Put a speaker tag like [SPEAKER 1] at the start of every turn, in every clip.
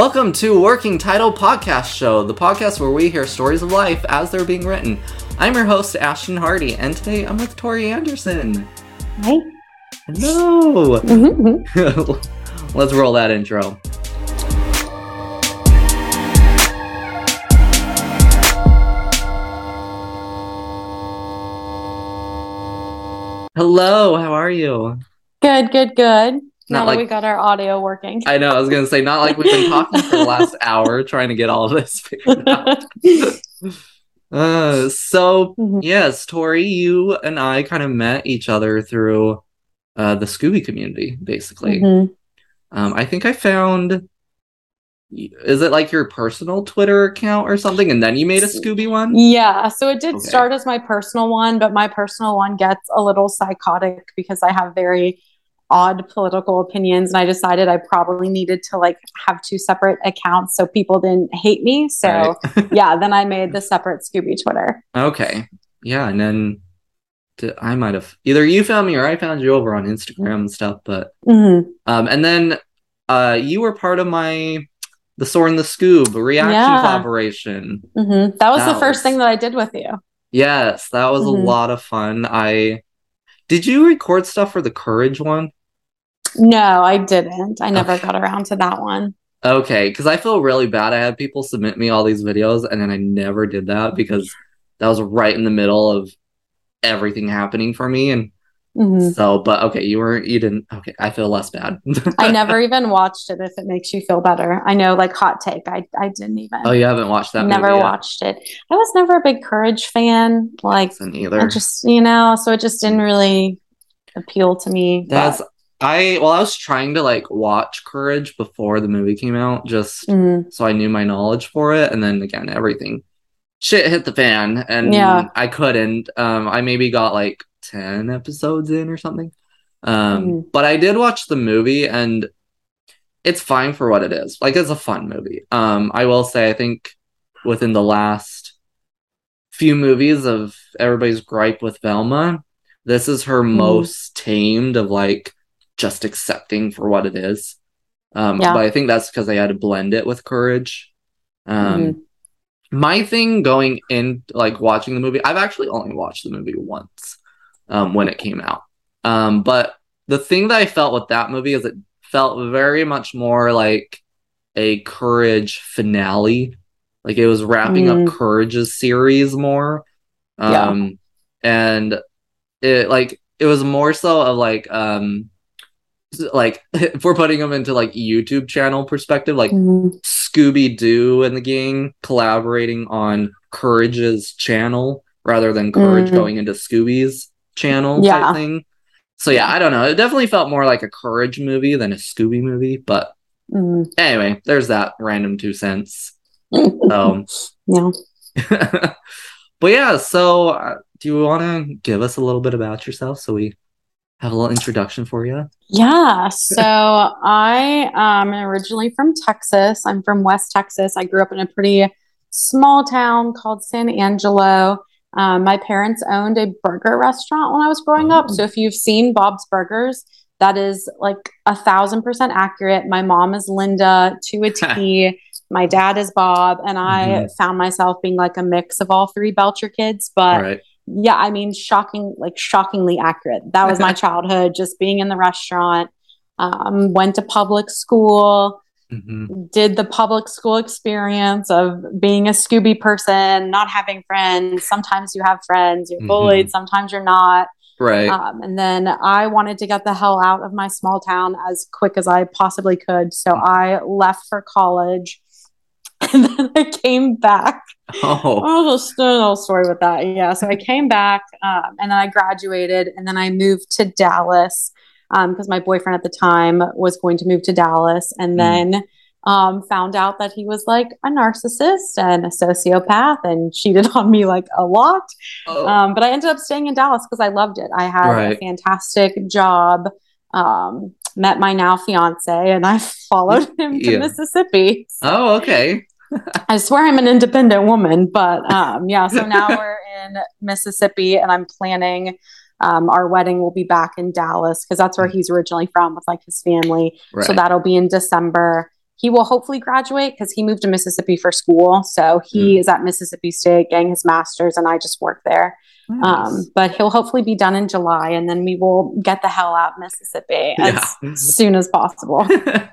[SPEAKER 1] Welcome to Working Title Podcast Show, the podcast where we hear stories of life as they're being written. I'm your host, Ashton Hardy, and today I'm with Tori Anderson.
[SPEAKER 2] Hi.
[SPEAKER 1] Hello.
[SPEAKER 2] Mhm.
[SPEAKER 1] Let's roll that intro. Hello, how are you?
[SPEAKER 2] Good, good, good.
[SPEAKER 1] Not
[SPEAKER 2] now
[SPEAKER 1] like-
[SPEAKER 2] that we got our audio working.
[SPEAKER 1] I know, I was gonna say, not like we've been talking for the last hour trying to get all of this figured out. Uh, so
[SPEAKER 2] Mhm.
[SPEAKER 1] yes, Tori, you and I kind of met each other through uh, the Scooby community, basically.
[SPEAKER 2] Mhm.
[SPEAKER 1] Um, I think I found. Is it like your personal Twitter account or something, and then you made a Scooby one?
[SPEAKER 2] Yeah, so it did
[SPEAKER 1] Okay.
[SPEAKER 2] start as my personal one, but my personal one gets a little psychotic because I have very odd political opinions, and I decided I probably needed to like have two separate accounts so people didn't hate me. So yeah, then I made the separate Scooby Twitter.
[SPEAKER 1] Okay, yeah, and then i might have either you found me or I found you over on Instagram and stuff, but
[SPEAKER 2] Mhm.
[SPEAKER 1] um, and then uh, you were part of my the Soar and the Scoob reaction
[SPEAKER 2] Yeah.
[SPEAKER 1] collaboration.
[SPEAKER 2] Mhm. That was
[SPEAKER 1] That
[SPEAKER 2] the first
[SPEAKER 1] was-
[SPEAKER 2] thing that I did with you.
[SPEAKER 1] Yes, that was
[SPEAKER 2] Mhm.
[SPEAKER 1] a lot of fun. I did you record stuff for the Courage one?
[SPEAKER 2] No, I didn't. I never
[SPEAKER 1] Okay.
[SPEAKER 2] got around to that one.
[SPEAKER 1] Okay, because I feel really bad. I had people submit me all these videos, and then I never did that because that was right in the middle of everything happening for me. And
[SPEAKER 2] Mhm.
[SPEAKER 1] so, but okay, you weren't, you didn't. Okay, I feel less bad.
[SPEAKER 2] I never even watched it if it makes you feel better. I know, like hot take. I I didn't even
[SPEAKER 1] Oh, you haven't watched that?
[SPEAKER 2] never watched it. I was never a big Courage fan. Like I
[SPEAKER 1] either.
[SPEAKER 2] just you know, so it just didn't really appeal to me.
[SPEAKER 1] That's I. Well, I was trying to like watch Courage before the movie came out, just
[SPEAKER 2] Mhm.
[SPEAKER 1] so I knew my knowledge for it. And then again, everything shit hit the fan, and
[SPEAKER 2] Yeah.
[SPEAKER 1] I couldn't. Um, I maybe got like ten episodes in or something. Um,
[SPEAKER 2] Mhm.
[SPEAKER 1] but I did watch the movie, and it's fine for what it is. Like it's a fun movie. Um, I will say, I think within the last few movies of everybody's gripe with Velma, this is her
[SPEAKER 2] Mhm.
[SPEAKER 1] most tamed of like just accepting for what it is. Um,
[SPEAKER 2] Yeah.
[SPEAKER 1] but I think that's because I had to blend it with courage. Um,
[SPEAKER 2] Mhm.
[SPEAKER 1] my thing going in like watching the movie, I've actually only watched the movie once um, when it came out. Um, but the thing that I felt with that movie is it felt very much more like a courage finale. Like it was wrapping
[SPEAKER 2] Mm.
[SPEAKER 1] up Courage's series more.
[SPEAKER 2] Yeah.
[SPEAKER 1] Um and it like it was more so of like um like if we're putting them into like YouTube channel perspective, like
[SPEAKER 2] Mhm.
[SPEAKER 1] Scooby Doo and the gang collaborating on Courage's channel rather than Courage
[SPEAKER 2] Mhm.
[SPEAKER 1] going into Scooby's channel
[SPEAKER 2] Yeah.
[SPEAKER 1] type thing. So yeah, I don't know. It definitely felt more like a Courage movie than a Scooby movie. But
[SPEAKER 2] Mhm.
[SPEAKER 1] anyway, there's that random two cents. So,
[SPEAKER 2] yeah.
[SPEAKER 1] but yeah. So, uh, do you want to give us a little bit about yourself so we have a little introduction for you?
[SPEAKER 2] Yeah. So I am originally from Texas. I'm from West Texas. I grew up in a pretty small town called San Angelo. Um, my parents owned a burger restaurant when I was growing up. So if you've seen Bob's Burgers, that is like a thousand percent accurate. My mom is Linda to a T. my dad is Bob, and I
[SPEAKER 1] Mhm.
[SPEAKER 2] found myself being like a mix of all three Belcher kids. But
[SPEAKER 1] right.
[SPEAKER 2] Yeah, I mean, shocking, like shockingly accurate. That was my childhood, just being in the restaurant. Um, went to public school,
[SPEAKER 1] hmm
[SPEAKER 2] did the public school experience of being a Scooby person, not having friends. Sometimes you have friends, you're
[SPEAKER 1] Mhm.
[SPEAKER 2] bullied, sometimes you're not.
[SPEAKER 1] Right.
[SPEAKER 2] Um, and then I wanted to get the hell out of my small town as quick as I possibly could. So I left for college. And then I came back
[SPEAKER 1] oh.
[SPEAKER 2] Oh, just a little story with that. Yeah. So I came back um, and then I graduated and then I moved to Dallas because my boyfriend at the time was going to move to Dallas and
[SPEAKER 1] Mm.
[SPEAKER 2] then um, found out that he was like a narcissist and a sociopath and cheated on me like a lot.
[SPEAKER 1] Oh.
[SPEAKER 2] Um, but I ended up staying in Dallas because I loved it. I had
[SPEAKER 1] Right.
[SPEAKER 2] a fantastic job. Um, met my now fiance and I followed him to
[SPEAKER 1] Yeah.
[SPEAKER 2] Mississippi. So-
[SPEAKER 1] oh, okay.
[SPEAKER 2] I swear I'm an independent woman, but um, yeah. So now we're in Mississippi, and I'm planning. Um, our wedding will be back in Dallas because that's where he's originally from with like his family.
[SPEAKER 1] Right.
[SPEAKER 2] So that'll be in December. he will hopefully graduate because he moved to Mississippi for school. So he
[SPEAKER 1] Mm.
[SPEAKER 2] is at Mississippi State getting his master's, and I just work there. Um, but he'll hopefully be done in July, and then we will get the hell out of Mississippi as
[SPEAKER 1] Yeah.
[SPEAKER 2] soon as possible. and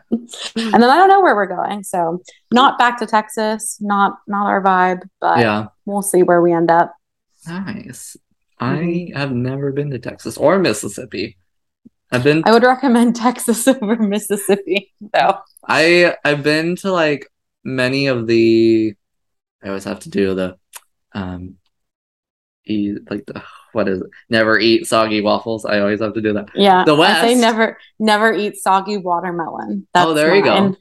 [SPEAKER 2] then I don't know where we're going. So not back to Texas, not not our vibe, but
[SPEAKER 1] yeah.
[SPEAKER 2] we'll see where we end up.
[SPEAKER 1] Nice. I have never been to Texas or Mississippi. I've been
[SPEAKER 2] I would recommend Texas over Mississippi, though.
[SPEAKER 1] I I've been to like many of the I always have to do the um eat like the what is it? Never eat soggy waffles. I always have to do that.
[SPEAKER 2] Yeah,
[SPEAKER 1] The West.
[SPEAKER 2] I say never never eat soggy watermelon.
[SPEAKER 1] Oh, there you go.
[SPEAKER 2] mine.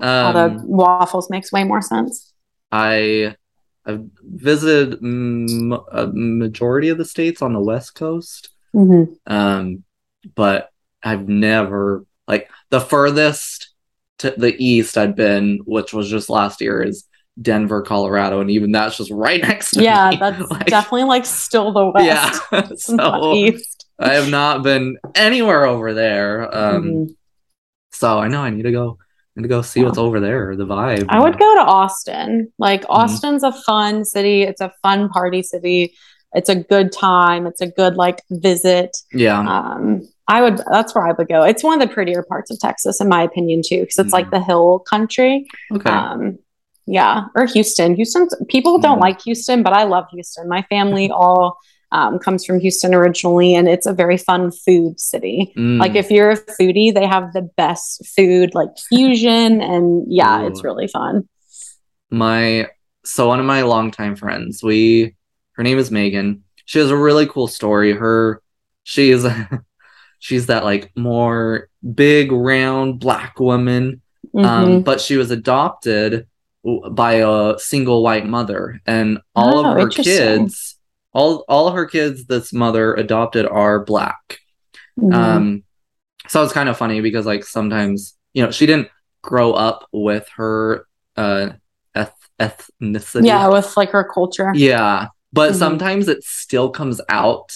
[SPEAKER 2] Although
[SPEAKER 1] Um
[SPEAKER 2] waffles makes way more sense.
[SPEAKER 1] I I've visited m- a majority of the states on the West Coast.
[SPEAKER 2] Mhm.
[SPEAKER 1] Um but I've never like the furthest to the east I'd been, which was just last year, is Denver, Colorado, and even that's just right next to
[SPEAKER 2] Yeah,
[SPEAKER 1] me.
[SPEAKER 2] that's
[SPEAKER 1] Like,
[SPEAKER 2] definitely like still the west.
[SPEAKER 1] yeah. So
[SPEAKER 2] east.
[SPEAKER 1] I have not been anywhere over there. Um,
[SPEAKER 2] Mhm.
[SPEAKER 1] so I know I need to go. Need to go see
[SPEAKER 2] Yeah.
[SPEAKER 1] what's over there. The vibe.
[SPEAKER 2] I would go to Austin. Like Austin's a fun city. It's a fun party city. It's a good time. It's a good like visit.
[SPEAKER 1] Yeah.
[SPEAKER 2] Um, I would. That's where I would go. It's one of the prettier parts of Texas, in my opinion, too, because it's like the hill country.
[SPEAKER 1] Okay.
[SPEAKER 2] Um, yeah, or Houston. Houston. People don't
[SPEAKER 1] Mhm.
[SPEAKER 2] like Houston, but I love Houston. My family all um, comes from Houston originally, and it's a very fun food city.
[SPEAKER 1] Mm.
[SPEAKER 2] Like if you're a foodie, they have the best food, like fusion, and yeah, it's really fun.
[SPEAKER 1] my so one of my longtime friends we her name is megan she has a really cool story her she is she's that like more big round black woman um
[SPEAKER 2] Mhm.
[SPEAKER 1] but she was adopted by a single white mother and all
[SPEAKER 2] Oh,
[SPEAKER 1] of her kids all all her kids this mother adopted are black
[SPEAKER 2] Mhm.
[SPEAKER 1] um so it's kind of funny because like sometimes you know she didn't grow up with her uh eth- ethnicity
[SPEAKER 2] yeah, with like her culture.
[SPEAKER 1] yeah but
[SPEAKER 2] Mhm.
[SPEAKER 1] sometimes it still comes out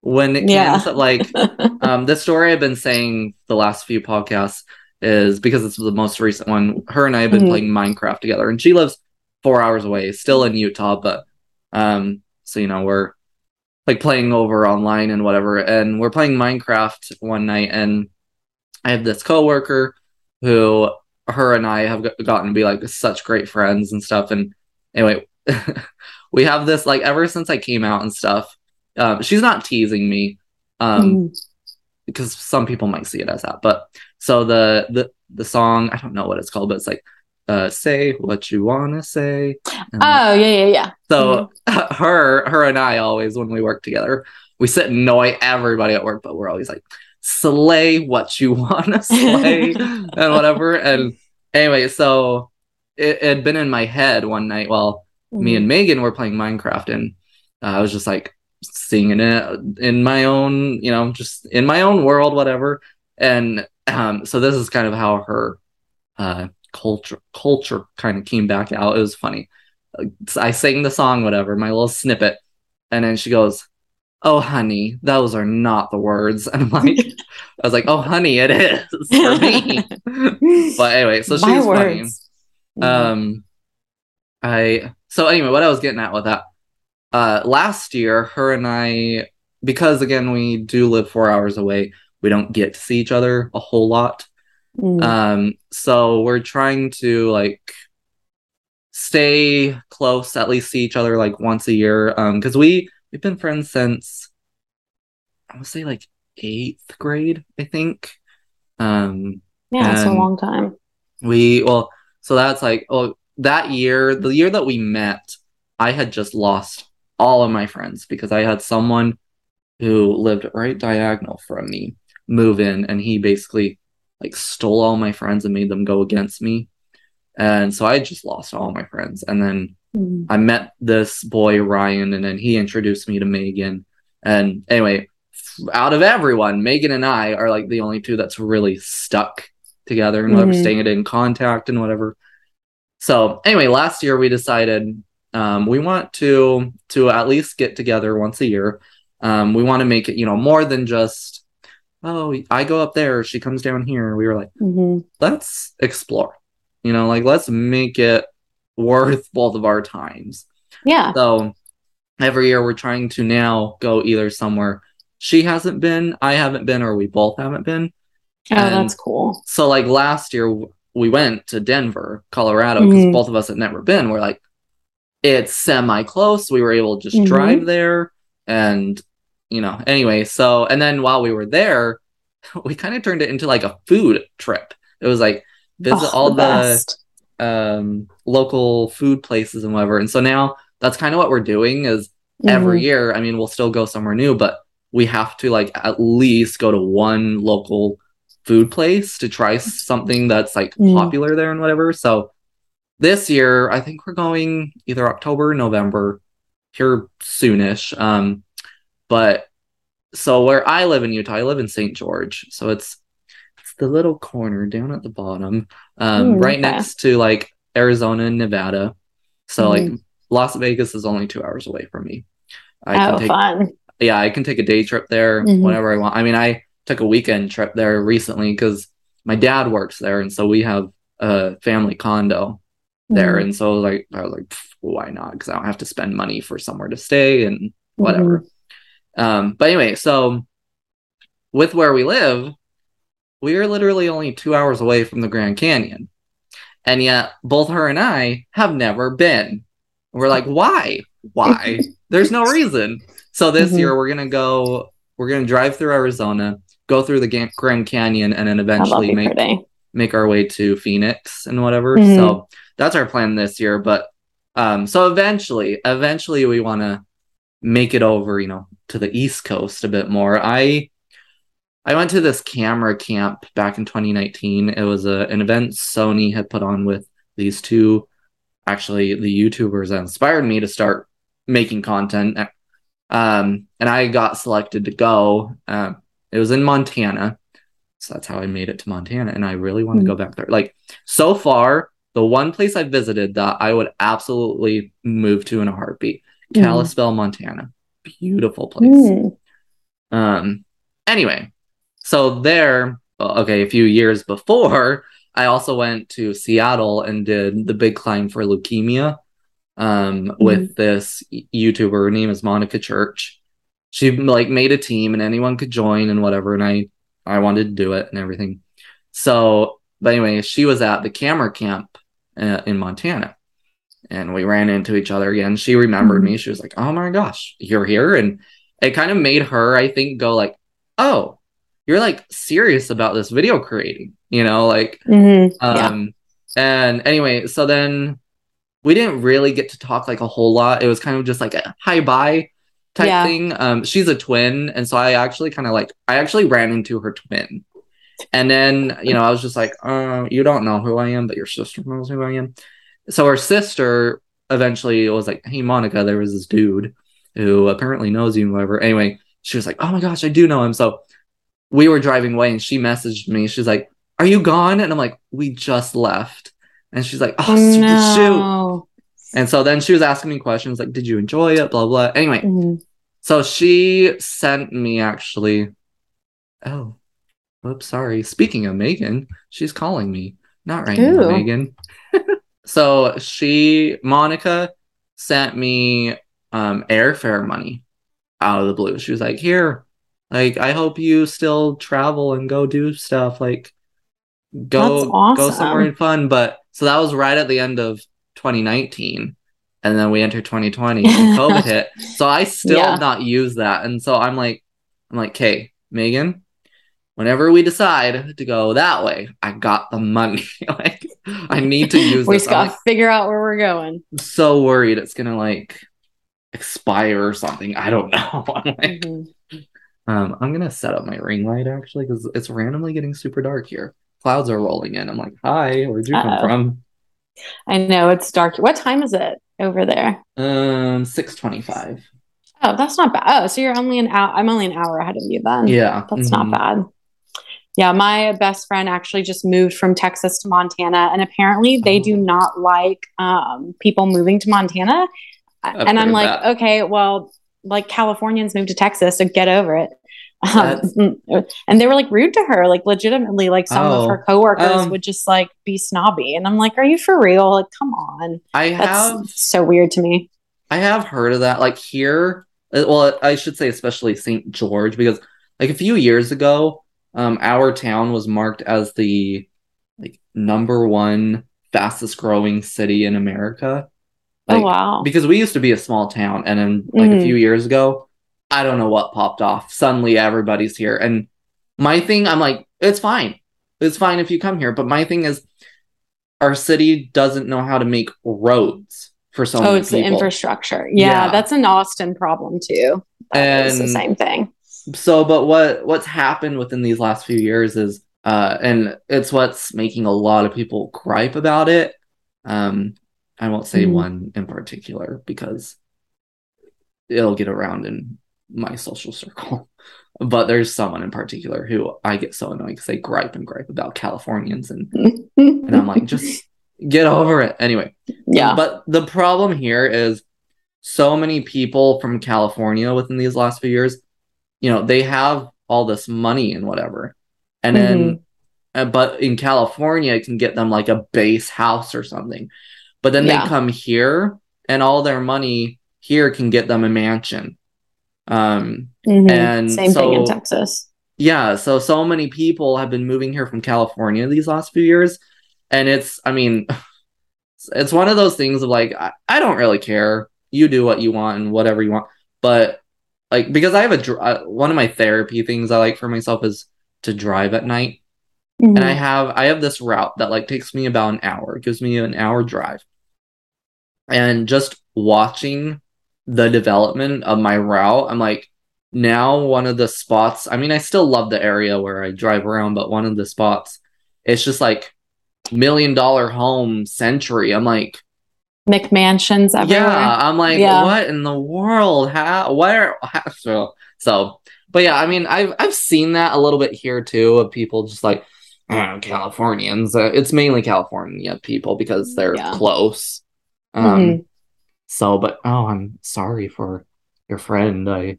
[SPEAKER 1] when it
[SPEAKER 2] Yeah.
[SPEAKER 1] comes like um the story i've been saying the last few podcasts is because it's the most recent one her and i have been
[SPEAKER 2] Mhm.
[SPEAKER 1] playing minecraft together and she lives four hours away still in utah but um so you know we're like playing over online and whatever and we're playing minecraft one night and i have this coworker who her and i have gotten to be like such great friends and stuff and anyway we have this like ever since i came out and stuff um, she's not teasing me um
[SPEAKER 2] Mhm.
[SPEAKER 1] because some people might see it as that. But so the the the song, I don't know what it's called, but it's like uh say what you wanna say. And,
[SPEAKER 2] Oh yeah, yeah, yeah.
[SPEAKER 1] so her her and I always when we work together, we sit and annoy everybody at work, but we're always like slay what you wanna slay and whatever. And anyway, so it, it had been in my head one night while me
[SPEAKER 2] Mhm.
[SPEAKER 1] and Megan were playing Minecraft, and uh, I was just like singing it in my own, you know, just in my own world, whatever. And um, so this is kind of how her uh, culture culture kind of came back out. It was funny. I sang the song, whatever, my little snippet, and then she goes, "Oh, honey, those are not the words." And I'm like, I was like, "Oh, honey, it is for me." but anyway, so
[SPEAKER 2] My
[SPEAKER 1] she's funny.
[SPEAKER 2] words. Mhm.
[SPEAKER 1] Um, I so anyway, what I was getting at with that, uh, last year, her and I, because again we do live four hours away, we don't get to see each other a whole lot.
[SPEAKER 2] Mhm.
[SPEAKER 1] Um, so we're trying to like stay close, at least see each other like once a year. Um, because we we've been friends since I would say like eighth grade, I think. Um,
[SPEAKER 2] yeah, it's a long time.
[SPEAKER 1] we well, so that's like oh that year, the year that we met, I had just lost all of my friends because I had someone who lived right diagonal from me move in and he basically like stole all my friends and made them go against me. And so I just lost all my friends. And then
[SPEAKER 2] Mhm.
[SPEAKER 1] I met this boy Ryan, and then he introduced me to Megan. And anyway, out of everyone, Megan and I are like the only two that's really stuck together and whatever,
[SPEAKER 2] Mhm.
[SPEAKER 1] staying in contact and whatever. So anyway, last year we decided um, we want to to at least get together once a year. Um, we want to make it, you know, more than just oh, I go up there, she comes down here. We were like
[SPEAKER 2] Mhm.
[SPEAKER 1] let's explore. You know, like let's make it worth both of our times.
[SPEAKER 2] Yeah.
[SPEAKER 1] So every year we're trying to now go either somewhere she hasn't been, I haven't been, or we both haven't been.
[SPEAKER 2] Oh,
[SPEAKER 1] And
[SPEAKER 2] that's cool.
[SPEAKER 1] So like last year we went to Denver, Colorado, because
[SPEAKER 2] Mhm.
[SPEAKER 1] both of us had never been. We're like, it's semi close. We were able to just
[SPEAKER 2] Mhm.
[SPEAKER 1] drive there and you know, anyway, so and then while we were there, we kind of turned it into like a food trip. It was like visit
[SPEAKER 2] Oh,
[SPEAKER 1] all the,
[SPEAKER 2] best.
[SPEAKER 1] um local food places and whatever. And so now that's kind of what we're doing is every
[SPEAKER 2] Mhm.
[SPEAKER 1] year, I mean, we'll still go somewhere new, but we have to like at least go to one local food place to try something that's like
[SPEAKER 2] Mm.
[SPEAKER 1] popular there and whatever. So this year, I think we're going either October November here soonish. Um, but so where I live in Utah, I live in St. George. So it's it's the little corner down at the bottom, um,
[SPEAKER 2] Mm,
[SPEAKER 1] right
[SPEAKER 2] okay.
[SPEAKER 1] next to like Arizona and Nevada. So like
[SPEAKER 2] Mhm.
[SPEAKER 1] Las Vegas is only two hours away from me. I
[SPEAKER 2] oh,
[SPEAKER 1] can take
[SPEAKER 2] fun.
[SPEAKER 1] yeah, I can take a day trip there
[SPEAKER 2] Mhm.
[SPEAKER 1] whenever I want. I mean, I took a weekend trip there recently because my dad works there, and so we have a family condo there,
[SPEAKER 2] Mhm.
[SPEAKER 1] and so like I was like, why not? Because I don't have to spend money for somewhere to stay and whatever.
[SPEAKER 2] Mm-hmm.
[SPEAKER 1] Um, but anyway, so with where we live, we are literally only two hours away from the Grand Canyon, and yet both her and I have never been. We're like, why? Why? There's no reason. So this
[SPEAKER 2] Mhm.
[SPEAKER 1] year we're gonna go. We're gonna drive through Arizona, go through the Grand Canyon, and then eventually make
[SPEAKER 2] pretty.
[SPEAKER 1] make our way to Phoenix and whatever.
[SPEAKER 2] Mhm.
[SPEAKER 1] So that's our plan this year. But um, so eventually, eventually we want to make it over, you know, to the East Coast a bit more. I I went to this camera camp back in 2019. It was a, an event Sony had put on with these two, actually the YouTubers that inspired me to start making content. Um, and I got selected to go. Um, it was in Montana. So that's how I made it to Montana. And I really want to
[SPEAKER 2] Hmm.
[SPEAKER 1] go back there. Like so far, the one place I visited that I would absolutely move to in a heartbeat,
[SPEAKER 2] Mhm.
[SPEAKER 1] Kalispell, Montana. Beautiful place.
[SPEAKER 2] Mm.
[SPEAKER 1] Um, anyway, so there, okay, a few years before, I also went to Seattle and did the big climb for leukemia um, with this YouTuber. Her name is Monica Church. She like made a team and anyone could join and whatever. And I, I wanted to do it and everything. So, but anyway, she was at the camera camp uh, in Montana and we ran into each other again. She remembered
[SPEAKER 2] Mhm.
[SPEAKER 1] me. She was like, "Oh my gosh, you're here!" And it kind of made her, I think, go like, "Oh, you're like serious about this video creating," you know, like
[SPEAKER 2] Mhm. yeah.
[SPEAKER 1] um. And anyway, so then we didn't really get to talk like a whole lot. It was kind of just like a hi bye type
[SPEAKER 2] Yeah.
[SPEAKER 1] thing. Um, she's a twin, and so I actually kind of like I actually ran into her twin. And then, you know, I was just like, uh, you don't know who I am, but your sister knows who I am. So her sister eventually was like, Hey Monica, there was this dude who apparently knows you and whatever. Anyway, she was like, Oh my gosh, I do know him. So we were driving away and she messaged me. She's like, Are you gone? And I'm like, We just left. And she's like, Oh,
[SPEAKER 2] Oh,
[SPEAKER 1] shoot. And so then she was asking me questions like, Did you enjoy it? Blah blah. Anyway,
[SPEAKER 2] Mhm.
[SPEAKER 1] so she sent me actually. Oh, whoops, sorry. Speaking of Megan, she's calling me. Not right now, Megan. so she, Monica, sent me um airfare money out of the blue. She was like, "Here, like I hope you still travel and go do stuff. Like go
[SPEAKER 2] That's
[SPEAKER 1] go
[SPEAKER 2] awesome.
[SPEAKER 1] somewhere fun." But so that was right at the end of 2019. And then we entered 2020 and COVID hit. So I still
[SPEAKER 2] Yeah.
[SPEAKER 1] not use that. And so I'm like, I'm like, okay, Megan, whenever we decide to go that way, I got the money. like I need to use
[SPEAKER 2] we
[SPEAKER 1] this.
[SPEAKER 2] just
[SPEAKER 1] I'm
[SPEAKER 2] got to figure out where we're going.
[SPEAKER 1] I'm so worried it's gonna like expire or something. I don't know. I'm like,
[SPEAKER 2] Mhm.
[SPEAKER 1] um, I'm gonna set up my ring light actually because it's randomly getting super dark here. Clouds are rolling in. I'm like, hi, where'd you come
[SPEAKER 2] Uh-oh.
[SPEAKER 1] from?
[SPEAKER 2] I know it's dark. What time is it over there?
[SPEAKER 1] Um, 625.
[SPEAKER 2] Oh, that's not bad. Oh, so you're only an hour. I'm only an hour ahead of you then.
[SPEAKER 1] Yeah.
[SPEAKER 2] That's
[SPEAKER 1] mhm.
[SPEAKER 2] not bad. Yeah, my best friend actually just moved from Texas to Montana, and apparently they do
[SPEAKER 1] Oh.
[SPEAKER 2] not like um, people moving to Montana.
[SPEAKER 1] I've
[SPEAKER 2] and I'm like,
[SPEAKER 1] that.
[SPEAKER 2] okay, well, like Californians moved to Texas, so get over it. Um, and they were like rude to her, like legitimately, like some
[SPEAKER 1] Oh,
[SPEAKER 2] of her coworkers
[SPEAKER 1] um,
[SPEAKER 2] would just like be snobby. And I'm like, are you for real? Like, come on.
[SPEAKER 1] I
[SPEAKER 2] That's
[SPEAKER 1] have
[SPEAKER 2] so weird to me.
[SPEAKER 1] I have heard of that. Like here, uh, well, I should say especially St. George because like a few years ago, um, our town was marked as the like number one fastest growing city in America.
[SPEAKER 2] oh, wow.
[SPEAKER 1] because we used to be a small town and then like a
[SPEAKER 2] Mhm.
[SPEAKER 1] few years ago i don't know what popped off suddenly everybody's here and my thing i'm like it's fine it's fine if you come here but my thing is our city doesn't know how to make roads for so
[SPEAKER 2] oh, it's the infrastructure. Yeah,
[SPEAKER 1] Yeah.
[SPEAKER 2] that's an Austin problem too. That the same thing.
[SPEAKER 1] So but what what's happened within these last few years is uh and it's what's making a lot of people gripe about it um i won't say
[SPEAKER 2] Mhm.
[SPEAKER 1] one in particular because it'll get around in my social circle but there's someone in particular who i get so annoyed because they gripe and gripe about californians and and i'm like just get over it anyway
[SPEAKER 2] yeah.
[SPEAKER 1] but the problem here is so many people from California within these last few years, you know, they have all this money and whatever. And then,
[SPEAKER 2] Mm-hmm.
[SPEAKER 1] uh, but in California, it can get them like a base house or something. But then
[SPEAKER 2] Yeah.
[SPEAKER 1] they come here and all their money here can get them a mansion. Um,
[SPEAKER 2] Mhm.
[SPEAKER 1] and
[SPEAKER 2] Same thing in Texas.
[SPEAKER 1] yeah, so so many people have been moving here from California these last few years, and it's I mean, it's one of those things of like I, I don't really care. You do what you want and whatever you want, but like because I have a dr- uh, one of my therapy things I like for myself is to drive at night,
[SPEAKER 2] Mhm.
[SPEAKER 1] and I have I have this route that like takes me about an hour. It gives me an hour drive, and just watching the development of my route, I'm like now one of the spots i mean i still love the area where i drive around but one of the spots it's just like million dollar home century i'm like
[SPEAKER 2] McMansions everywhere.
[SPEAKER 1] yeah i'm like
[SPEAKER 2] Yeah.
[SPEAKER 1] what in the world how where how, so, so but yeah i mean i've i've seen that a little bit here too of people just like oh, californians uh, it's mainly california people because they're
[SPEAKER 2] Yeah.
[SPEAKER 1] close um
[SPEAKER 2] Mhm.
[SPEAKER 1] so but oh i'm sorry for your friend i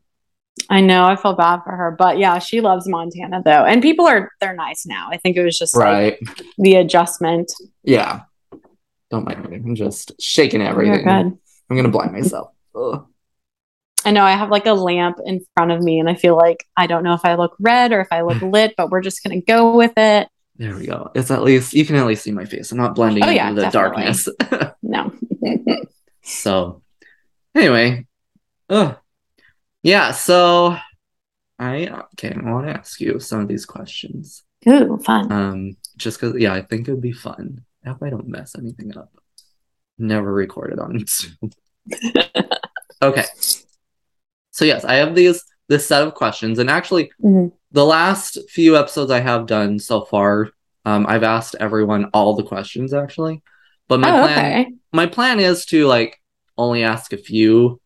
[SPEAKER 2] I know. I feel bad for her, but yeah, she loves Montana though, and people are they're nice now. I think it was just like
[SPEAKER 1] right
[SPEAKER 2] the adjustment.
[SPEAKER 1] Yeah. Don't mind me. I'm just shaking everything. I'm gonna blind myself. Ugh.
[SPEAKER 2] I know. I have like a lamp in front of me, and I feel like I don't know if I look red or if I look lit, but we're just gonna go with it.
[SPEAKER 1] There we go. It's at least you can at least see my face. I'm not blending
[SPEAKER 2] Oh,
[SPEAKER 1] into the
[SPEAKER 2] definitely.
[SPEAKER 1] darkness.
[SPEAKER 2] No.
[SPEAKER 1] so anyway. Ugh. Yeah, so I okay, I want to ask you some of these questions.
[SPEAKER 2] Ooh, fun.
[SPEAKER 1] Um, just because yeah, I think it would be fun. I hope I don't mess anything up. Never recorded on Zoom. okay. So yes, I have these this set of questions, and actually,
[SPEAKER 2] Mhm.
[SPEAKER 1] the last few episodes I have done so far, um, I've asked everyone all the questions actually. But my
[SPEAKER 2] oh,
[SPEAKER 1] plan,
[SPEAKER 2] okay.
[SPEAKER 1] my plan is to like only ask a few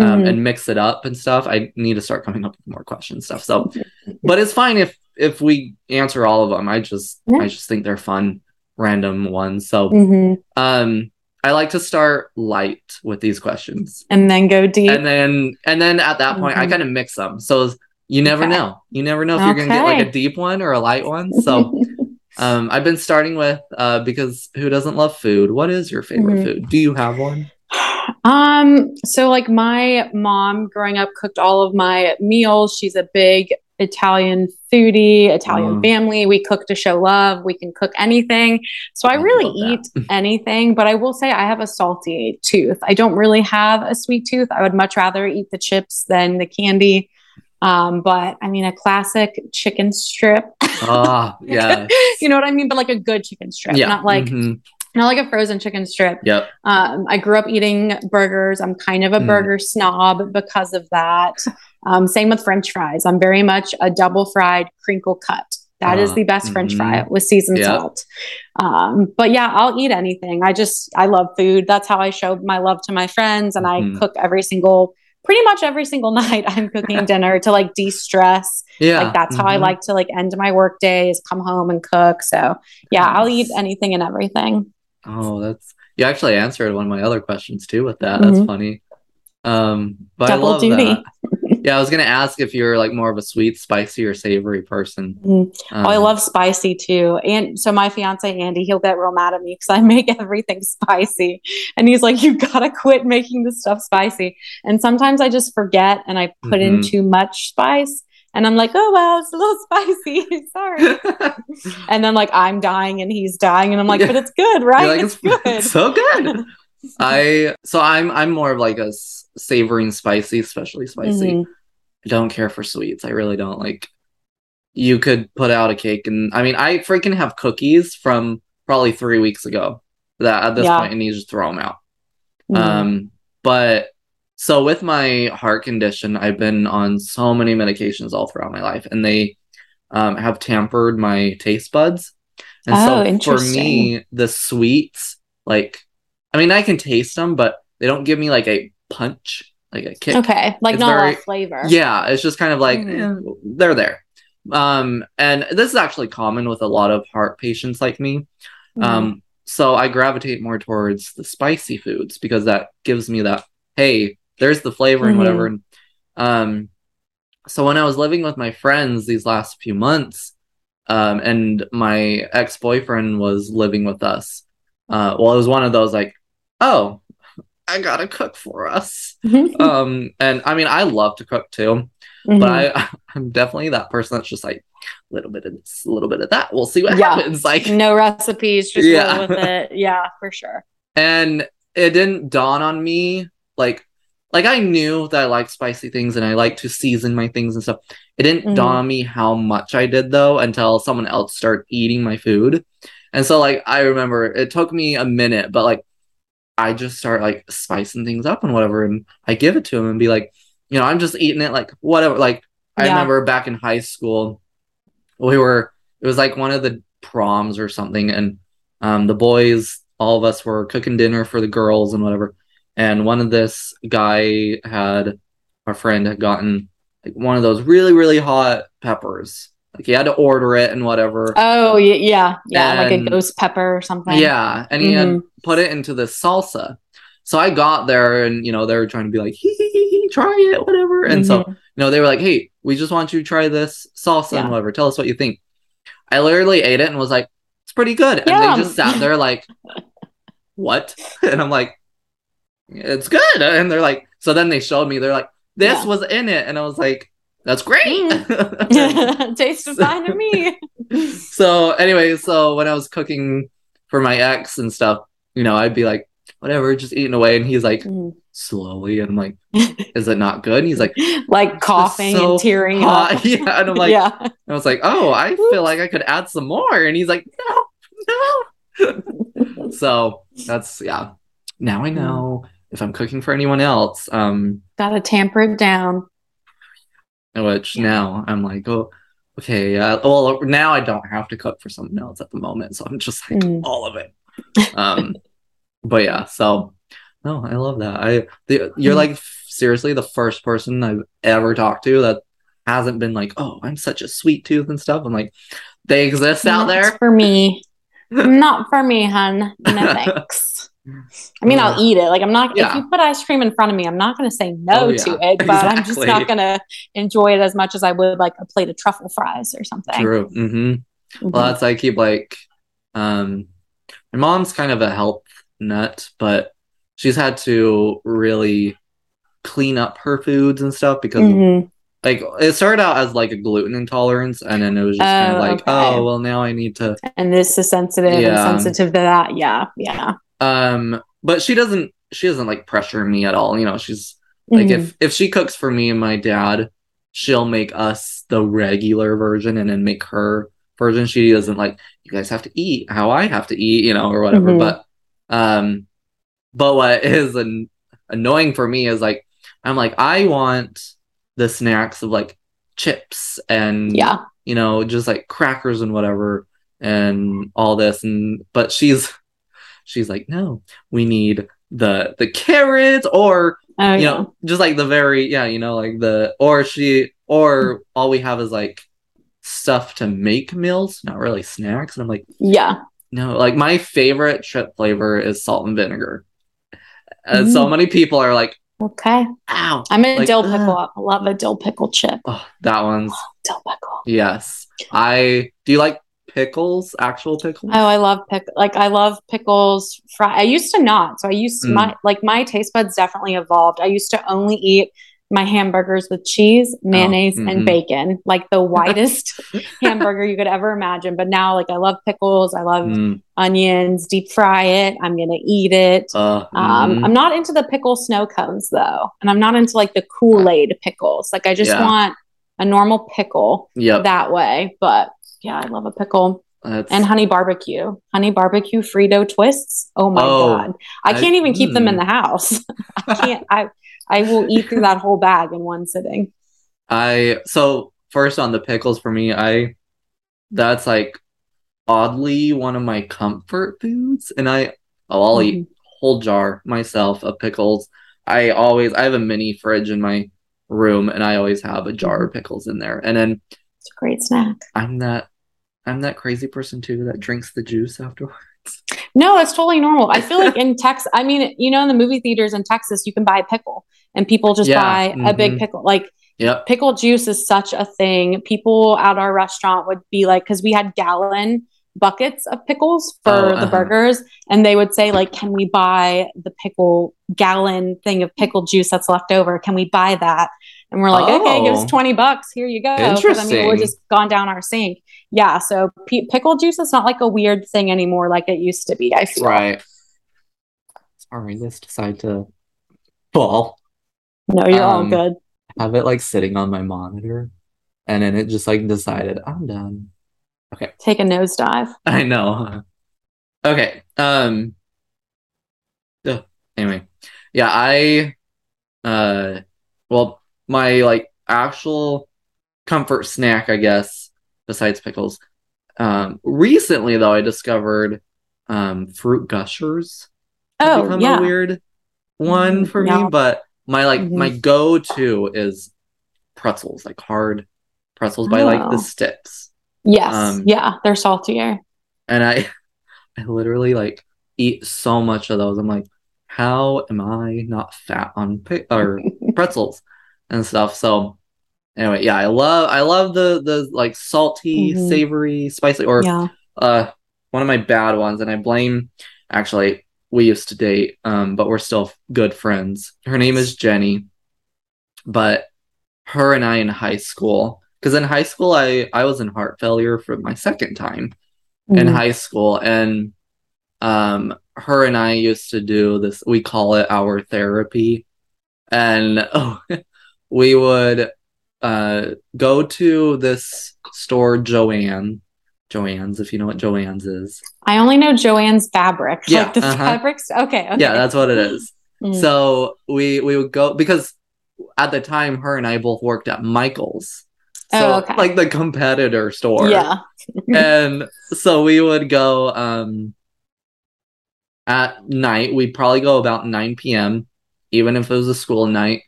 [SPEAKER 1] um,
[SPEAKER 2] Mhm.
[SPEAKER 1] and mix it up and stuff. I need to start coming up with more questions stuff. So, but it's fine if if we answer all of them. I just
[SPEAKER 2] Yeah.
[SPEAKER 1] I just think they're fun, random ones. So,
[SPEAKER 2] Mhm.
[SPEAKER 1] um, I like to start light with these questions,
[SPEAKER 2] And then go deep.
[SPEAKER 1] and then and then at that point I
[SPEAKER 2] Mhm.
[SPEAKER 1] kind of mix them. So you never
[SPEAKER 2] Okay.
[SPEAKER 1] know. You never know if you're gonna get like a deep one or a light one. So. Um, I've been starting with uh, because who doesn't love food? What is your favorite
[SPEAKER 2] Mhm.
[SPEAKER 1] food? Do you have one?
[SPEAKER 2] Um, so like my mom growing up cooked all of my meals. She's a big Italian foodie, Italian
[SPEAKER 1] Mm.
[SPEAKER 2] family. We cook to show love. We can cook anything. So I
[SPEAKER 1] I
[SPEAKER 2] really eat anything, but I will say I have a salty tooth. I don't really have a sweet tooth. I would much rather eat the chips than the candy. Um, but I mean a classic chicken strip.
[SPEAKER 1] Ah, yeah,
[SPEAKER 2] you know what I mean? But like a good chicken strip,
[SPEAKER 1] yeah,
[SPEAKER 2] not like
[SPEAKER 1] mhm.
[SPEAKER 2] Not like a frozen chicken strip.
[SPEAKER 1] yep.
[SPEAKER 2] Um, I grew up eating burgers. I'm kind of a
[SPEAKER 1] Mm.
[SPEAKER 2] burger snob because of that. Um, same with French fries. I'm very much a double fried crinkle cut. That is
[SPEAKER 1] Ah,
[SPEAKER 2] the best French
[SPEAKER 1] mhm.
[SPEAKER 2] fry with seasoned
[SPEAKER 1] Yeah.
[SPEAKER 2] salt. Um, but yeah, I'll eat anything. I just I love food. That's how I show my love to my friends, and
[SPEAKER 1] Mhm.
[SPEAKER 2] I cook every single, pretty much every single night. I'm cooking dinner to like de stress.
[SPEAKER 1] Yeah,
[SPEAKER 2] Like that's how I
[SPEAKER 1] mhm.
[SPEAKER 2] like to like end my work day is come home and cook. So yeah, I'll eat anything and everything.
[SPEAKER 1] Oh, that's you actually answered one of my other questions too with that. That's
[SPEAKER 2] Mhm.
[SPEAKER 1] funny. Um, but
[SPEAKER 2] Double
[SPEAKER 1] I love
[SPEAKER 2] duty.
[SPEAKER 1] that. Yeah, I was gonna ask if you're like more of a sweet, spicy, or savory person.
[SPEAKER 2] Mhm.
[SPEAKER 1] Um,
[SPEAKER 2] oh, I love spicy too. And so my fiance Andy, he'll get real mad at me because I make everything spicy, and he's like, "You gotta quit making this stuff spicy." And sometimes I just forget and I put in
[SPEAKER 1] Mhm.
[SPEAKER 2] too much spice, and I'm like, "Oh well, it's a little spicy. Sorry." and then like I'm dying and he's dying, and I'm like,
[SPEAKER 1] Yeah.
[SPEAKER 2] "But it's good, right?
[SPEAKER 1] Like,
[SPEAKER 2] it's good."
[SPEAKER 1] so good. I so I'm I'm more of like a s- savory and spicy, especially spicy.
[SPEAKER 2] Mhm.
[SPEAKER 1] I don't care for sweets. I really don't like. You could put out a cake, and I mean, I freaking have cookies from probably three weeks ago. That at this
[SPEAKER 2] Yeah.
[SPEAKER 1] point, I need to just throw them out.
[SPEAKER 2] Mhm.
[SPEAKER 1] Um, but so with my heart condition, I've been on so many medications all throughout my life, and they um, have tampered my taste buds. And
[SPEAKER 2] Oh,
[SPEAKER 1] so for me, the sweets, like, I mean, I can taste them, but they don't give me like a punch, like a kick.
[SPEAKER 2] okay, like
[SPEAKER 1] It's
[SPEAKER 2] not a
[SPEAKER 1] very-
[SPEAKER 2] flavor.
[SPEAKER 1] Yeah, it's just kind of like
[SPEAKER 2] Mhm.
[SPEAKER 1] eh, they're there. Um, and this is actually common with a lot of heart patients like me.
[SPEAKER 2] Mhm.
[SPEAKER 1] Um, so I gravitate more towards the spicy foods because that gives me that, hey, there's the flavor and
[SPEAKER 2] Mhm.
[SPEAKER 1] whatever. And um, so when I was living with my friends these last few months, um, and my ex boyfriend was living with us, uh, well, it was one of those like, oh, I gotta cook for us. um, and I mean, I love to cook too,
[SPEAKER 2] Mhm.
[SPEAKER 1] but I, I'm definitely that person that's just like a little bit of this, a little bit of that. We'll see what
[SPEAKER 2] Yeah.
[SPEAKER 1] happens. Like,
[SPEAKER 2] no recipes, just
[SPEAKER 1] Yeah.
[SPEAKER 2] with it. Yeah, for sure.
[SPEAKER 1] and it didn't dawn on me like like I knew that I liked spicy things and I like to season my things and stuff. It didn't
[SPEAKER 2] Mhm.
[SPEAKER 1] dawn on me how much I did though until someone else started eating my food. And so like I remember it took me a minute, but like I just start like spicing things up and whatever and I give it to him and be like, you know, I'm just eating it like whatever. Like I
[SPEAKER 2] Yeah.
[SPEAKER 1] remember back in high school, we were it was like one of the proms or something, and um the boys, all of us were cooking dinner for the girls and whatever. And one of this guy had our friend had gotten like one of those really, really hot peppers. Like he had to order it and whatever.
[SPEAKER 2] Oh yeah, yeah, like a ghost pepper or something.
[SPEAKER 1] Yeah, and he had
[SPEAKER 2] Mhm.
[SPEAKER 1] put it into the salsa. So I got there and you know they were trying to be like, hee hee hee, hee, try it, whatever. And so
[SPEAKER 2] Mhm.
[SPEAKER 1] you know, they were like, "Hey, we just want you to try this salsa
[SPEAKER 2] Yeah.
[SPEAKER 1] and whatever. Tell us what you think." I literally ate it and was like, "It's pretty good." And
[SPEAKER 2] Yeah.
[SPEAKER 1] they just sat there like, "What?" And I'm like, "It's good." And they're like, so then they showed me. They're like, "This
[SPEAKER 2] Yeah.
[SPEAKER 1] was in it," and I was like, "That's great."
[SPEAKER 2] Tastes fine to me.
[SPEAKER 1] so anyway, so when I was cooking for my ex and stuff, you know, I'd be like, "Whatever, just eating away," and he's like,
[SPEAKER 2] Mhm.
[SPEAKER 1] slowly, and I'm like, "Is it not good?" And he's like,
[SPEAKER 2] like coughing
[SPEAKER 1] so
[SPEAKER 2] and tearing
[SPEAKER 1] hot.
[SPEAKER 2] up.
[SPEAKER 1] Yeah, and I'm like,
[SPEAKER 2] yeah.
[SPEAKER 1] I was like, oh, I feel like I could add some more. And he's like, no, no. so that's, yeah. Now I know if I'm cooking for anyone else, um,
[SPEAKER 2] Gotta tamper it down.
[SPEAKER 1] which now I'm like, oh, okay. Uh, well, now I don't have to cook for someone else at the moment. So I'm just like,
[SPEAKER 2] Mm.
[SPEAKER 1] all of it. Um, but yeah, so no, I love that. I, the, you're
[SPEAKER 2] Mm.
[SPEAKER 1] like, seriously, the first person I've ever talked to that hasn't been like, oh, I'm such a sweet tooth and stuff. I'm like, they exist out there.
[SPEAKER 2] for me. Not for me, hun. No thanks. I mean, I'll eat it. Like I'm not.
[SPEAKER 1] Yeah.
[SPEAKER 2] If you put ice cream in front of me, I'm not going to say no
[SPEAKER 1] Oh, yeah.
[SPEAKER 2] to it. But I'm just not going to enjoy it as much as I would like a plate of truffle fries or something.
[SPEAKER 1] True. hmm
[SPEAKER 2] Mhm.
[SPEAKER 1] Well, that's I keep like, um, my mom's kind of a health nut, but she's had to really clean up her foods and stuff because
[SPEAKER 2] Mhm.
[SPEAKER 1] like it started out as like a gluten intolerance, and then it was just kind
[SPEAKER 2] Oh,
[SPEAKER 1] of like,
[SPEAKER 2] okay.
[SPEAKER 1] oh, well, now I need to.
[SPEAKER 2] And this is sensitive
[SPEAKER 1] Yeah.
[SPEAKER 2] and sensitive to that. Yeah. Yeah.
[SPEAKER 1] Um, but she doesn't. She doesn't like pressure me at all. You know, she's like
[SPEAKER 2] Mhm.
[SPEAKER 1] if if she cooks for me and my dad, she'll make us the regular version and then make her version. She doesn't like you guys have to eat how I have to eat, you know, or whatever.
[SPEAKER 2] Mhm.
[SPEAKER 1] But um, but what is an- annoying for me is like I'm like I want the snacks of like chips and
[SPEAKER 2] yeah.
[SPEAKER 1] you know just like crackers and whatever and all this and but she's she's like no we need the the carrots or
[SPEAKER 2] Oh,
[SPEAKER 1] you
[SPEAKER 2] yeah.
[SPEAKER 1] know just like the very yeah you know like the or she or all we have is like stuff to make meals not really snacks and i'm like
[SPEAKER 2] yeah.
[SPEAKER 1] no like my favorite chip flavor is salt and vinegar and so
[SPEAKER 2] Mm.
[SPEAKER 1] many people are like
[SPEAKER 2] Okay.
[SPEAKER 1] Ow.
[SPEAKER 2] I'm a
[SPEAKER 1] Like,
[SPEAKER 2] dill pickle. I love a dill pickle chip.
[SPEAKER 1] Oh, that one's
[SPEAKER 2] Dill pickle.
[SPEAKER 1] yes. I do you like pickles? Actual pickles?
[SPEAKER 2] Oh, I love pick like I love pickles. Fry. I used to not. So I used
[SPEAKER 1] Mm.
[SPEAKER 2] my like my taste buds definitely evolved. I used to only eat my hamburgers with cheese, mayonnaise,
[SPEAKER 1] mhm.
[SPEAKER 2] and bacon, like the widest hamburger you could ever imagine. But now, like I love pickles. I love
[SPEAKER 1] Mm,
[SPEAKER 2] onions. Deep fry it. I'm gonna eat it.
[SPEAKER 1] uh,
[SPEAKER 2] Um,
[SPEAKER 1] mhm.
[SPEAKER 2] I'm not into the pickle snow cones though, and I'm not into like the Kool Aid pickles. Like I just
[SPEAKER 1] Yeah.
[SPEAKER 2] want a normal pickle
[SPEAKER 1] Yep.
[SPEAKER 2] that way. But yeah, I love a pickle
[SPEAKER 1] That's,
[SPEAKER 2] and honey barbecue, honey barbecue Frito twists. Oh my
[SPEAKER 1] Oh,
[SPEAKER 2] god, I
[SPEAKER 1] I-
[SPEAKER 2] can't even keep them in
[SPEAKER 1] mm.
[SPEAKER 2] the house. I can't. I I will eat through that whole bag in one sitting.
[SPEAKER 1] I so first on the pickles for me, I that's like oddly one of my comfort foods, and I oh, I'll eat whole jar myself of pickles. I always I have a mini fridge in my room, and I always have a jar of pickles in there. And then
[SPEAKER 2] It's a great snack.
[SPEAKER 1] I'm that I'm that crazy person too that drinks the juice afterwards.
[SPEAKER 2] No, that's totally normal. I feel like in Texas, I mean, you know, in the movie theaters in Texas, you can buy a pickle and people just
[SPEAKER 1] Yeah,
[SPEAKER 2] buy a big
[SPEAKER 1] mhm.
[SPEAKER 2] pickle. Like
[SPEAKER 1] Yep.
[SPEAKER 2] pickle juice is such a thing. People at our restaurant would be like, because we had gallon buckets of pickles for
[SPEAKER 1] Oh,
[SPEAKER 2] the
[SPEAKER 1] uh-huh.
[SPEAKER 2] burgers, and they would say like, "Can we buy the pickle gallon thing of pickle juice that's left over? Can we buy that?" And we're like, "Okay, give us
[SPEAKER 1] Oh.
[SPEAKER 2] twenty bucks. Here you go." 'Cause, I mean,
[SPEAKER 1] Interesting.
[SPEAKER 2] just gone down our sink. Yeah, so p- pickle juice is not like a weird thing anymore, like it used to be. I feel
[SPEAKER 1] Right. Sorry, this decided to fall.
[SPEAKER 2] No, you're all
[SPEAKER 1] Um,
[SPEAKER 2] good.
[SPEAKER 1] have it like sitting on my monitor and then it just like decided I'm done. Okay.
[SPEAKER 2] Take a nosedive.
[SPEAKER 1] I know. Okay. Um ugh, anyway. Yeah, I uh well my like actual comfort snack, I guess, besides pickles. Um recently though I discovered um fruit gushers
[SPEAKER 2] Oh yeah,
[SPEAKER 1] a weird one
[SPEAKER 2] Mhm,
[SPEAKER 1] for
[SPEAKER 2] yeah.
[SPEAKER 1] me, but my like
[SPEAKER 2] Mhm.
[SPEAKER 1] my go-to is pretzels, like hard pretzels by like
[SPEAKER 2] Oh.
[SPEAKER 1] the sticks.
[SPEAKER 2] yes,
[SPEAKER 1] um,
[SPEAKER 2] yeah. They're saltier.
[SPEAKER 1] And I I literally like eat so much of those. I'm like, how am I not fat on pi- or pretzels and stuff? So anyway, yeah, I love I love the the like salty,
[SPEAKER 2] Mhm.
[SPEAKER 1] savory, spicy or
[SPEAKER 2] Yeah.
[SPEAKER 1] uh one of my bad ones and i blame actually we used to date um but we're still good friends her name is jenny but her and i in high school because in high school i i was in heart failure for my second time in
[SPEAKER 2] Mhm.
[SPEAKER 1] high school and um her and i used to do this we call it our therapy and oh we would uh go to this store joanne joanne's if you know what joanne's is
[SPEAKER 2] I only know Joanne's fabric.
[SPEAKER 1] Yeah,
[SPEAKER 2] like the
[SPEAKER 1] uh-huh.
[SPEAKER 2] fabrics. Okay, okay.
[SPEAKER 1] yeah that's what it is
[SPEAKER 2] Mm.
[SPEAKER 1] so we we would go because at the time her and i both worked at michael's so
[SPEAKER 2] Oh, okay.
[SPEAKER 1] like the competitor store
[SPEAKER 2] yeah.
[SPEAKER 1] and so we would go um at night we'd probably go about 9 p.m even if it was a school night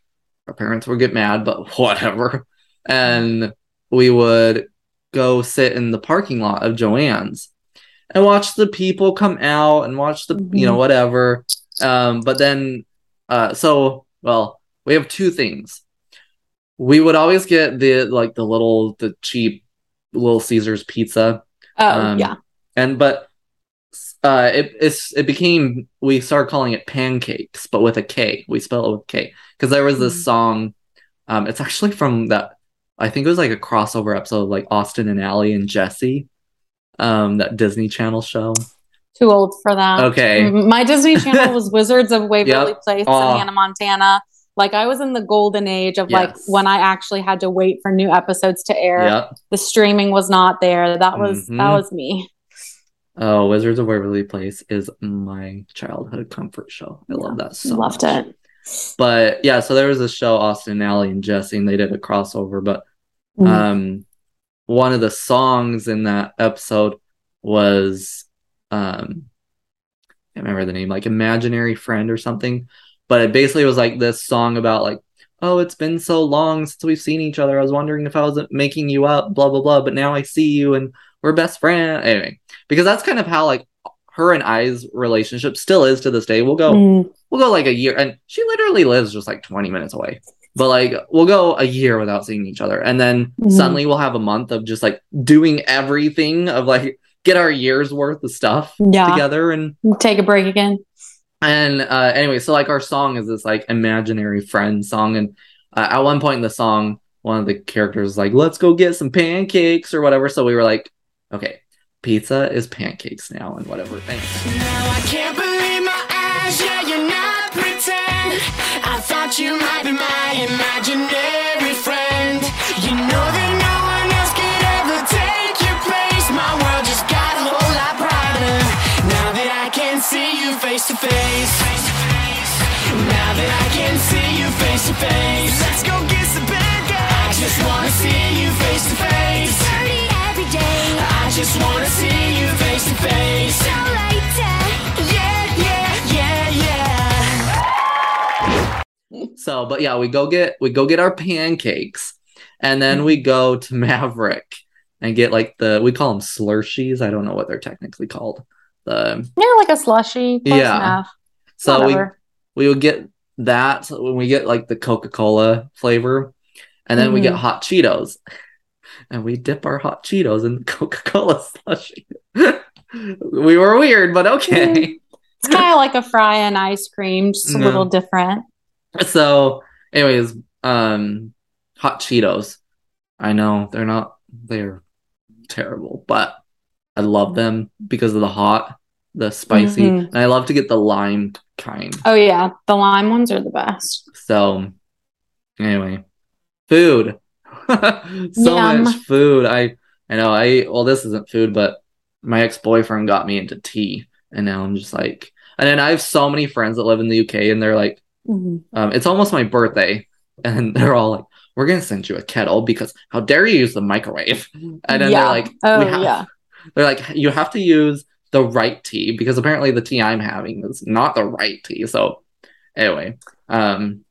[SPEAKER 1] our parents would get mad but whatever and we would go sit in the parking lot of joanne's and watch the people come out and watch the you know
[SPEAKER 2] Mhm.
[SPEAKER 1] whatever um but then uh so well we have two things we would always get the like the little the cheap little caesars pizza
[SPEAKER 2] Oh
[SPEAKER 1] um,
[SPEAKER 2] yeah.
[SPEAKER 1] and but uh it it's it became we started calling it pancakes but with a k we spell it with k because there was this
[SPEAKER 2] Mhm.
[SPEAKER 1] song um it's actually from that i think it was like a crossover episode of like austin and Ally and jesse um that disney channel show
[SPEAKER 2] Too old for that.
[SPEAKER 1] okay
[SPEAKER 2] My Disney Channel was Wizards of Waverly
[SPEAKER 1] Yep.
[SPEAKER 2] Place
[SPEAKER 1] Oh.
[SPEAKER 2] and Hannah Montana. Like I was in the golden age of like when I actually had to wait for new episodes to air.
[SPEAKER 1] yep
[SPEAKER 2] The streaming was not there. That was
[SPEAKER 1] Mhm.
[SPEAKER 2] that was me.
[SPEAKER 1] Oh wizards of waverly place is my childhood comfort show i love that so
[SPEAKER 2] Loved
[SPEAKER 1] much.
[SPEAKER 2] it.
[SPEAKER 1] but yeah so there was a show austin Ally and jesse and they did a crossover but
[SPEAKER 2] Mm.
[SPEAKER 1] um one of the songs in that episode was um I can't remember the name like imaginary friend or something but it basically was like this song about like oh it's been so long since we've seen each other i was wondering if i was making you up blah blah blah but now i see you and we're best friends anyway because that's kind of how like her and I's relationship still is to this day. We'll go
[SPEAKER 2] Mm.
[SPEAKER 1] we'll go like a year and she literally lives just like 20 minutes away. But like we'll go a year without seeing each other. And then
[SPEAKER 2] Mhm.
[SPEAKER 1] suddenly we'll have a month of just like doing everything of like get our year's worth of stuff
[SPEAKER 2] Yeah.
[SPEAKER 1] together and
[SPEAKER 2] Take a break again.
[SPEAKER 1] and uh anyway so like our song is this like imaginary friend song and uh, at one point in the song one of the characters is like let's go get some pancakes or whatever so we were like okay pizza is pancakes now and whatever Anyway.
[SPEAKER 3] Now I can't believe my eyes, yeah, you're not pretend. I thought you might be my imaginary friend. You know that no one else could ever take your place. My world just got a whole lot brighter. Now that I can see you face to face. Now that I can see you face to face. Let's go get some pancakes. I just wanna see you face to face. Just wanna see you face to face.
[SPEAKER 4] So later.
[SPEAKER 3] Yeah, yeah, yeah, yeah.
[SPEAKER 1] So, but yeah, we go get we go get our pancakes, and then we go to Maverik and get like the we call them slushies. I don't know what they're technically called. The
[SPEAKER 2] Yeah, like a slushy.
[SPEAKER 1] Yeah.
[SPEAKER 2] enough.
[SPEAKER 1] so we
[SPEAKER 2] Whatever.
[SPEAKER 1] we would get that when we get like the Coca Cola flavor, and then we get
[SPEAKER 2] Mhm.
[SPEAKER 1] hot Cheetos, and we dip our hot Cheetos in Coca Cola slushie. we were weird, but okay.
[SPEAKER 2] It's kind of like a fry and ice cream, just a
[SPEAKER 1] No.
[SPEAKER 2] little different.
[SPEAKER 1] so anyways um hot cheetos i know they're not they're terrible but i love them because of the hot the spicy
[SPEAKER 2] Mhm.
[SPEAKER 1] and i love to get the lime kind
[SPEAKER 2] Oh yeah, the lime ones are the best.
[SPEAKER 1] so anyway food so
[SPEAKER 2] Yum.
[SPEAKER 1] much food i i know i well this isn't food but my ex-boyfriend got me into tea and now i'm just like and then i have so many friends that live in the uk and they're like
[SPEAKER 2] Mhm.
[SPEAKER 1] um, it's almost my birthday, and they're all like, "We're gonna send you a kettle because how dare you use the microwave?" And then
[SPEAKER 2] Yeah.
[SPEAKER 1] they're like,
[SPEAKER 2] Oh,
[SPEAKER 1] we have,
[SPEAKER 2] yeah.
[SPEAKER 1] they're like, you have to use the right tea because apparently the tea I'm having is not the right tea." So anyway, um,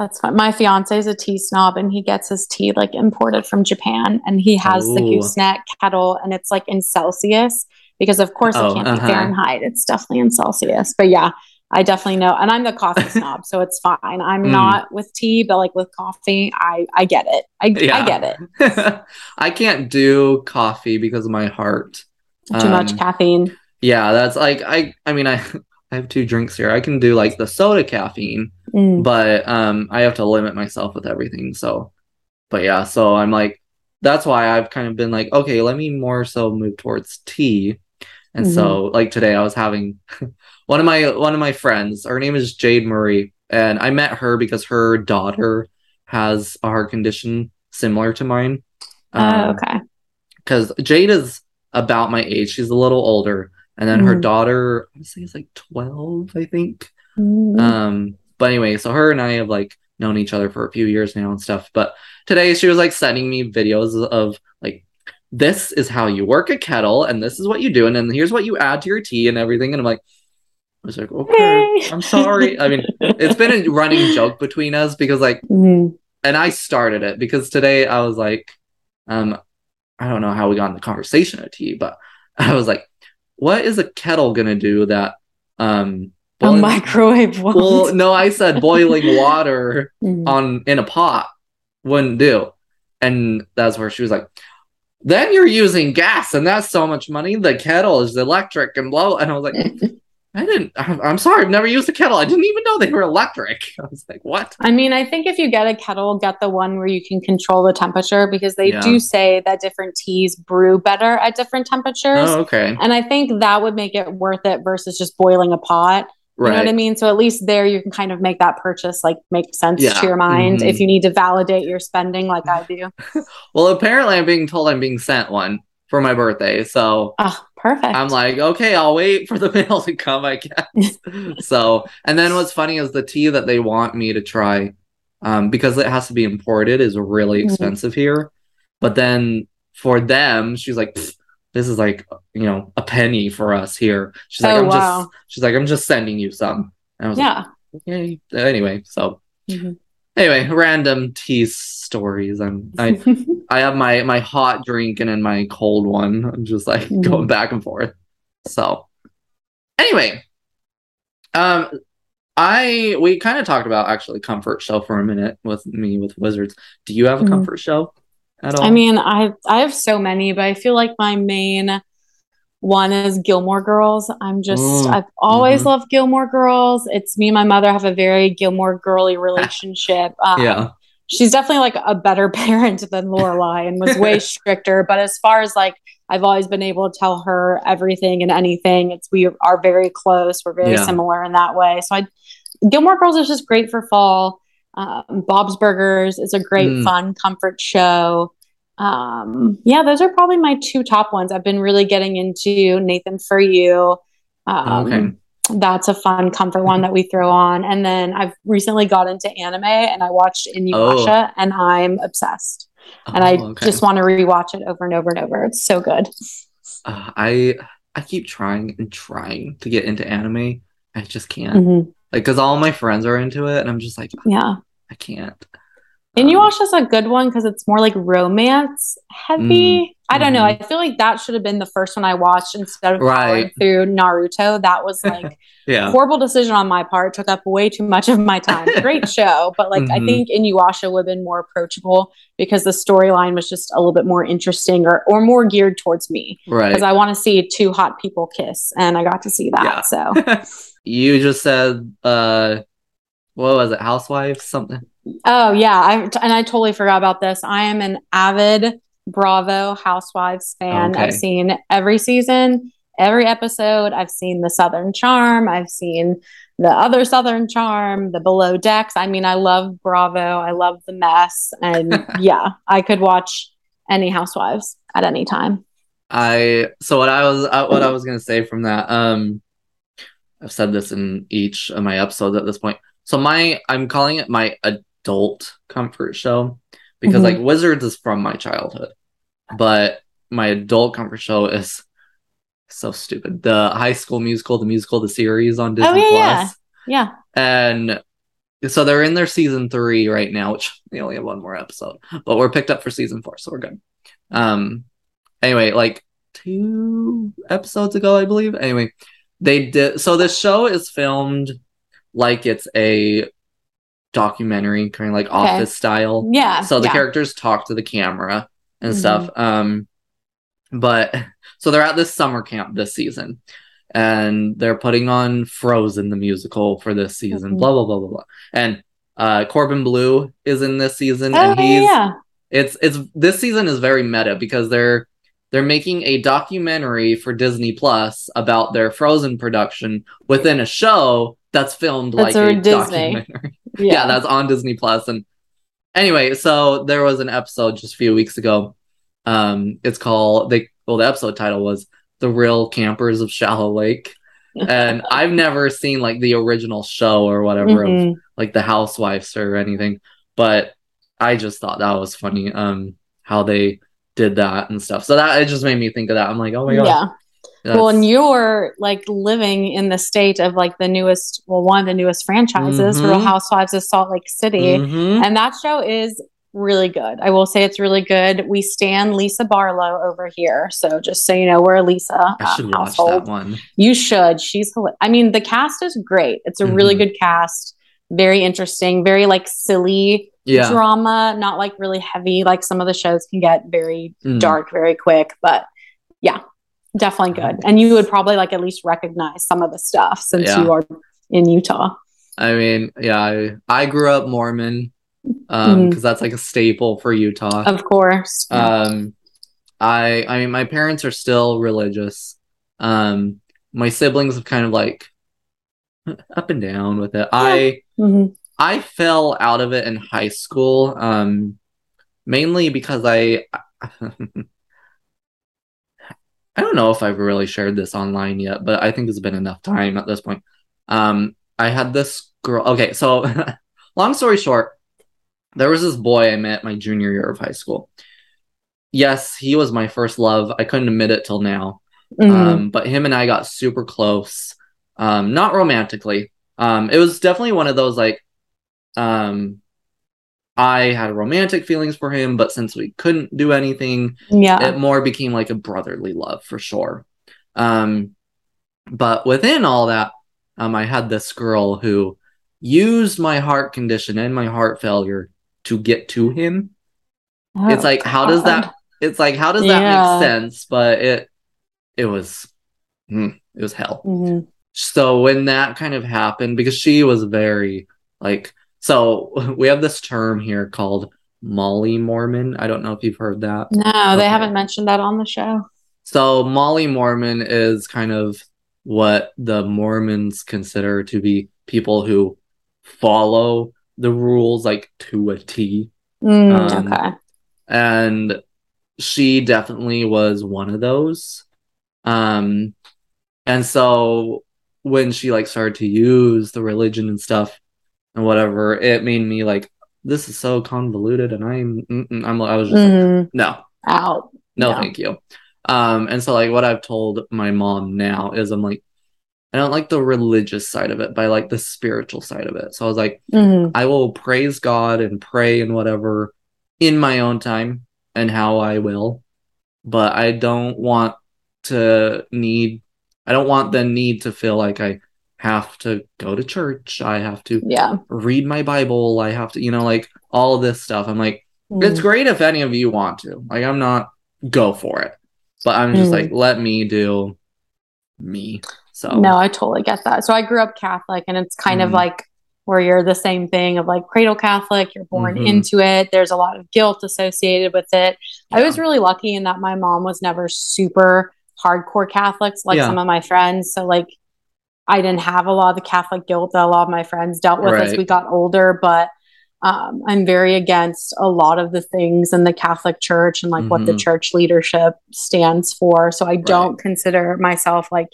[SPEAKER 2] That's fine. My fiance is a tea snob and he gets his tea like imported from Japan and he has the gooseneck kettle and it's like in Celsius because of course
[SPEAKER 1] Oh,
[SPEAKER 2] it can't
[SPEAKER 1] uh-huh.
[SPEAKER 2] be Fahrenheit. It's definitely in Celsius. But yeah, I definitely know. And I'm the coffee snob, so it's fine. I'm
[SPEAKER 1] Mm.
[SPEAKER 2] not with tea, but like with coffee, I I get it. I
[SPEAKER 1] Yeah.
[SPEAKER 2] I get it.
[SPEAKER 1] I can't do coffee because of my heart.
[SPEAKER 2] Too much
[SPEAKER 1] Um,
[SPEAKER 2] caffeine.
[SPEAKER 1] Yeah, that's like I. I mean, I I have two drinks here. I can do like the soda caffeine,
[SPEAKER 2] Mm.
[SPEAKER 1] but um I have to limit myself with everything. So but yeah, so I'm like that's why I've kind of been like, okay, let me more so move towards tea. And so like today I was having one of my one of my friends, her name is Jade Murray, and I met her because her daughter has a heart condition similar to mine.
[SPEAKER 2] Oh,
[SPEAKER 1] Um,
[SPEAKER 2] okay.
[SPEAKER 1] because Jade is about my age. She's a little older. And then her
[SPEAKER 2] Mhm.
[SPEAKER 1] daughter, I say is like 12, I think.
[SPEAKER 2] Mm.
[SPEAKER 1] Um, but anyway, so her and I have like known each other for a few years now and stuff. But today she was like sending me videos of like this is how you work a kettle and this is what you do and then here's what you add to your tea and everything. And I'm like, I was like, okay,
[SPEAKER 2] Yay.
[SPEAKER 1] I'm sorry. I mean, it's been a running joke between us because like
[SPEAKER 2] Mm.
[SPEAKER 1] and I started it because today I was like, um, I don't know how we got in the conversation of tea, but I was like, what is a kettle gonna do that um
[SPEAKER 2] A microwave won't.
[SPEAKER 1] well no I said boiling water
[SPEAKER 2] Mm.
[SPEAKER 1] on in a pot wouldn't do. And that's where she was like, then you're using gas and that's so much money. The kettle is electric and blow And I was like, I didn't I'm sorry, I've never used a kettle. I didn't even know they were electric. I was like, what?
[SPEAKER 2] I mean, I think if you get a kettle, get the one where you can control the temperature because they
[SPEAKER 1] Yeah.
[SPEAKER 2] do say that different teas brew better at different temperatures.
[SPEAKER 1] Oh, okay.
[SPEAKER 2] And I think that would make it worth it versus just boiling a pot. You know what I mean? So at least there you can kind of make that purchase like make sense
[SPEAKER 1] Yeah.
[SPEAKER 2] to your mind
[SPEAKER 1] Mhm.
[SPEAKER 2] if you need to validate your spending like I do.
[SPEAKER 1] Well, apparently I'm being told I'm being sent one for my birthday. So
[SPEAKER 2] Oh, perfect.
[SPEAKER 1] I'm like, okay, I'll wait for the mail to come, I guess. so, and then what's funny is the tea that they want me to try, um, because it has to be imported, is really
[SPEAKER 2] Mhm.
[SPEAKER 1] expensive here. But then for them, she's like, this is like, you know, a penny for us here. She's like,
[SPEAKER 2] Oh,
[SPEAKER 1] I'm
[SPEAKER 2] wow.
[SPEAKER 1] just, she's like, I'm just sending you some. And I was
[SPEAKER 2] yeah.
[SPEAKER 1] like, okay. Anyway, so
[SPEAKER 2] Mhm.
[SPEAKER 1] Anyway, random tea stories. I'm, I, I have my my hot drink and then my cold one. I'm just like
[SPEAKER 2] Mhm.
[SPEAKER 1] going back and forth. So anyway, um, I we kind of talked about actually comfort show for a minute with me with wizards. Do you have a
[SPEAKER 2] Mhm.
[SPEAKER 1] comfort show at all?
[SPEAKER 2] I mean, I I have so many, but I feel like my main one is Gilmore Girls. I'm just
[SPEAKER 1] Mm,
[SPEAKER 2] I've always
[SPEAKER 1] mhm.
[SPEAKER 2] loved Gilmore Girls. It's me and my mother have a very Gilmore girly relationship. Um,
[SPEAKER 1] yeah,
[SPEAKER 2] she's definitely like a better parent than Lorelai and was way stricter. But as far as like I've always been able to tell her everything and anything. It's we are very close. We're very
[SPEAKER 1] Yeah.
[SPEAKER 2] similar in that way. So I Gilmore Girls is just great for fall. Um, Bob's Burgers is a great
[SPEAKER 1] Mm.
[SPEAKER 2] fun comfort show. Um, yeah, those are probably my two top ones. I've been really getting into Nathan for You. Um,
[SPEAKER 1] Okay.
[SPEAKER 2] That's a fun comfort one that we throw on. And then I've recently got into anime and I watched Inuyasha and I'm obsessed. And I
[SPEAKER 1] Oh, okay.
[SPEAKER 2] just want to rewatch it over and over and over. It's so good.
[SPEAKER 1] Uh, I I keep trying and trying to get into anime. I just can't.
[SPEAKER 2] Mhm.
[SPEAKER 1] Like, cause all my friends are into it, and I'm just like,
[SPEAKER 2] Yeah.
[SPEAKER 1] I can't.
[SPEAKER 2] Inuyasha's a good one because it's more like romance heavy. I don't know.
[SPEAKER 1] mhm.
[SPEAKER 2] I feel like that should have been the first one I watched instead of
[SPEAKER 1] Right.
[SPEAKER 2] through Naruto. That was like
[SPEAKER 1] Yeah.
[SPEAKER 2] horrible decision on my part. Took up way too much of my time. Great show, but like I
[SPEAKER 1] Mhm.
[SPEAKER 2] think Inuyasha would have been more approachable because the storyline was just a little bit more interesting or or more geared towards me
[SPEAKER 1] Right.
[SPEAKER 2] because I want to see two hot people kiss, and I got to see that.
[SPEAKER 1] Yeah.
[SPEAKER 2] So
[SPEAKER 1] you just said, uh, what was it? Housewives? Something.
[SPEAKER 2] Oh yeah, I and I totally forgot about this. I am an avid Bravo Housewives fan.
[SPEAKER 1] Okay.
[SPEAKER 2] I've seen every season, every episode. I've seen the Southern Charm. I've seen the other Southern Charm, the Below Decks. I mean, I love Bravo. I love the mess, and yeah, I could watch any Housewives at any time.
[SPEAKER 1] I so what I was uh, what I was gonna say from that. Um, I've said this in each of my episodes at this point. So my I'm calling it my adult comfort show because
[SPEAKER 2] Mhm.
[SPEAKER 1] like Wizards is from my childhood, but my adult comfort show is so stupid. The High School Musical, the musical, the series on Disney
[SPEAKER 2] Oh, yeah, yeah.
[SPEAKER 1] Plus,
[SPEAKER 2] Yeah,
[SPEAKER 1] and so they're in their season three right now, which they only have one more episode, but we're picked up for season four, so we're good. Um, anyway, like two episodes ago, I believe. Anyway, they did. So this show is filmed like it's a documentary, kind of like Office style.
[SPEAKER 2] yeah.
[SPEAKER 1] So the
[SPEAKER 2] yeah.
[SPEAKER 1] characters talk to the camera and
[SPEAKER 2] Mhm.
[SPEAKER 1] stuff. Um, but so they're at this summer camp this season, and they're putting on Frozen the musical for this season.
[SPEAKER 2] Mhm.
[SPEAKER 1] Blah blah blah blah blah. And uh, Corbin Bleu is in this season,
[SPEAKER 2] Oh
[SPEAKER 1] and he's
[SPEAKER 2] yeah.
[SPEAKER 1] it's it's this season is very meta because they're they're making a documentary for Disney Plus about their Frozen production within a show that's filmed
[SPEAKER 2] That's
[SPEAKER 1] like a
[SPEAKER 2] Disney.
[SPEAKER 1] documentary yeah. that's on Disney Plus. And anyway, so there was an episode just a few weeks ago. Um, it's called they well, the episode title was The Real Campers of Shallow Lake. And I've never seen like the original show or whatever of
[SPEAKER 2] Mhm.
[SPEAKER 1] like the housewives or anything, but I just thought that was funny, um, how they did that and stuff. So that it just made me think of that. I'm like, oh my god.
[SPEAKER 2] yeah.
[SPEAKER 1] That's-
[SPEAKER 2] Well, and you're like living in the state of like the newest, well, one of the newest franchises, Real
[SPEAKER 1] Mhm.
[SPEAKER 2] Housewives of Salt Lake City.
[SPEAKER 1] Mhm.
[SPEAKER 2] And that show is really good. I will say it's really good. We stand Lisa Barlow over here. So just so you know, we're a Lisa
[SPEAKER 1] I should
[SPEAKER 2] um,
[SPEAKER 1] watch
[SPEAKER 2] household.
[SPEAKER 1] that one.
[SPEAKER 2] You should. She's, I mean, the cast is great. It's a really
[SPEAKER 1] Mhm.
[SPEAKER 2] good cast. Very interesting, very like silly
[SPEAKER 1] Yeah.
[SPEAKER 2] drama, not like really heavy. Like some of the shows can get very
[SPEAKER 1] Mm.
[SPEAKER 2] dark very quick, but yeah, definitely good. And you would probably like at least recognize some of the stuff since
[SPEAKER 1] Yeah.
[SPEAKER 2] you are in Utah.
[SPEAKER 1] I mean, yeah, I, I grew up Mormon um
[SPEAKER 2] Mhm.
[SPEAKER 1] because that's like a staple for Utah.
[SPEAKER 2] Of course.
[SPEAKER 1] Um I I mean my parents are still religious. Um my siblings have kind of like up and down with it. I
[SPEAKER 2] Mhm.
[SPEAKER 1] I fell out of it in high school um mainly because I I don't know if I've really shared this online yet, but I think it's been enough time at this point. Um I had this girl okay, so long story short, there was this boy I met my junior year of high school. Yes, he was my first love. I couldn't admit it till now.
[SPEAKER 2] Mhm.
[SPEAKER 1] Um, but him and I got super close. Um, not romantically. Um, it was definitely one of those like um I had romantic feelings for him, but since we couldn't do anything,
[SPEAKER 2] yeah.
[SPEAKER 1] it more became like a brotherly love for sure. Um But within all that, um, I had this girl who used my heart condition and my heart failure to get to him. it's
[SPEAKER 2] Oh,
[SPEAKER 1] like, how does that? It's like, how does that
[SPEAKER 2] Yeah.
[SPEAKER 1] make sense? But it, it was, mm, it was hell.
[SPEAKER 2] Mhm.
[SPEAKER 1] So when that kind of happened, because she was very like, so we have this term here called Molly Mormon. I don't know if you've heard that.
[SPEAKER 2] No, they haven't mentioned that on the show.
[SPEAKER 1] So Molly Mormon is kind of what the Mormons consider to be people who follow the rules like to a T.
[SPEAKER 2] Mm,
[SPEAKER 1] Um,
[SPEAKER 2] okay.
[SPEAKER 1] And she definitely was one of those. Um and so when she like started to use the religion and stuff and whatever, it made me like this is so convoluted and I'm I'm I was just like,
[SPEAKER 2] Mhm.
[SPEAKER 1] no,
[SPEAKER 2] Out.
[SPEAKER 1] no, thank you. Um, and so like what I've told my mom now is I'm like, I don't like the religious side of it, but I like the spiritual side of it. So I was like,
[SPEAKER 2] Mhm.
[SPEAKER 1] I will praise God and pray and whatever in my own time and how I will, but I don't want to need, I don't want the need to feel like I have to go to church. I have to
[SPEAKER 2] Yeah.
[SPEAKER 1] read my Bible. I have to, you know, like all of this stuff. I'm like, it's
[SPEAKER 2] Mm.
[SPEAKER 1] great if any of you want to. Like, I'm not go for it, but I'm just
[SPEAKER 2] Mm.
[SPEAKER 1] like, let me do me. So
[SPEAKER 2] No, I totally get that. So I grew up Catholic, and it's kind of
[SPEAKER 1] Mhm.
[SPEAKER 2] like where you're the same thing of like cradle Catholic, you're born
[SPEAKER 1] Mhm.
[SPEAKER 2] into it. There's a lot of guilt associated with it. I was really lucky in that my mom was never super hardcore Catholics like
[SPEAKER 1] Yeah.
[SPEAKER 2] some of my friends. So, like, I didn't have a lot of the Catholic guilt that a lot of my friends dealt with as we got older, but um, I'm very against a lot of the things in the Catholic Church and like what the
[SPEAKER 1] Mhm.
[SPEAKER 2] church leadership stands for. So I don't consider myself like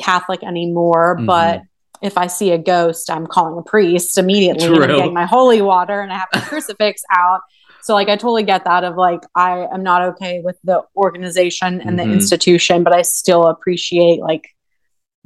[SPEAKER 2] Catholic anymore,
[SPEAKER 1] Mhm.
[SPEAKER 2] but if I see a ghost, I'm calling a priest immediately and I'm getting my holy water and I have my crucifix out. So like I totally get that of like I am not okay with the organization and
[SPEAKER 1] Mhm.
[SPEAKER 2] the institution, but I still appreciate like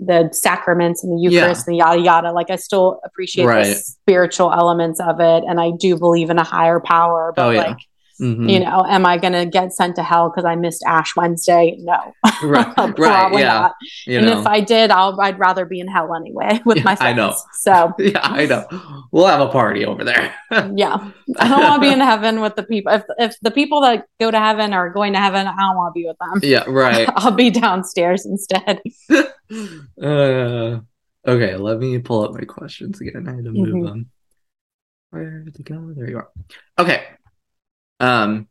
[SPEAKER 2] the sacraments and the
[SPEAKER 1] Yeah.
[SPEAKER 2] Eucharist and yada yada. Like I still appreciate
[SPEAKER 1] Right.
[SPEAKER 2] the spiritual elements of it, and I do believe in a higher power. But
[SPEAKER 1] Oh, yeah.
[SPEAKER 2] like
[SPEAKER 1] Mhm.
[SPEAKER 2] you know, am I going to get sent to hell because I missed Ash Wednesday? No,
[SPEAKER 1] right, right,
[SPEAKER 2] probably
[SPEAKER 1] yeah,
[SPEAKER 2] not.
[SPEAKER 1] you
[SPEAKER 2] and
[SPEAKER 1] know,
[SPEAKER 2] if I did, I'll, I'd rather be in hell anyway with
[SPEAKER 1] Yeah,
[SPEAKER 2] my
[SPEAKER 1] I know.
[SPEAKER 2] So
[SPEAKER 1] yeah, I know. We'll have a party over there.
[SPEAKER 2] yeah, I don't want to be in heaven with the people. If if the people that go to heaven are going to heaven, I don't want to be with them.
[SPEAKER 1] yeah, right.
[SPEAKER 2] I'll be downstairs instead.
[SPEAKER 1] uh, okay, let me pull up my questions again. I had to move
[SPEAKER 2] Mhm.
[SPEAKER 1] them. Where did they go? There you are. Okay. Um,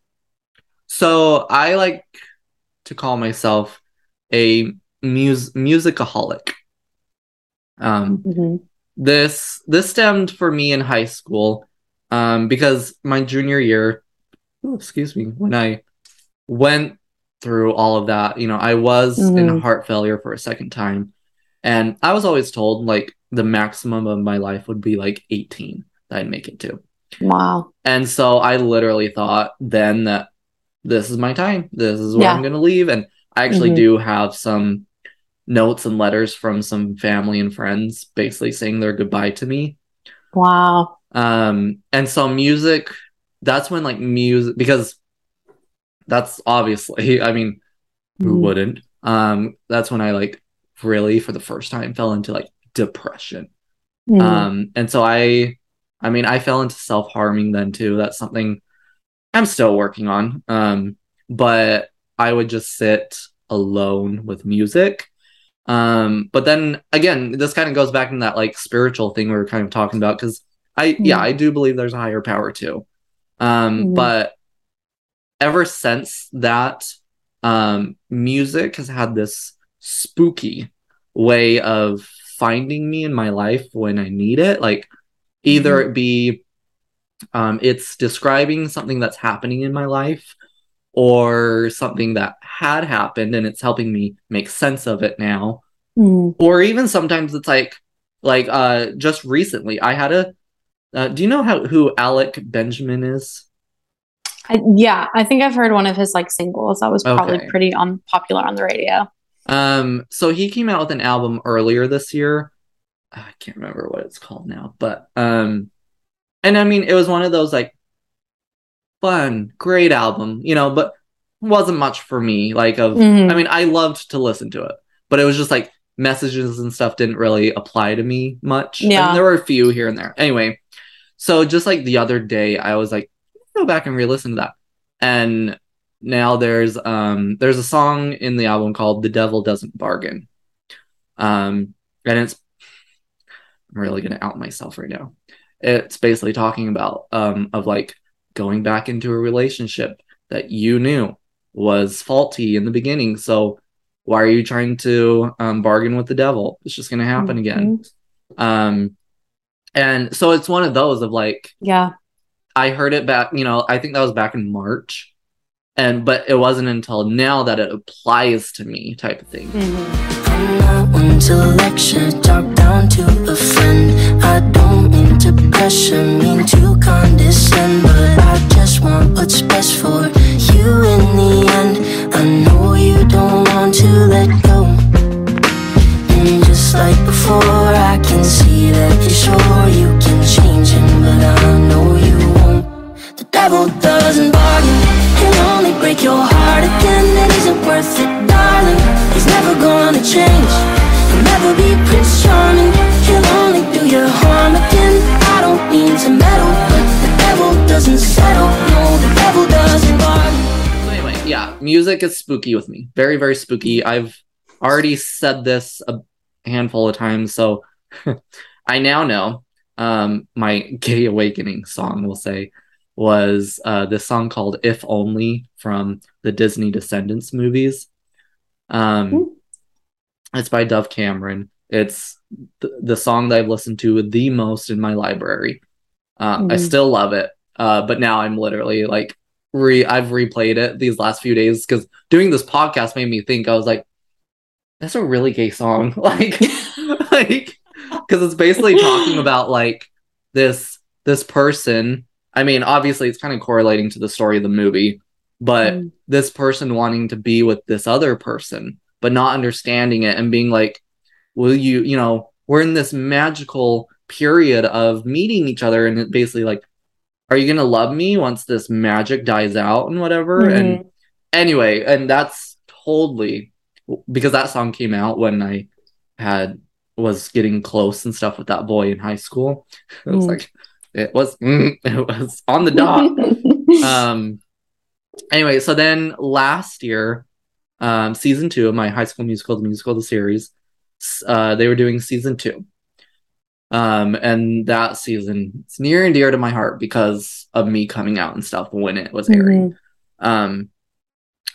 [SPEAKER 1] so I like to call myself a mus musicaholic. Um,
[SPEAKER 2] Mhm.
[SPEAKER 1] this this stemmed for me in high school, um, because my junior year, oh, excuse me, when I went through all of that, you know, I was in
[SPEAKER 2] Mhm.
[SPEAKER 1] heart failure for a second time, and I was always told like the maximum of my life would be like 18 that I'd make it to.
[SPEAKER 2] Wow.
[SPEAKER 1] And so I literally thought then that this is my time. This is where
[SPEAKER 2] Yeah.
[SPEAKER 1] I'm going to leave. And I actually
[SPEAKER 2] Mhm.
[SPEAKER 1] do have some notes and letters from some family and friends basically saying their goodbye to me.
[SPEAKER 2] Wow.
[SPEAKER 1] Um, and so music, that's when like music, because that's obviously, I mean, who
[SPEAKER 2] Mhm.
[SPEAKER 1] wouldn't? Um, that's when I like really for the first time fell into like depression.
[SPEAKER 2] Mhm.
[SPEAKER 1] Um, and so I, I mean, I fell into self harming then too. That's something I'm still working on. Um, but I would just sit alone with music. Um, but then again, this kind of goes back in that like spiritual thing we were kind of talking about because I, yeah,
[SPEAKER 2] Mhm.
[SPEAKER 1] I do believe there's a higher power too. Um,
[SPEAKER 2] Mhm.
[SPEAKER 1] but ever since that, um, music has had this spooky way of finding me in my life when I need it. Like either
[SPEAKER 2] Mhm.
[SPEAKER 1] it be um it's describing something that's happening in my life or something that had happened and it's helping me make sense of it now.
[SPEAKER 2] Mhm.
[SPEAKER 1] Or even sometimes it's like like uh just recently I had a uh, do you know how who Alec Benjamin is?
[SPEAKER 2] I, yeah, I think I've heard one of his like singles that was probably
[SPEAKER 1] Okay.
[SPEAKER 2] pretty on popular on the radio.
[SPEAKER 1] Um, so he came out with an album earlier this year. I can't remember what it's called now, but um, and I mean, it was one of those like fun, great album, you know, but wasn't much for me. Like, of
[SPEAKER 2] Mhm.
[SPEAKER 1] I mean, I loved to listen to it, but it was just like messages and stuff didn't really apply to me much.
[SPEAKER 2] Yeah.
[SPEAKER 1] And there were a few here and there. Anyway, so just like the other day, I was like, go back and re-listen to that. And now there's um there's a song in the album called The Devil Doesn't Bargain. Um and it's I'm really gonna out myself right now. It's basically talking about um of like going back into a relationship that you knew was faulty in the beginning. So why are you trying to um, bargain with the devil? It's just gonna happen again. Um and so it's one of those of like
[SPEAKER 2] Yeah.
[SPEAKER 1] I heard it back, you know, I think that was back in March. And but it wasn't until now that it applies to me type of thing.
[SPEAKER 2] Mhm.
[SPEAKER 3] I'm not one to lecture, talk down to a friend. I don't mean to pressure, mean to condescend, but I just want what's best for you in the end. I know you don't want to let go. And just like before, I can see that you're sure you can change him, but I know you won't. The devil doesn't bargain, he'll only break your heart again. It isn't worth it, darling. He's never gonna change. He'll never be Prince Charming. He'll only do you harm again. I don't mean to meddle, but the devil doesn't settle. No, the devil doesn't bargain.
[SPEAKER 1] So anyway, yeah, music is spooky with me. Very, very spooky. I've already said this a handful of times, so I now know um my gay awakening song we'll say was uh this song called If Only from the Disney Descendants movies. Um it's by Dove Cameron. It's th- the song that I've listened to the most in my library. Uh, I
[SPEAKER 2] Mhm.
[SPEAKER 1] still love it. Uh, but now I'm literally like re I've replayed it these last few days because doing this podcast made me think I was like, that's a really gay song. like like because it's basically talking about like this this person. I mean, obviously it's kind of correlating to the story of the movie, but
[SPEAKER 2] Mm.
[SPEAKER 1] this person wanting to be with this other person, but not understanding it and being like, will you, you know, we're in this magical period of meeting each other and basically like, are you gonna love me once this magic dies out and whatever? And anyway, and that's totally because that song came out when I had was getting close and stuff with that boy in high school. It was
[SPEAKER 2] Mm.
[SPEAKER 1] like it was mm, it was on the dot. Um anyway so then last year um season two of my high school musical the musical the series uh they were doing season two. Um and that season it's near and dear to my heart because of me coming out and stuff when it was airing. Um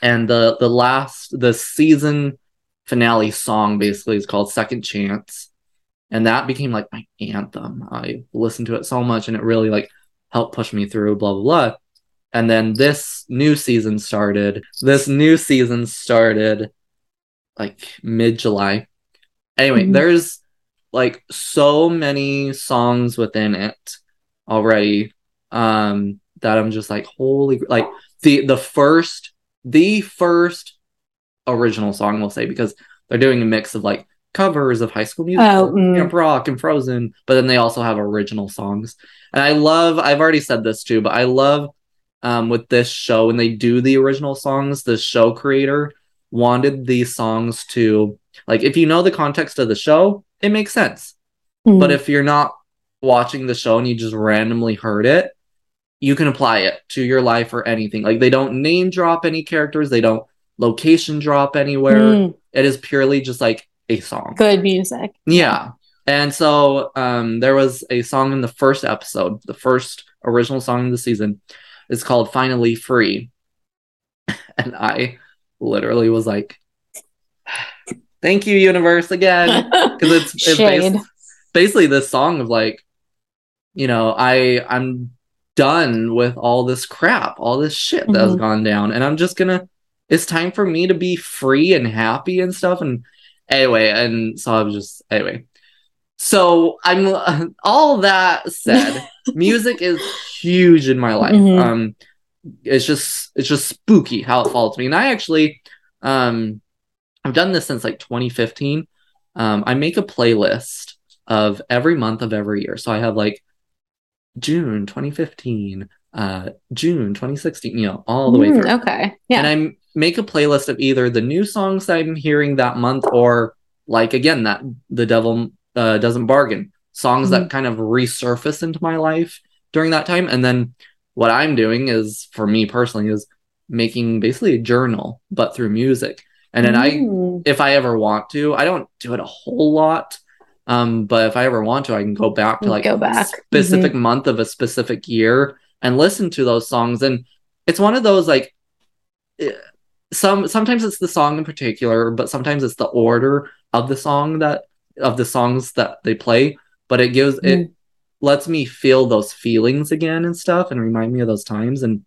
[SPEAKER 1] and the the last the season finale song basically is called second chance and that became like my anthem. I listened to it so much and it really like helped push me through blah blah blah. And then this new season started. This new season started like mid july anyway
[SPEAKER 2] Mhm.
[SPEAKER 1] there's like so many songs within it already um that i'm just like holy like the the first the first original song we'll say because they're doing a mix of like covers of high school music
[SPEAKER 2] Oh, mm.
[SPEAKER 1] camp rock and frozen but then they also have original songs and i love i've already said this too but i love um with this show when they do the original songs the show creator wanted these songs to like if you know the context of the show it makes sense
[SPEAKER 2] Mm.
[SPEAKER 1] but if you're not watching the show and you just randomly heard it, you can apply it to your life or anything. Like they don't name drop any characters, they don't location drop anywhere.
[SPEAKER 2] Mm.
[SPEAKER 1] It is purely just like a song.
[SPEAKER 2] good music.
[SPEAKER 1] Yeah. And so um there was a song in the first episode, the first original song of the season. It's called Finally Free. and I literally was like Thank you, universe, again because it's, it's
[SPEAKER 2] Shade.
[SPEAKER 1] bas- basically this song of like you know i i'm done with all this crap all this shit that has
[SPEAKER 2] Mhm.
[SPEAKER 1] gone down and i'm just gonna it's time for me to be free and happy and stuff and anyway and so i was just anyway. So i'm all that said music is huge in my life.
[SPEAKER 2] Mhm.
[SPEAKER 1] um it's just it's just spooky how it follows me. And i actually um i've done this since like 2015 um i make a playlist of every month of every year. So i have like june 2015 uh june 2016 you know all the way
[SPEAKER 2] Mm,
[SPEAKER 1] through
[SPEAKER 2] okay. Yeah.
[SPEAKER 1] and I make a playlist of either the new songs that I'm hearing that month or like again that the devil uh, doesn't bargain songs
[SPEAKER 2] Mm-hmm.
[SPEAKER 1] that kind of resurface into my life during that time and then what i'm doing is for me personally is making basically a journal but through music and then i
[SPEAKER 2] Mm.
[SPEAKER 1] if i ever want to i don't do it a whole lot um but if i ever want to i can go back to like
[SPEAKER 2] Go back. Mm-hmm.
[SPEAKER 1] specific month of a specific year and listen to those songs. And it's one of those like eh, some sometimes it's the song in particular but sometimes it's the order of the song that of the songs that they play. But it gives
[SPEAKER 2] Mm.
[SPEAKER 1] it lets me feel those feelings again and stuff and remind me of those times. And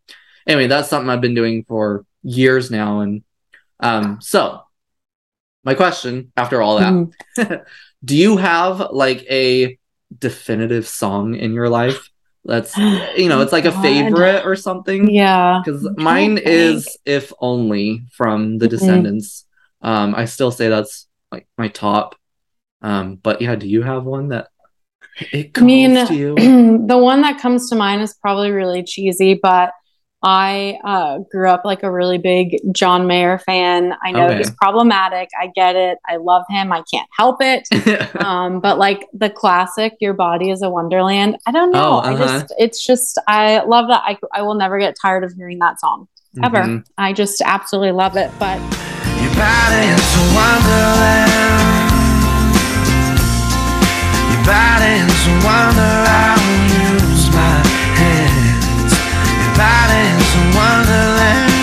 [SPEAKER 1] anyway that's something i've been doing for years now. And um so my question after all that
[SPEAKER 2] Mhm.
[SPEAKER 1] do you have like a definitive song in your life that's you know it's like a favorite or something.
[SPEAKER 2] Yeah.
[SPEAKER 1] because mine is if only from the
[SPEAKER 2] Mhm.
[SPEAKER 1] descendants. Um i still say that's like my top. Um but yeah do you have one that it
[SPEAKER 2] I mean,
[SPEAKER 1] to you?
[SPEAKER 2] the one that comes to mind is probably really cheesy, but I uh, grew up like a really big John Mayer fan. I know
[SPEAKER 1] Okay.
[SPEAKER 2] he's problematic. I get it. I love him. I can't help it. um, but like the classic, "Your Body Is a Wonderland." I don't know.
[SPEAKER 1] Oh,
[SPEAKER 2] I
[SPEAKER 1] uh-huh.
[SPEAKER 2] just, it's just, I love that. I, I will never get tired of hearing that song ever.
[SPEAKER 1] Mhm.
[SPEAKER 2] I just absolutely love it. But
[SPEAKER 5] Your body is a wonderland. Your body is a wonder. Your body wonderland.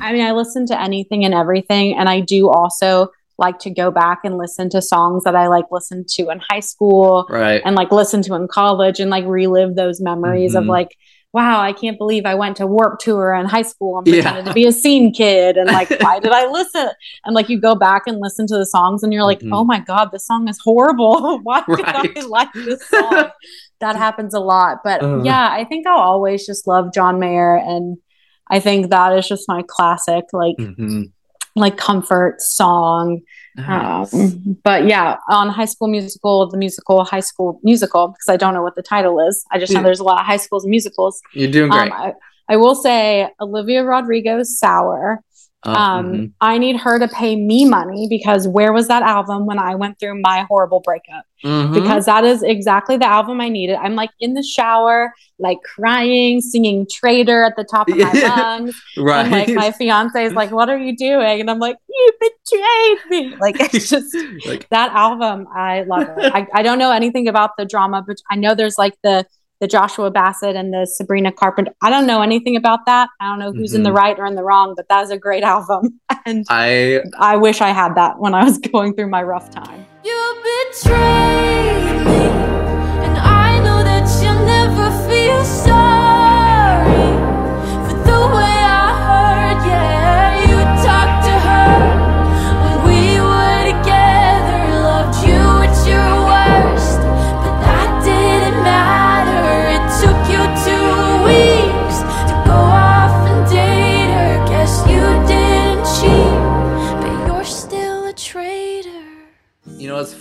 [SPEAKER 2] I mean, I listen to anything and everything, and I do also like to go back and listen to songs that I like listened to in high school
[SPEAKER 1] right
[SPEAKER 2] and like listen to in college and like relive those memories of
[SPEAKER 1] Mhm.
[SPEAKER 2] like, wow, I can't believe I went to Warp Tour in high school and
[SPEAKER 1] Yeah.
[SPEAKER 2] pretended to be a scene kid, and like, why did I listen? And like, you go back and listen to the songs, and you're like,
[SPEAKER 1] Mhm.
[SPEAKER 2] oh my god, this song is horrible. why did I like this song? that happens a lot, but
[SPEAKER 1] Uh.
[SPEAKER 2] yeah, I think I'll always just love John Mayer and. I think that is just my classic, like
[SPEAKER 1] Mhm.
[SPEAKER 2] Like comfort song.
[SPEAKER 1] Nice.
[SPEAKER 2] Um, but yeah, on High School Musical, the musical High School Musical, because I don't know what the title is. I just know there's a lot of high schools and musicals.
[SPEAKER 1] you're doing great
[SPEAKER 2] Um, I, I will say Olivia Rodrigo's Sour.
[SPEAKER 1] Oh,
[SPEAKER 2] Um,
[SPEAKER 1] mhm.
[SPEAKER 2] I need her to pay me money because where was that album when I went through my horrible breakup?
[SPEAKER 1] Mhm.
[SPEAKER 2] Because that is exactly the album I needed. I'm like in the shower, like crying, singing Traitor at the top of my lungs.
[SPEAKER 1] right
[SPEAKER 2] And like my fiance is like, "What are you doing?" And I'm like, "You betrayed me." Like it's just
[SPEAKER 1] like
[SPEAKER 2] that album. I love it. I, I don't know anything about the drama, but I know there's like the the Joshua Bassett and the Sabrina Carpenter. I don't know anything about that. I don't know who's in the
[SPEAKER 1] Mhm.
[SPEAKER 2] right or in the wrong, but that is a great album, and
[SPEAKER 1] i
[SPEAKER 2] I wish I had that when I was going through my rough time.
[SPEAKER 4] You betrayed me, and I know that you'll never feel sorry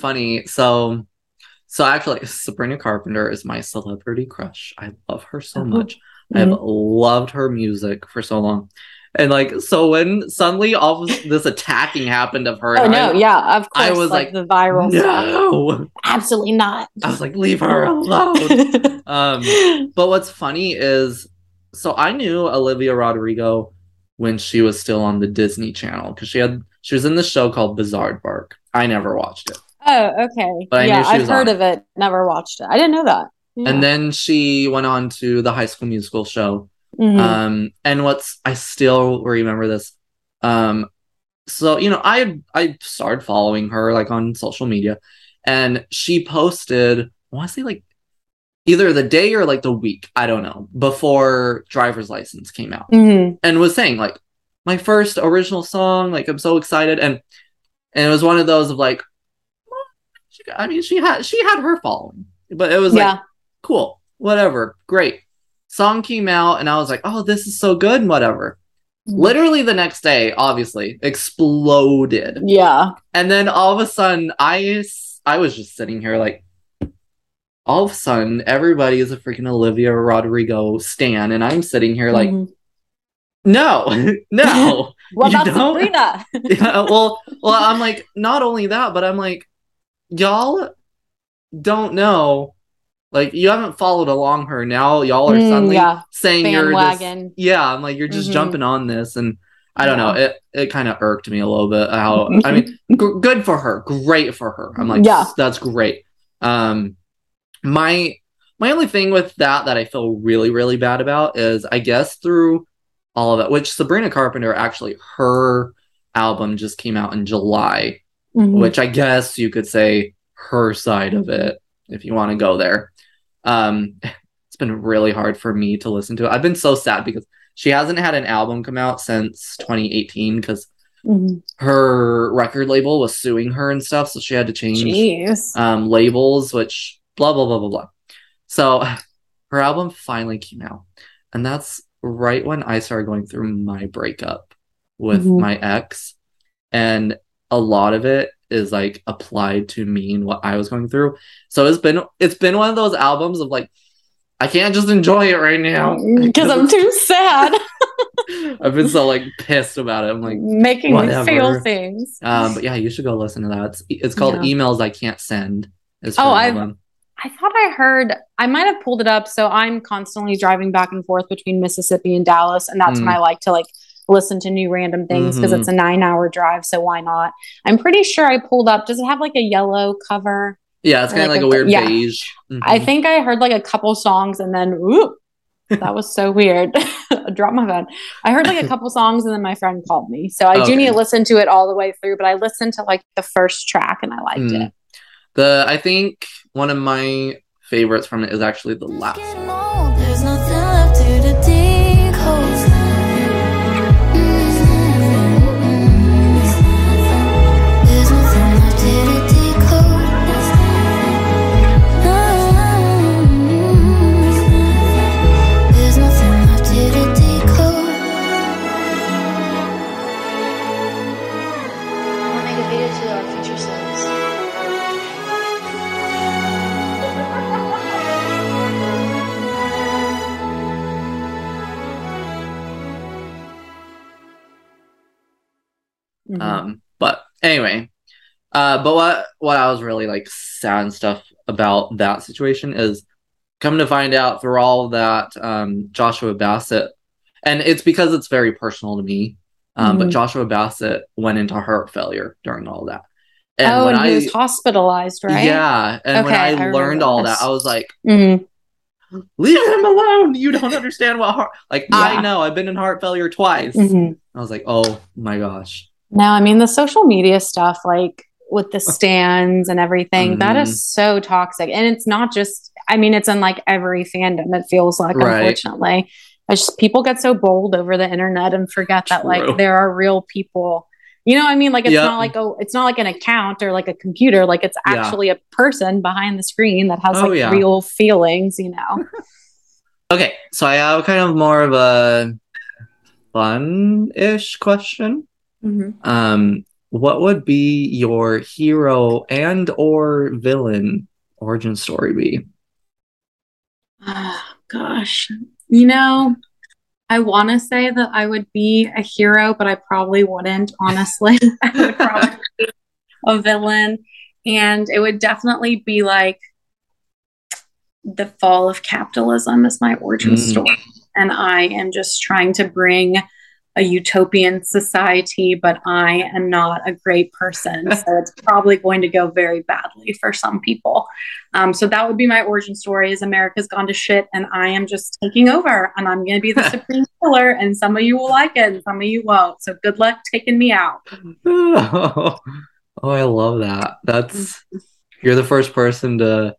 [SPEAKER 1] funny. So, so actually, Sabrina Carpenter is my celebrity crush. I love her so
[SPEAKER 2] Oh.
[SPEAKER 1] much. I've loved her music for so long. And like, so when suddenly all of this attacking happened of her,
[SPEAKER 2] Oh no,
[SPEAKER 1] I,
[SPEAKER 2] yeah, of course.
[SPEAKER 1] I was
[SPEAKER 2] like,
[SPEAKER 1] like,
[SPEAKER 2] the viral stuff.
[SPEAKER 1] no,
[SPEAKER 2] Absolutely not.
[SPEAKER 1] I was like, leave her alone. um, but what's funny is, so I knew Olivia Rodrigo when she was still on the Disney Channel because she had she was in this show called Bizaardvark. I never watched it.
[SPEAKER 2] Oh, okay.
[SPEAKER 1] But
[SPEAKER 2] yeah, I've heard
[SPEAKER 1] on
[SPEAKER 2] of it. Never watched it. I didn't know that. Yeah.
[SPEAKER 1] And then she went on to the High School Musical show.
[SPEAKER 2] Mhm.
[SPEAKER 1] Um, and what's I still remember this. Um, so you know, I I started following her like on social media, and she posted. I want to say like either the day or like the week, I don't know, before driver's license came out,
[SPEAKER 2] Mhm.
[SPEAKER 1] and was saying like my first original song. Like I'm so excited, and and it was one of those of like, I mean, she had she had her following, but it was like cool, whatever, great. Song came out, and I was like, oh, this is so good, and whatever.
[SPEAKER 2] Mhm.
[SPEAKER 1] Literally the next day, obviously, exploded.
[SPEAKER 2] Yeah.
[SPEAKER 1] And then all of a sudden, I I was just sitting here like, all of a sudden, everybody is a freaking Olivia Rodrigo stan, and I'm sitting here like,
[SPEAKER 2] Mhm.
[SPEAKER 1] no, no.
[SPEAKER 2] What
[SPEAKER 1] You
[SPEAKER 2] about
[SPEAKER 1] don't?
[SPEAKER 2] Sabrina?
[SPEAKER 1] yeah, well, well, I'm like, not only that, but I'm like, y'all don't know. Like, you haven't followed along her. Now, y'all are
[SPEAKER 2] Mm,
[SPEAKER 1] suddenly
[SPEAKER 2] yeah.
[SPEAKER 1] saying you're this. Yeah, I'm like, you're just
[SPEAKER 2] Mhm.
[SPEAKER 1] jumping on this, and I don't
[SPEAKER 2] Yeah.
[SPEAKER 1] know. It it kind of irked me a little bit. How I mean, g- good for her, great for her. I'm like,
[SPEAKER 2] Yeah.
[SPEAKER 1] that's great. Um, my my only thing with that that I feel really really bad about is I guess through all of it, which Sabrina Carpenter actually her album just came out in July,
[SPEAKER 2] Mhm.
[SPEAKER 1] which I guess you could say her side of it if you want to go there. Um, it's been really hard for me to listen to it. I've been so sad because she hasn't had an album come out since 2018 because
[SPEAKER 2] Mhm.
[SPEAKER 1] her record label was suing her and stuff, so she had to change um, labels, which blah blah blah blah blah. So her album finally came out, and that's right when I started going through my breakup with
[SPEAKER 2] Mhm.
[SPEAKER 1] my ex, and a lot of it is like applied to me and what I was going through. So it's been it's been one of those albums of like I can't just enjoy it right now
[SPEAKER 2] Because I'm too sad.
[SPEAKER 1] I've been so like pissed about it. I'm like,
[SPEAKER 2] Making me feel things.
[SPEAKER 1] um, but yeah, you should go listen to that. It's, it's called
[SPEAKER 2] Yeah.
[SPEAKER 1] Emails I Can't Send.
[SPEAKER 2] Oh, I've- I thought I heard, I might have pulled it up. So I'm constantly driving back and forth between Mississippi and Dallas. And that's
[SPEAKER 1] Mm.
[SPEAKER 2] when I like to like listen to new random things because
[SPEAKER 1] Mhm.
[SPEAKER 2] it's a nine hour drive. So why not? I'm pretty sure I pulled up. Does it have like a yellow cover?
[SPEAKER 1] Yeah, it's kind of
[SPEAKER 2] like
[SPEAKER 1] like,
[SPEAKER 2] a-
[SPEAKER 1] a weird
[SPEAKER 2] yeah.
[SPEAKER 1] beige.
[SPEAKER 2] I
[SPEAKER 1] Mhm.
[SPEAKER 2] think I heard like a couple songs and then, ooh, that was so weird. I dropped my phone. I heard like a couple songs and then my friend called me. So I do need to listen to it all the way through, but I listened to like the first track and I liked
[SPEAKER 1] Mm.
[SPEAKER 2] it.
[SPEAKER 1] the I think one of my favorites from it is actually the last. one.
[SPEAKER 2] Mhm.
[SPEAKER 1] Um, but anyway, uh, but what what I was really like sad and stuff about that situation is come to find out through all that um, Joshua Bassett, and it's because it's very personal to me. Um, But
[SPEAKER 2] Mhm.
[SPEAKER 1] Joshua Bassett went into heart failure during all that. And
[SPEAKER 2] oh,
[SPEAKER 1] when
[SPEAKER 2] and
[SPEAKER 1] I
[SPEAKER 2] he was hospitalized, right?
[SPEAKER 1] yeah, and when
[SPEAKER 2] Okay,
[SPEAKER 1] I,
[SPEAKER 2] I
[SPEAKER 1] learned all
[SPEAKER 2] this.
[SPEAKER 1] that, I was like,
[SPEAKER 2] Mhm.
[SPEAKER 1] leave him alone. You don't understand what heart. Like I know, I've been in heart failure twice.
[SPEAKER 2] Mhm.
[SPEAKER 1] I was like, oh my gosh.
[SPEAKER 2] No, I mean the social media stuff, like with the stands and everything, that
[SPEAKER 1] Mhm.
[SPEAKER 2] is so toxic. And it's not just, I mean, it's in like every fandom. It feels like,
[SPEAKER 1] Right.
[SPEAKER 2] unfortunately, just people get so bold over the internet and forget that like there are real people. You know, what I mean, like it's
[SPEAKER 1] Yep.
[SPEAKER 2] not like oh, it's not like an account or like a computer. Like it's
[SPEAKER 1] Yeah.
[SPEAKER 2] actually a person behind the screen that has
[SPEAKER 1] Oh,
[SPEAKER 2] like
[SPEAKER 1] yeah.
[SPEAKER 2] real feelings. You know.
[SPEAKER 1] Okay, so I have kind of more of a fun-ish question.
[SPEAKER 2] Mhm.
[SPEAKER 1] Um, what would be your hero and or villain origin story be?
[SPEAKER 2] Oh, gosh. You know, I want to say that I would be a hero, but I probably wouldn't, honestly. I would probably be a villain. And it would definitely be like the fall of capitalism is my origin
[SPEAKER 1] Mm.
[SPEAKER 2] story. And I am just trying to bring a utopian society, but I am not a great person. so it's probably going to go very badly for some people. Um, so that would be my origin story is America's gone to shit and I am just taking over and I'm going to be the supreme killer and some of you will like it and some of you won't. So good luck taking me out.
[SPEAKER 1] oh, I love that. That's you're the first person to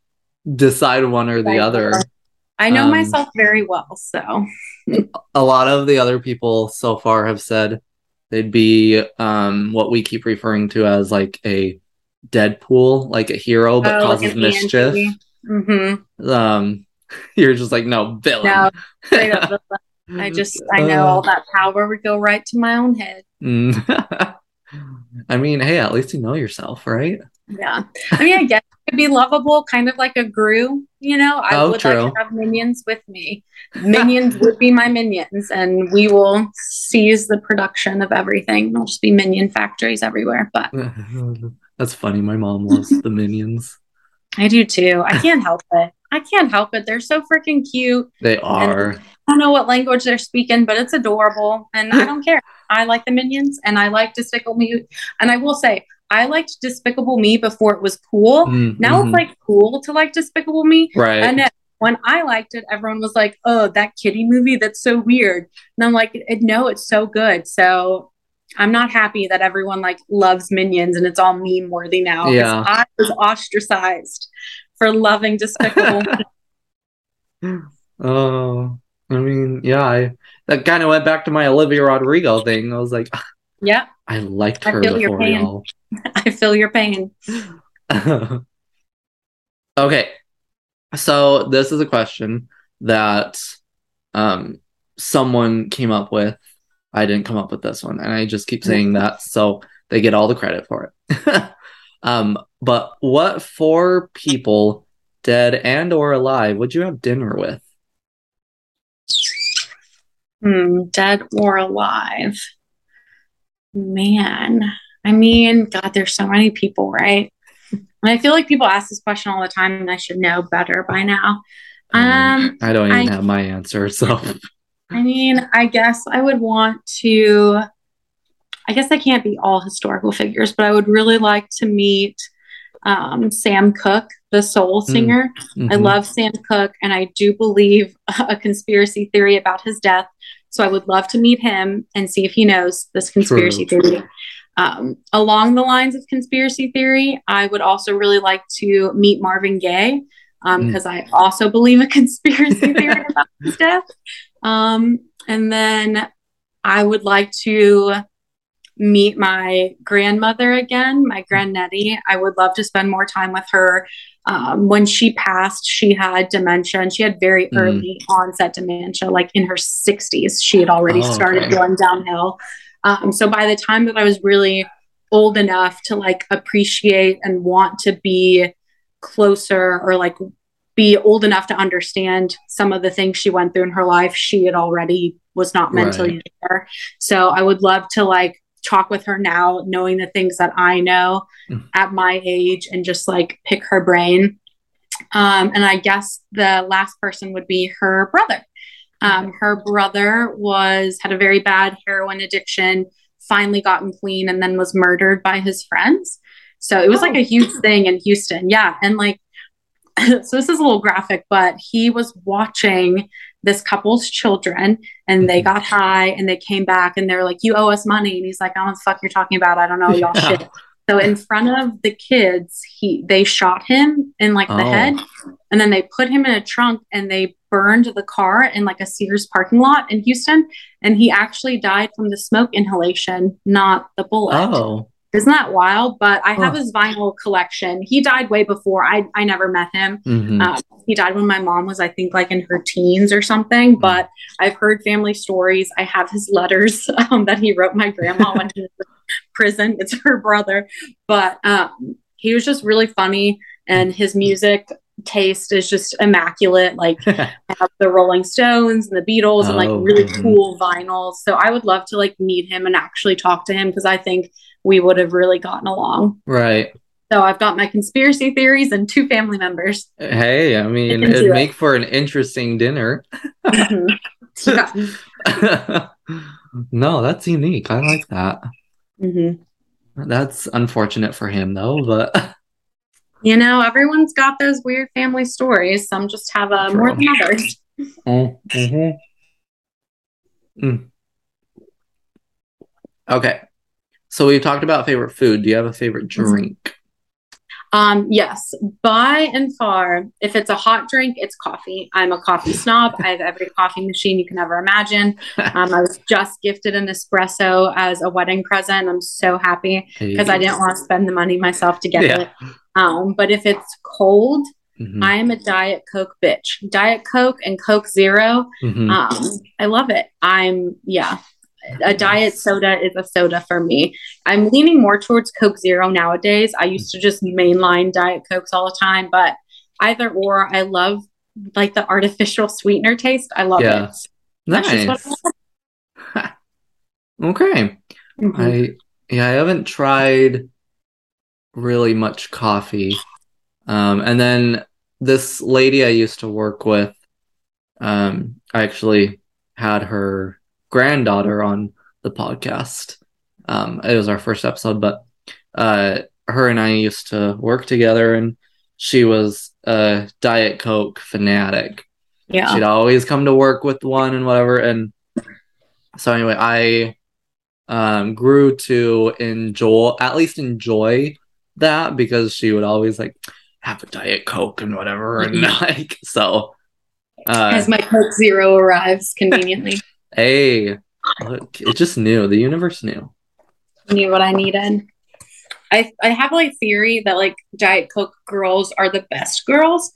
[SPEAKER 1] decide one or the other.
[SPEAKER 2] I know
[SPEAKER 1] Um,
[SPEAKER 2] myself very well. So
[SPEAKER 1] a lot of the other people so far have said they'd be um what we keep referring to as like a Deadpool, like a hero but
[SPEAKER 2] Oh,
[SPEAKER 1] causes
[SPEAKER 2] an
[SPEAKER 1] mischief.
[SPEAKER 2] hmm
[SPEAKER 1] Um you're just like no villain.
[SPEAKER 2] No, villain. I just, I know all that power would go right to my own head.
[SPEAKER 1] Mm. I mean, hey, at least you know yourself, right?
[SPEAKER 2] Yeah. I mean, I guess to be lovable, kind of like a Gru. You know, I
[SPEAKER 1] Oh,
[SPEAKER 2] would
[SPEAKER 1] true.
[SPEAKER 2] like to have minions with me. Minions would be my minions, and we will seize the production of everything. There'll just be minion factories everywhere. But
[SPEAKER 1] That's funny. My mom loves the minions.
[SPEAKER 2] I do too. I can't help it. I can't help it. They're so freaking cute.
[SPEAKER 1] They are.
[SPEAKER 2] I don't know what language they're speaking, but it's adorable, and I don't care. I like the minions, and I like to Despicable Me. And I will say, I liked Despicable Me before it was cool.
[SPEAKER 1] Mm,
[SPEAKER 2] Now it's like cool to like Despicable Me.
[SPEAKER 1] right.
[SPEAKER 2] And then when I liked it, everyone was like, "Oh, that kitty movie, that's so weird." And I'm like, "No, it's so good." So I'm not happy that everyone like loves Minions and it's all meme worthy now.
[SPEAKER 1] Yeah.
[SPEAKER 2] I was ostracized for loving Despicable. Me.
[SPEAKER 1] Oh, I mean, yeah, I that kind of went back to my Olivia Rodrigo thing. I was like,
[SPEAKER 2] yeah,
[SPEAKER 1] I liked
[SPEAKER 2] I
[SPEAKER 1] her
[SPEAKER 2] your
[SPEAKER 1] before y'all.
[SPEAKER 2] I feel your pain.
[SPEAKER 1] okay, so this is a question that um someone came up with. I didn't come up with this one, and I just keep saying that so they get all the credit for it. um, but what four people, dead and or alive, would you have dinner with?
[SPEAKER 2] Hmm, dead or alive? Man, I mean, God, there's so many people, right? And I feel like people ask this question all the time, and I should know better by now. Um,
[SPEAKER 1] I don't even
[SPEAKER 2] I-
[SPEAKER 1] have my answer, so
[SPEAKER 2] I mean, I guess I would want to. I guess I can't be all historical figures, but I would really like to meet um, Sam Cooke, the soul
[SPEAKER 1] Mm.
[SPEAKER 2] singer. I
[SPEAKER 1] mhm.
[SPEAKER 2] love Sam Cooke, and I do believe a conspiracy theory about his death. So I would love to meet him and see if he knows this conspiracy theory. Um, along the lines of conspiracy theory, I would also really like to meet Marvin Gaye
[SPEAKER 1] Mm.
[SPEAKER 2] because I also believe a conspiracy theory about his death. Um, and then I would like to meet my grandmother again, my grandnettie. I would love to spend more time with her. Um, when she passed, she had dementia and she had very
[SPEAKER 1] Mm.
[SPEAKER 2] early onset dementia, like in her 60s. She had already
[SPEAKER 1] Oh,
[SPEAKER 2] started
[SPEAKER 1] okay.
[SPEAKER 2] going downhill. Um, so by the time that I was really old enough to like appreciate and want to be closer or like be old enough to understand some of the things she went through in her life, she had already was not mentally there. So I would love to like talk with her now, knowing the things that I know
[SPEAKER 1] Mm.
[SPEAKER 2] at my age and just like pick her brain. Um, and I guess the last person would be her brother. Um, her brother was had a very bad heroin addiction, finally gotten clean, and then was murdered by his friends. So it was like a huge thing in Houston. Yeah. And like, so this is a little graphic, but he was watching this couple's children and they
[SPEAKER 1] Mhm.
[SPEAKER 2] got high and they came back and they're like, You owe us money. And he's like, I don't know what the fuck you're talking about. I don't know y'all
[SPEAKER 1] Yeah.
[SPEAKER 2] shit. So in front of the kids, he they shot him in like the
[SPEAKER 1] Oh.
[SPEAKER 2] head, and then they put him in a trunk and they burned the car in like a Sears parking lot in Houston. And he actually died from the smoke inhalation, not the bullet.
[SPEAKER 1] Oh,
[SPEAKER 2] Isn't that wild? But I have
[SPEAKER 1] Huh.
[SPEAKER 2] his vinyl collection. He died way before. I I never met him.
[SPEAKER 1] mhm.
[SPEAKER 2] Um, he died when my mom was, I think, like in her teens or something. But I've heard family stories. I have his letters um, that he wrote my grandma when he was in prison. It's her brother, but um, he was just really funny, and his music taste is just immaculate. Like I have the Rolling Stones and the Beatles and like
[SPEAKER 1] Oh,
[SPEAKER 2] really
[SPEAKER 1] mhm.
[SPEAKER 2] cool vinyls. So I would love to like meet him and actually talk to him because I think we would have really gotten along.
[SPEAKER 1] right.
[SPEAKER 2] So I've got my conspiracy theories and two family members.
[SPEAKER 1] Hey, I mean,
[SPEAKER 2] do
[SPEAKER 1] it'd
[SPEAKER 2] it.
[SPEAKER 1] make for an interesting dinner. No, that's unique. I like that.
[SPEAKER 2] Mhm.
[SPEAKER 1] That's unfortunate for him, though. But
[SPEAKER 2] You know, everyone's got those weird family stories. Some just have uh, more than others.
[SPEAKER 1] Mhm. Mm. okay, so we talked about favorite food. Do you have a favorite
[SPEAKER 2] Mm-hmm.
[SPEAKER 1] drink?
[SPEAKER 2] Um, yes, by and far, if it's a hot drink, it's coffee. I'm a coffee snob. I have every coffee machine you can ever imagine. Um, I was just gifted an espresso as a wedding present. I'm so happy because I didn't want to spend the money myself to get
[SPEAKER 1] Yeah.
[SPEAKER 2] it. Um, but if it's cold,
[SPEAKER 1] Mhm,
[SPEAKER 2] I am a Diet Coke bitch. Diet Coke and Coke Zero.
[SPEAKER 1] mhm.
[SPEAKER 2] Um, I love it. I'm yeah. A diet soda is a soda for me. I'm leaning more towards Coke Zero nowadays. I used to just mainline Diet Cokes all the time, but either or, I love like the artificial sweetener taste. I love
[SPEAKER 1] Yeah.
[SPEAKER 2] it. That's just what
[SPEAKER 1] Nice.
[SPEAKER 2] I.
[SPEAKER 1] Okay.
[SPEAKER 2] Mhm.
[SPEAKER 1] I yeah, I haven't tried really much coffee. Um, and then this lady I used to work with, um, I actually had her granddaughter on the podcast. Um, it was our first episode, but uh, her and I used to work together, and she was a Diet Coke fanatic
[SPEAKER 2] yeah.
[SPEAKER 1] she'd always come to work with one and whatever and so anyway i um grew to enjoy at least enjoy that because she would always like have a diet coke and whatever and like so uh
[SPEAKER 2] As my Coke Zero arrives conveniently.
[SPEAKER 1] hey look it just knew the universe knew
[SPEAKER 2] knew what I needed. I I have like theory that like Diet Coke girls are the best girls.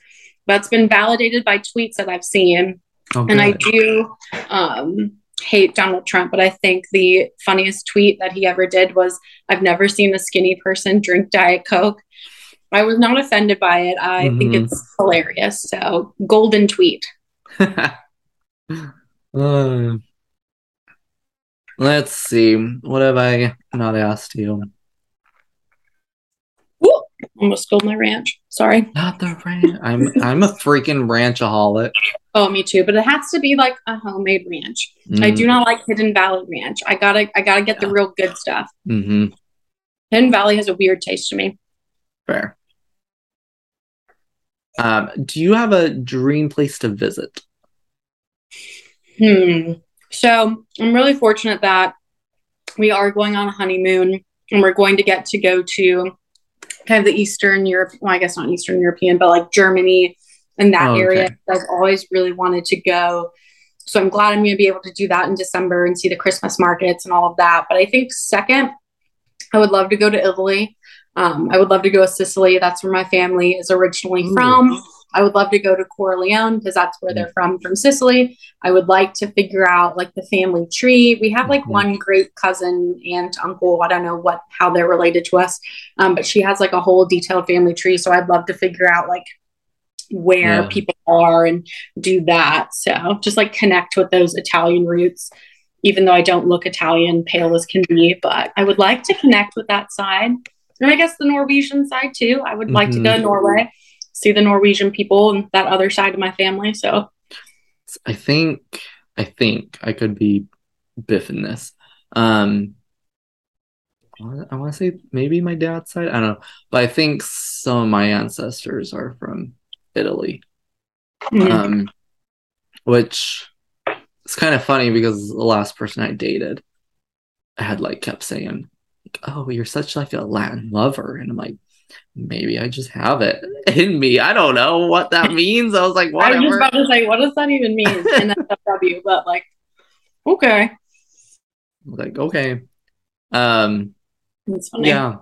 [SPEAKER 2] That's been validated by tweets that I've seen.
[SPEAKER 1] oh,
[SPEAKER 2] And I do um hate Donald Trump, but I think the funniest tweet that he ever did was I've never seen a skinny person drink Diet Coke. I was not offended by it. I think
[SPEAKER 1] Mhm.
[SPEAKER 2] it's hilarious. So golden tweet.
[SPEAKER 1] Uh, let's see what have i not asked you
[SPEAKER 2] Woo! Almost spilled my ranch. Sorry.
[SPEAKER 1] not the ranch i'm i'm a freaking ranchaholic
[SPEAKER 2] Oh, me too. But it has to be like a homemade ranch. I do not like Hidden Valley Ranch. I gotta I gotta get the real good stuff.
[SPEAKER 1] hmm
[SPEAKER 2] Hidden Valley has a weird taste to me.
[SPEAKER 1] Fair. Um, do you have a dream place to visit?
[SPEAKER 2] Hmm. So I'm really fortunate that we are going on a honeymoon and we're going to get to go to kind of the Eastern Europe, well, I guess not Eastern European, but like Germany and that
[SPEAKER 1] Oh, okay.
[SPEAKER 2] area. I've always really wanted to go. So I'm glad I'm going to be able to do that in December and see the Christmas markets and all of that. But I think second, I would love to go to Italy. Um, I would love to go to Sicily. That's where my family is originally
[SPEAKER 1] Ooh.
[SPEAKER 2] from. I would love to go to Corleone because that's where they're from, from Sicily. I would like to figure out like the family tree. We have like
[SPEAKER 1] Mhm.
[SPEAKER 2] one great cousin, aunt, uncle. I don't know what how they're related to us, um, but she has like a whole detailed family tree. So I'd love to figure out like where
[SPEAKER 1] Yeah.
[SPEAKER 2] people are and do that. So just like connect with those Italian roots, even though I don't look Italian, pale as can be. But I would like to connect with that side, and I guess the Norwegian side too. I would like to go to Norway, see the Norwegian people and that other side of my family. So
[SPEAKER 1] I think I think I could be biffing this. Um, I want to say maybe my dad's side. I don't know, but I think some of my ancestors are from Italy.
[SPEAKER 2] mm,
[SPEAKER 1] Um, which it's kind of funny because the last person I dated, I had like kept saying, like, "Oh, you're such like a Latin lover," and I'm like, maybe I just have it in me. I don't know what that means. I was like,
[SPEAKER 2] I was just about to say, what does that even mean in SFW? But like, okay,
[SPEAKER 1] like, okay, um,
[SPEAKER 2] it's funny.
[SPEAKER 1] yeah.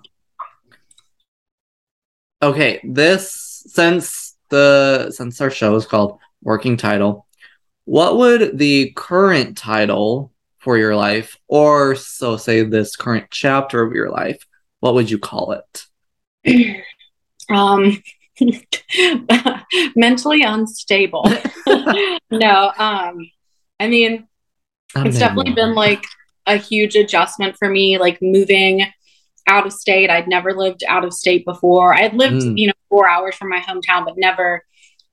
[SPEAKER 1] Okay, this since the since our show is called Working Title, what would the current title for your life, or so say this current chapter of your life, what would you call it?
[SPEAKER 2] um mentally unstable. No um i mean it's definitely been like a huge adjustment for me like moving out of state. I'd never lived out of state before. I'd lived
[SPEAKER 1] Mm.
[SPEAKER 2] you know four hours from my hometown but never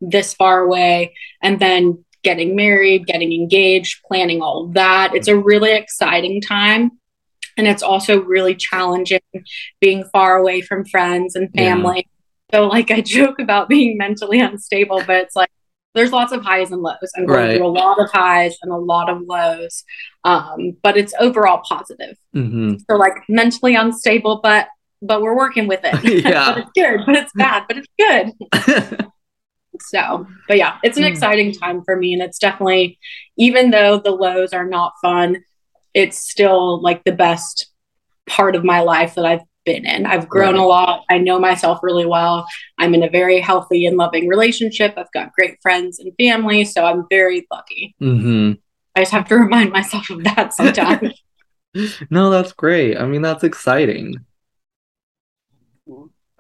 [SPEAKER 2] this far away. And then getting married getting engaged planning all that. It's a really exciting time and it's also really challenging being far away from friends and
[SPEAKER 1] Yeah.
[SPEAKER 2] family so like i joke about being mentally unstable but it's like there's lots of highs and lows i'm going
[SPEAKER 1] Right.
[SPEAKER 2] through a lot of highs and a lot of lows um, but it's overall positive
[SPEAKER 1] hmm
[SPEAKER 2] so like mentally unstable but but we're working with it
[SPEAKER 1] Yeah.
[SPEAKER 2] but it's good but it's bad but it's good so but yeah it's an
[SPEAKER 1] Hmm.
[SPEAKER 2] exciting time for me and it's definitely even though the lows are not fun it's still like the best part of my life that i've been in i've grown
[SPEAKER 1] Right.
[SPEAKER 2] a lot i know myself really well i'm in a very healthy and loving relationship i've got great friends and family so i'm very lucky
[SPEAKER 1] Mm-hmm.
[SPEAKER 2] i just have to remind myself of that sometimes
[SPEAKER 1] no, that's great. I mean, that's exciting.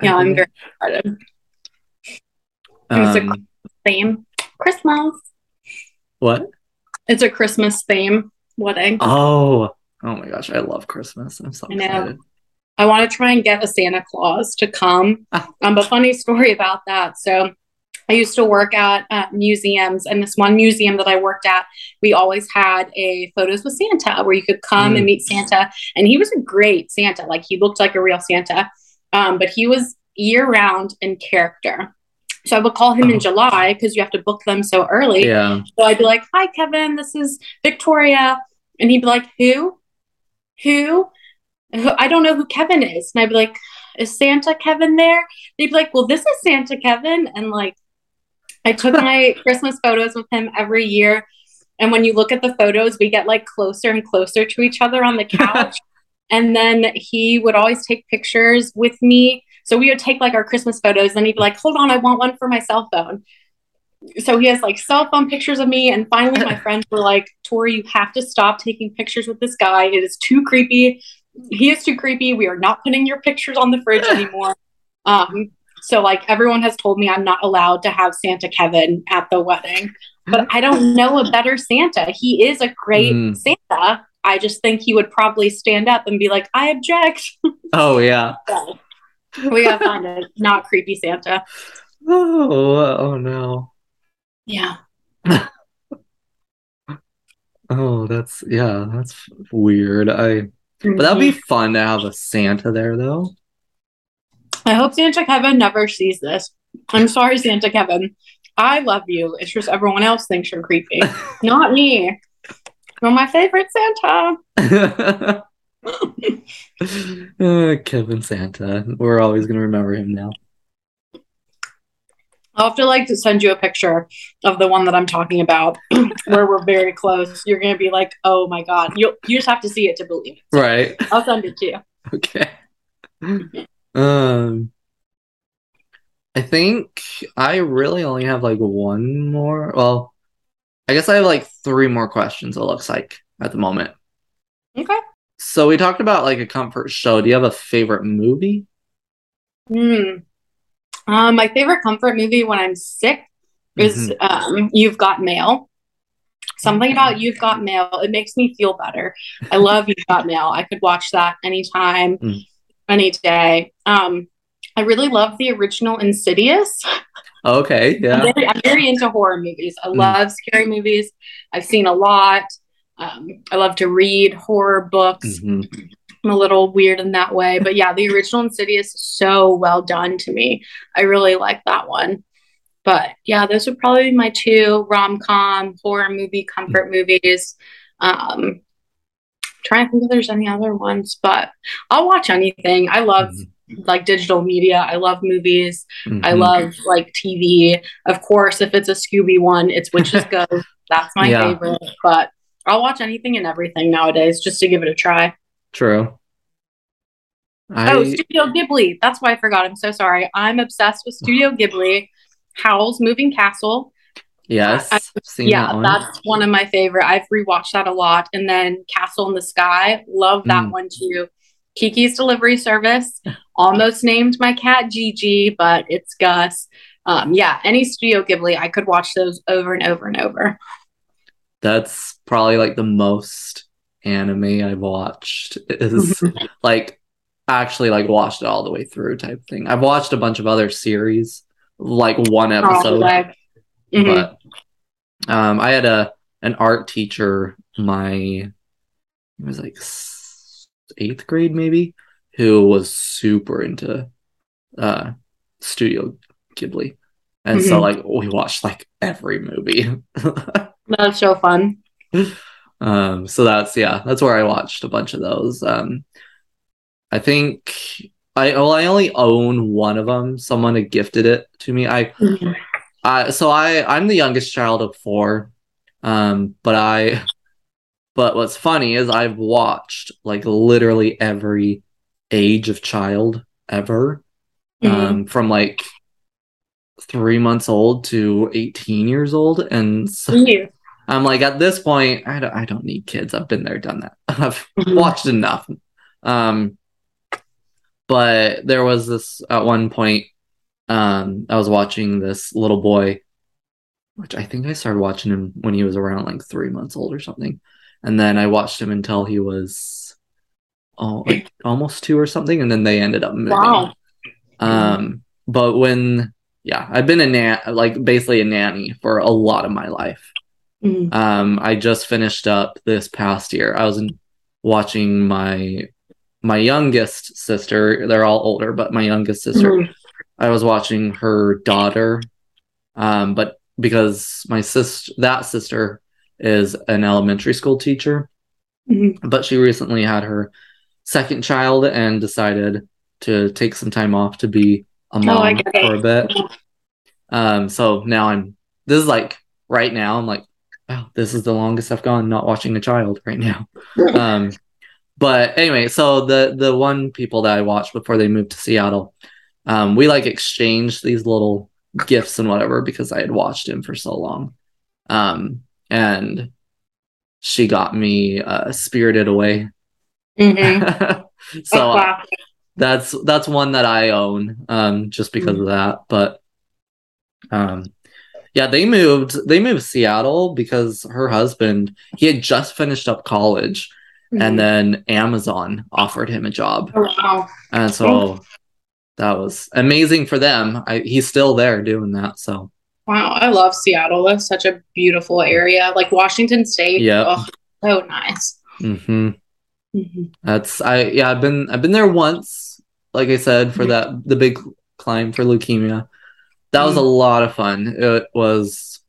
[SPEAKER 2] Yeah, I'm very excited. It's a-
[SPEAKER 1] Um,
[SPEAKER 2] Theme Christmas.
[SPEAKER 1] what?
[SPEAKER 2] It's a Christmas theme wedding.
[SPEAKER 1] Oh, oh my gosh, I love Christmas. I'm so
[SPEAKER 2] I know.
[SPEAKER 1] excited.
[SPEAKER 2] I want to try and get a Santa Claus to come.
[SPEAKER 1] Ah.
[SPEAKER 2] Um, but funny story about that. So I used to work at uh, museums, and this one museum that I worked at, we always had a photos with Santa where you could come
[SPEAKER 1] Mm.
[SPEAKER 2] and meet Santa. And he was a great Santa. Like he looked like a real Santa. Um, but he was year round in character. So I would call him
[SPEAKER 1] Oh.
[SPEAKER 2] in July because you have to book them so early.
[SPEAKER 1] Yeah.
[SPEAKER 2] So I'd be like, "Hi, Kevin. This is Victoria," and he'd be like, "Who? Who? Who- I don't know who Kevin is." And I'd be like, "Is Santa Kevin there?" They'd be like, "Well, this is Santa Kevin," and like, I took my Christmas photos with him every year. And when you look at the photos, we get like closer and closer to each other on the couch. and then he would always take pictures with me. So we would take like our Christmas photos, and he'd be like, "Hold on, I want one for my cell phone." so he has like cell phone pictures of me and finally my friends were like tori you have to stop taking pictures with this guy. It is too creepy. He is too creepy. We are not putting your pictures on the fridge anymore. Um so like everyone has told me i'm not allowed to have santa kevin at the wedding but i don't know a better santa. He is a great
[SPEAKER 1] Mm.
[SPEAKER 2] santa. I just think he would probably stand up and be like i object.
[SPEAKER 1] Oh yeah.
[SPEAKER 2] so we gotta find a not creepy santa
[SPEAKER 1] Oh, oh no.
[SPEAKER 2] yeah
[SPEAKER 1] Oh, that's yeah, that's weird. I but that'd be mm-hmm. fun to have a Santa there though.
[SPEAKER 2] I hope Santa Kevin never sees this. I'm sorry, Santa Kevin. I love you. It's just everyone else thinks you're creepy. Not me. You're my favorite Santa.
[SPEAKER 1] Uh, Kevin Santa. We're always gonna remember him now.
[SPEAKER 2] I'll have to like to send you a picture of the one that I'm talking about where we're very close. You're gonna be like, oh my god. You you just have to see it to believe it.
[SPEAKER 1] Right.
[SPEAKER 2] I'll send it to you.
[SPEAKER 1] Okay. Um I think I really only have like one more. Well, I guess I have like three more questions, it looks like, at the moment.
[SPEAKER 2] Okay.
[SPEAKER 1] So we talked about like a comfort show. Do you have a favorite movie?
[SPEAKER 2] Hmm. Um, my favorite comfort movie when I'm sick is um, You've Got Mail. Something about You've Got Mail, it makes me feel better. I love You've Got Mail. I could watch that anytime,
[SPEAKER 1] Mm.
[SPEAKER 2] any day. Um, I really love the original Insidious.
[SPEAKER 1] Okay,
[SPEAKER 2] I'm,
[SPEAKER 1] yeah.
[SPEAKER 2] very, I'm very into horror movies. I
[SPEAKER 1] Mm.
[SPEAKER 2] love scary movies. I've seen a lot. Um, I love to read horror books.
[SPEAKER 1] Mhm.
[SPEAKER 2] I'm a little weird in that way. But yeah, the original Insidious is so well done to me. I really like that one. But yeah, those would probably be my two rom com, horror movie, comfort movies. Um, trying to think if there's any other ones, but I'll watch anything. I love like digital media. I love movies. I
[SPEAKER 1] Mhm.
[SPEAKER 2] love like TV. Of course, if it's a Scooby one, it's Witch's Go. That's my
[SPEAKER 1] Yeah.
[SPEAKER 2] favorite. But I'll watch anything and everything nowadays just to give it a try.
[SPEAKER 1] True. I
[SPEAKER 2] Oh, Studio Ghibli. That's why I forgot. I'm so sorry. I'm obsessed with Studio Ghibli. Howl's Moving Castle.
[SPEAKER 1] yes, seen
[SPEAKER 2] yeah,
[SPEAKER 1] that one.
[SPEAKER 2] that's one of my favorite. I've rewatched that a lot. And then Castle in the Sky. Love that
[SPEAKER 1] Mm.
[SPEAKER 2] one too. Kiki's Delivery Service. Almost named my cat Jiji, but it's Gus. Um, yeah, any Studio Ghibli, I could watch those over and over and over.
[SPEAKER 1] That's probably like the most anime I've watched is like actually like watched it all the way through type thing. I've watched a bunch of other series, like one episode,
[SPEAKER 2] Like, mhm.
[SPEAKER 1] but um, I had a an art teacher my it was like eighth grade maybe who was super into uh Studio Ghibli, and so
[SPEAKER 2] Mhm.
[SPEAKER 1] like we watched like every movie.
[SPEAKER 2] That's so fun.
[SPEAKER 1] Um, so that's yeah, that's where I watched a bunch of those. Um, I think I well, I only own one of them. Someone had gifted it to me. I, I so I I'm the youngest child of four. Um, but I, but what's funny is I've watched like literally every age of child ever,
[SPEAKER 2] Mhm.
[SPEAKER 1] um, from like three months old to 18 years old, and so,
[SPEAKER 2] You.
[SPEAKER 1] I'm like at this point, I don't, I don't need kids. I've been there, done that. I've watched enough. Um, but there was this at one point. Um, I was watching this little boy, which I think I started watching him when he was around like three months old or something, and then I watched him until he was, oh, like almost two or something, and then they ended up moving.
[SPEAKER 2] Wow.
[SPEAKER 1] Um, but when yeah, I've been a nan like basically a nanny for a lot of my life.
[SPEAKER 2] Mhm.
[SPEAKER 1] Um, I just finished up this past year. I was in, watching my my youngest sister. They're all older, but my youngest sister.
[SPEAKER 2] Mhm.
[SPEAKER 1] I was watching her daughter. Um, but because my sister, that sister, is an elementary school teacher,
[SPEAKER 2] Mhm.
[SPEAKER 1] but she recently had her second child and decided to take some time off to be a
[SPEAKER 2] Oh, I
[SPEAKER 1] mom
[SPEAKER 2] it.
[SPEAKER 1] for a bit. Um, so now I'm this is like right now I'm like, wow, this is the longest I've gone not watching a child right now. Um, but anyway, so the the one people that I watched before they moved to Seattle, um, we like exchanged these little gifts and whatever because I had watched him for so long. Um, and she got me uh, Spirited Away.
[SPEAKER 2] Mhm.
[SPEAKER 1] so
[SPEAKER 2] Oh.
[SPEAKER 1] That's that's one that I own um just because of that but um yeah they moved they moved to Seattle because her husband he had just finished up college
[SPEAKER 2] Mhm.
[SPEAKER 1] and then Amazon offered him a job
[SPEAKER 2] Oh, wow.
[SPEAKER 1] and so that was amazing for them I, he's still there doing that so
[SPEAKER 2] Wow, I love Seattle. That's such a beautiful area. Like Washington State.
[SPEAKER 1] Yeah.
[SPEAKER 2] Oh, so nice.
[SPEAKER 1] hmm
[SPEAKER 2] Mhm.
[SPEAKER 1] That's I yeah, I've been I've been there once, like I said, for that the big climb for leukemia. That was a
[SPEAKER 2] Mm-hmm.
[SPEAKER 1] lot of fun. It was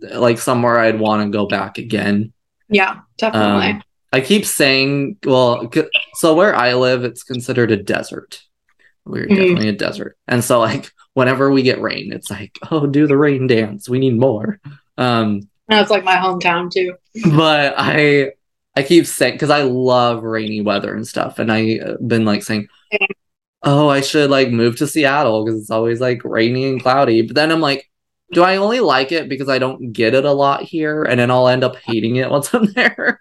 [SPEAKER 1] like somewhere I'd want to go back again.
[SPEAKER 2] Yeah, definitely.
[SPEAKER 1] Um, I keep saying, well, so where I live, it's considered a desert. We're
[SPEAKER 2] Mhm.
[SPEAKER 1] definitely a desert, and so like whenever we get rain, it's like, oh, do the rain dance. We need more. Um,
[SPEAKER 2] That's like my hometown too.
[SPEAKER 1] but I I keep saying because I love rainy weather and stuff, and I uh, been like saying. Oh, I should like move to Seattle because it's always like rainy and cloudy. But then I'm like, do I only like it because I don't get it a lot here, and then I'll end up hating it once I'm there?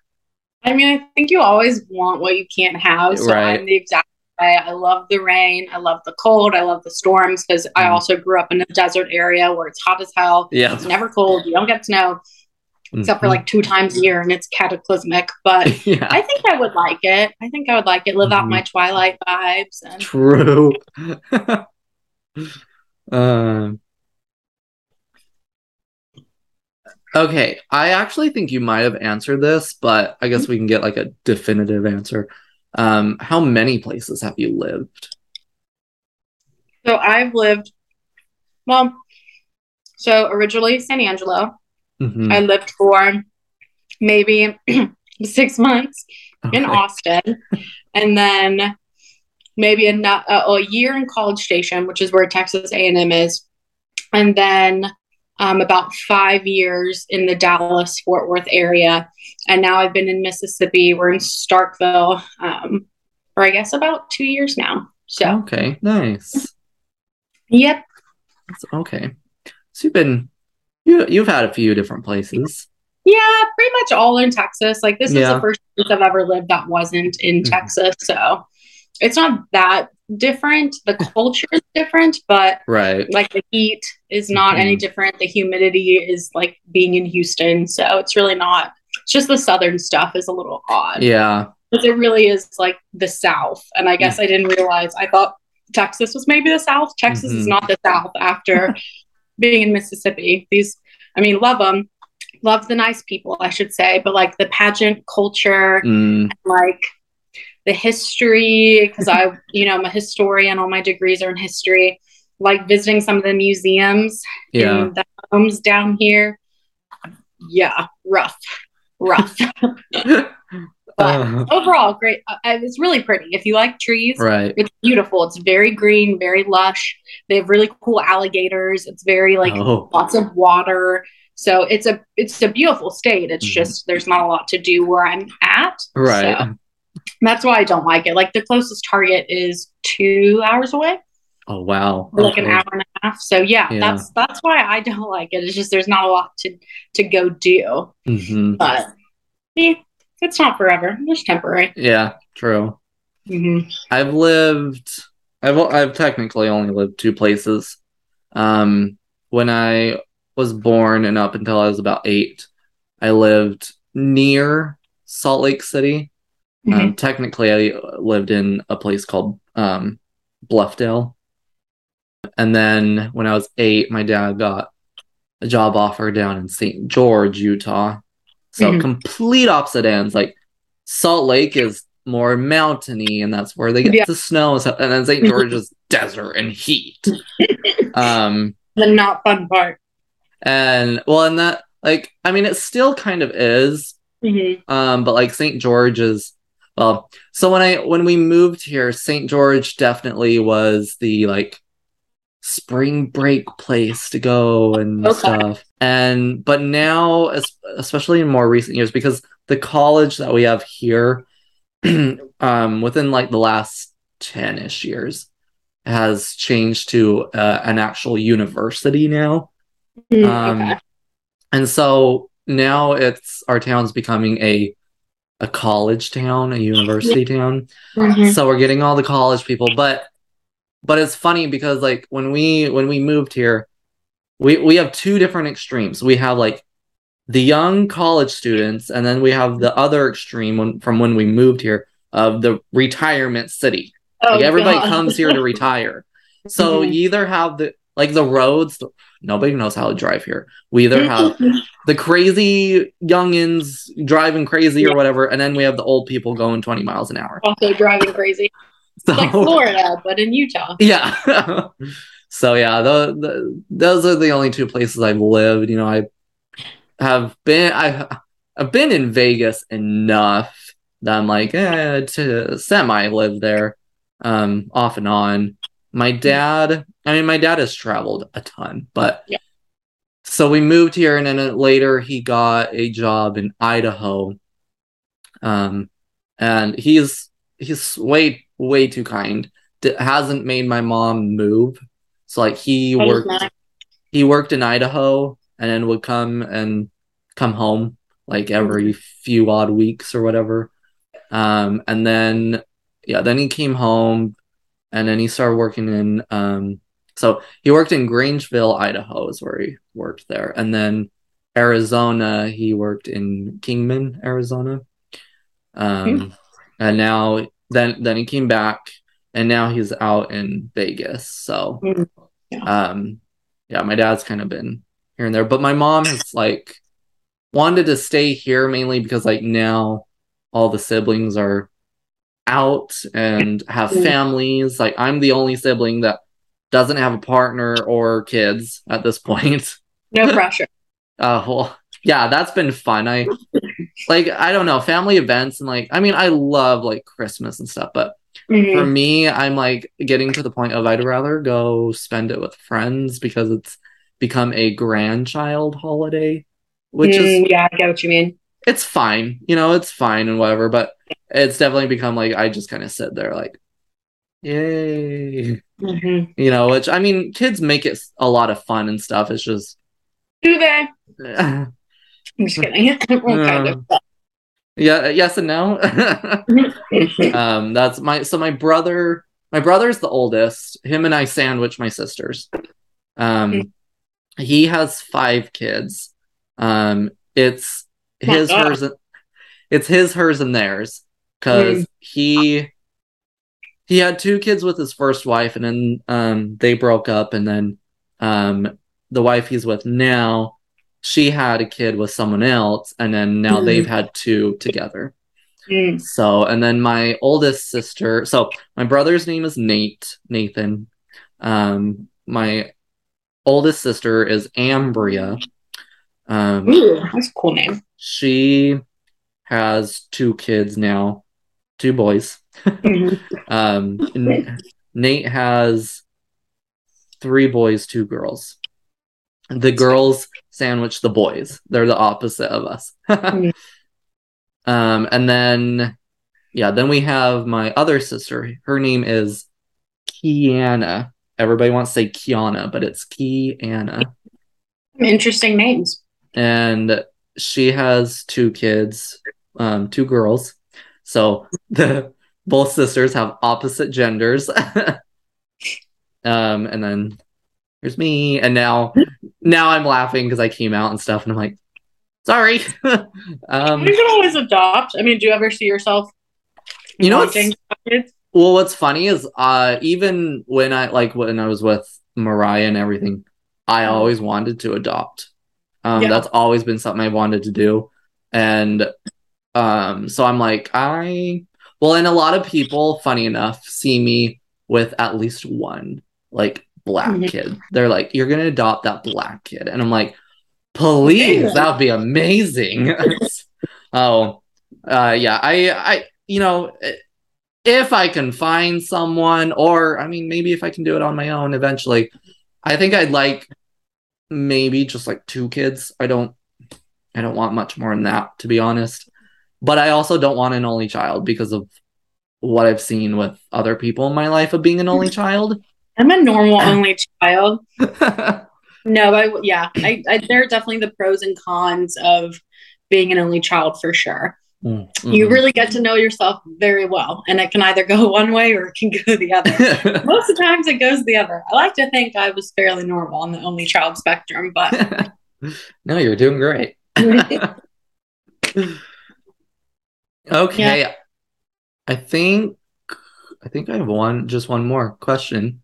[SPEAKER 2] I mean, I think you always want what you can't have. So
[SPEAKER 1] Right.
[SPEAKER 2] I'm the exact way. I love the rain. I love the cold. I love the storms because I
[SPEAKER 1] Mhm.
[SPEAKER 2] also grew up in a desert area where it's hot as hell.
[SPEAKER 1] yeah,
[SPEAKER 2] It's never cold. You don't get snow except for
[SPEAKER 1] Mhm.
[SPEAKER 2] like two times a year and it's cataclysmic. But
[SPEAKER 1] yeah,
[SPEAKER 2] I think I would like it. I think I would like it. Live out my Twilight vibes. And
[SPEAKER 1] true. um. Okay, I actually think you might have answered this, but I guess we can get like a definitive answer. Um, how many places have you lived?
[SPEAKER 2] so I've lived, well, so originally San Angelo.
[SPEAKER 1] Mhm.
[SPEAKER 2] I lived for maybe six months in Austin, and then maybe a, a, a year in College Station, which is where Texas A&M is, and then um, about five years in the Dallas Fort Worth area, and now I've been in Mississippi. We're in Starkville um, for I guess about two years now. So
[SPEAKER 1] Okay, nice.
[SPEAKER 2] yep,
[SPEAKER 1] That's okay. So you've been you you've had a few different places.
[SPEAKER 2] yeah, pretty much all in Texas. Like this is the first place I've ever lived that wasn't in
[SPEAKER 1] Mhm.
[SPEAKER 2] Texas, so it's not that different. The culture is different, but
[SPEAKER 1] Right.
[SPEAKER 2] like the heat is not any
[SPEAKER 1] Mhm.
[SPEAKER 2] different. The humidity is like being in Houston, so it's really not. It's just the southern stuff is a little odd
[SPEAKER 1] Yeah.
[SPEAKER 2] because it really is like the South. And I guess I didn't realize. I thought Texas was maybe the South. Texas is
[SPEAKER 1] Mhm.
[SPEAKER 2] not the South after being in Mississippi. These, I mean, love them, love the nice people, I should say, but like the pageant culture,
[SPEAKER 1] Mm,
[SPEAKER 2] like the history, because I, you know, I'm a historian. All my degrees are in history. Like visiting some of the museums
[SPEAKER 1] yeah.
[SPEAKER 2] in the homes down here. Yeah, rough, rough. But
[SPEAKER 1] Uh,
[SPEAKER 2] overall, great. Uh, it's really pretty. If you like trees,
[SPEAKER 1] right.
[SPEAKER 2] it's beautiful. It's very green, very lush. They have really cool alligators. It's very like
[SPEAKER 1] oh.
[SPEAKER 2] lots of water. So it's a it's a beautiful state. It's
[SPEAKER 1] Mhm.
[SPEAKER 2] just there's not a lot to do where I'm at.
[SPEAKER 1] Right.
[SPEAKER 2] So that's why I don't like it. Like the closest Target is two hours away,
[SPEAKER 1] Oh wow.
[SPEAKER 2] like an hour and a
[SPEAKER 6] half. So yeah,
[SPEAKER 1] Yeah.
[SPEAKER 6] that's that's why I don't like it. It's just there's not a lot to to go do.
[SPEAKER 1] Mhm.
[SPEAKER 6] But yeah, it's not forever. It's temporary.
[SPEAKER 1] Yeah, true.
[SPEAKER 6] hmm
[SPEAKER 1] I've lived. I've I've technically only lived two places. Um, when I was born and up until I was about eight, I lived near Salt Lake City. Um, technically, I lived in a place called um, Bluffdale. And then when I was eight, my dad got a job offer down in St. George, Utah. So
[SPEAKER 6] Mhm.
[SPEAKER 1] complete opposite ends. Like Salt Lake is more mountainy, and that's where they get
[SPEAKER 6] Yeah.
[SPEAKER 1] the snow. and then St. George is desert and heat. um,
[SPEAKER 6] The not fun part.
[SPEAKER 1] and well, and that like I mean, it still kind of is,
[SPEAKER 6] hmm
[SPEAKER 1] um, but like St. George is well. So when I when we moved here, St. George definitely was the like spring break place to go and
[SPEAKER 6] Okay.
[SPEAKER 1] stuff. And but now, especially in more recent years, because the college that we have here, um, within like the last ten ish years, has changed to uh, an actual university now. Um,
[SPEAKER 6] okay.
[SPEAKER 1] and so now it's our town's becoming a a college town, a university town.
[SPEAKER 6] Mhm.
[SPEAKER 1] So we're getting all the college people, but but it's funny because like when we when we moved here, we we have two different extremes. We have like the young college students, and then we have the other extreme when, from when we moved here of the retirement city.
[SPEAKER 6] Oh,
[SPEAKER 1] Like everybody
[SPEAKER 6] God.
[SPEAKER 1] comes here to retire. So
[SPEAKER 6] Mhm.
[SPEAKER 1] you either have the like the roads. Nobody knows how to drive here. We either have the crazy youngins driving crazy or whatever, and then we have the old people going twenty miles an hour.
[SPEAKER 6] also driving crazy.
[SPEAKER 1] So
[SPEAKER 6] Like Florida, but in Utah.
[SPEAKER 1] yeah. so yeah, the, the, those are the only two places I've lived. You know, I have been I I've been in Vegas enough that I'm like eh, to semi live there, um, off and on. My dad, I mean, my dad has traveled a ton, but
[SPEAKER 6] Yeah.
[SPEAKER 1] so we moved here, and then later he got a job in Idaho. Um, and he's he's way way too kind. D- hasn't made my mom move. So like he
[SPEAKER 6] is
[SPEAKER 1] worked he worked in Idaho and then would come and come home like every few odd weeks or whatever. Um, and then yeah, then he came home and then he started working in um so he worked in Grangeville, Idaho is where he worked there. And then Arizona, he worked in Kingman, Arizona. Um and now then then he came back and now he's out in Vegas. So
[SPEAKER 6] Mm, yeah.
[SPEAKER 1] um yeah, my dad's kind of been here and there, but my mom has like wanted to stay here mainly because like now all the siblings are out and have
[SPEAKER 6] Mm.
[SPEAKER 1] families. Like I'm the only sibling that doesn't have a partner or kids at this point.
[SPEAKER 6] No pressure.
[SPEAKER 1] Uh well, yeah, that's been fun. I like I don't know, family events and like I mean I love like Christmas and stuff, but
[SPEAKER 6] Mhm.
[SPEAKER 1] for me, I'm like getting to the point of I'd rather go spend it with friends because it's become a grandchild holiday, which is
[SPEAKER 6] Mm, yeah, I get what you mean.
[SPEAKER 1] it's fine, you know, it's fine and whatever, but it's definitely become like I just kind of sit there like, yay,
[SPEAKER 6] hmm
[SPEAKER 1] you know, which I mean, kids make it a lot of fun and stuff. It's just,
[SPEAKER 6] Do they?
[SPEAKER 1] yeah,
[SPEAKER 6] I'm just kidding. Kind of.
[SPEAKER 1] yes and no. um, that's my so my brother, my brother's the oldest. Him and I sandwich my sisters. Um, he has five kids. Um, it's his,
[SPEAKER 6] God.
[SPEAKER 1] hers, and- it's his, hers, and theirs because he he had two kids with his first wife, and then um they broke up, and then um the wife he's with now, she had a kid with someone else, and then now
[SPEAKER 6] Mm.
[SPEAKER 1] they've had two together.
[SPEAKER 6] Mm.
[SPEAKER 1] So, and then my oldest sister, so my brother's name is Nate, Nathan. Um, my oldest sister is Ambria. Um,
[SPEAKER 6] Ooh, that's a cool name.
[SPEAKER 1] she has two kids now, two boys.
[SPEAKER 6] Mhm.
[SPEAKER 1] Um, N- Nate has three boys, two girls. The girls sandwich the boys. They're the opposite of us.
[SPEAKER 6] Mm.
[SPEAKER 1] um, and then, yeah, then we have my other sister. Her name is Kiana. everybody wants to say Kiana, but it's Kiana.
[SPEAKER 2] Interesting names.
[SPEAKER 1] and she has two kids, um, two girls. So the both sisters have opposite genders. um, and then here's me, and now now I'm laughing because I came out and stuff, and I'm like, sorry. um,
[SPEAKER 2] you can always adopt. I mean, do you ever see yourself
[SPEAKER 1] you know what's? Well, what's funny is uh even when I like when I was with Mariah and everything, I always wanted to adopt. Um
[SPEAKER 2] Yeah.
[SPEAKER 1] that's always been something I wanted to do. And um so I'm like I well and a lot of people funny enough see me with at least one like black
[SPEAKER 2] Mhm.
[SPEAKER 1] kid. They're like you're going to adopt that black kid. And I'm like please that would be amazing. oh. Uh yeah, I I you know if I can find someone, or I mean, maybe if I can do it on my own eventually, I think I'd like maybe just like two kids. I don't, I don't want much more than that, to be honest. But I also don't want an only child because of what I've seen with other people in my life of being an only child.
[SPEAKER 2] I'm a normal only child. No, I yeah, I, I there are definitely the pros and cons of being an only child for sure. You
[SPEAKER 1] Mhm.
[SPEAKER 2] really get to know yourself very well, and it can either go one way or it can go the other. Most of the times, it goes the other. I like to think I was fairly normal on the only child spectrum, but
[SPEAKER 1] no, you're doing great. okay. I think I think I have one just one more question.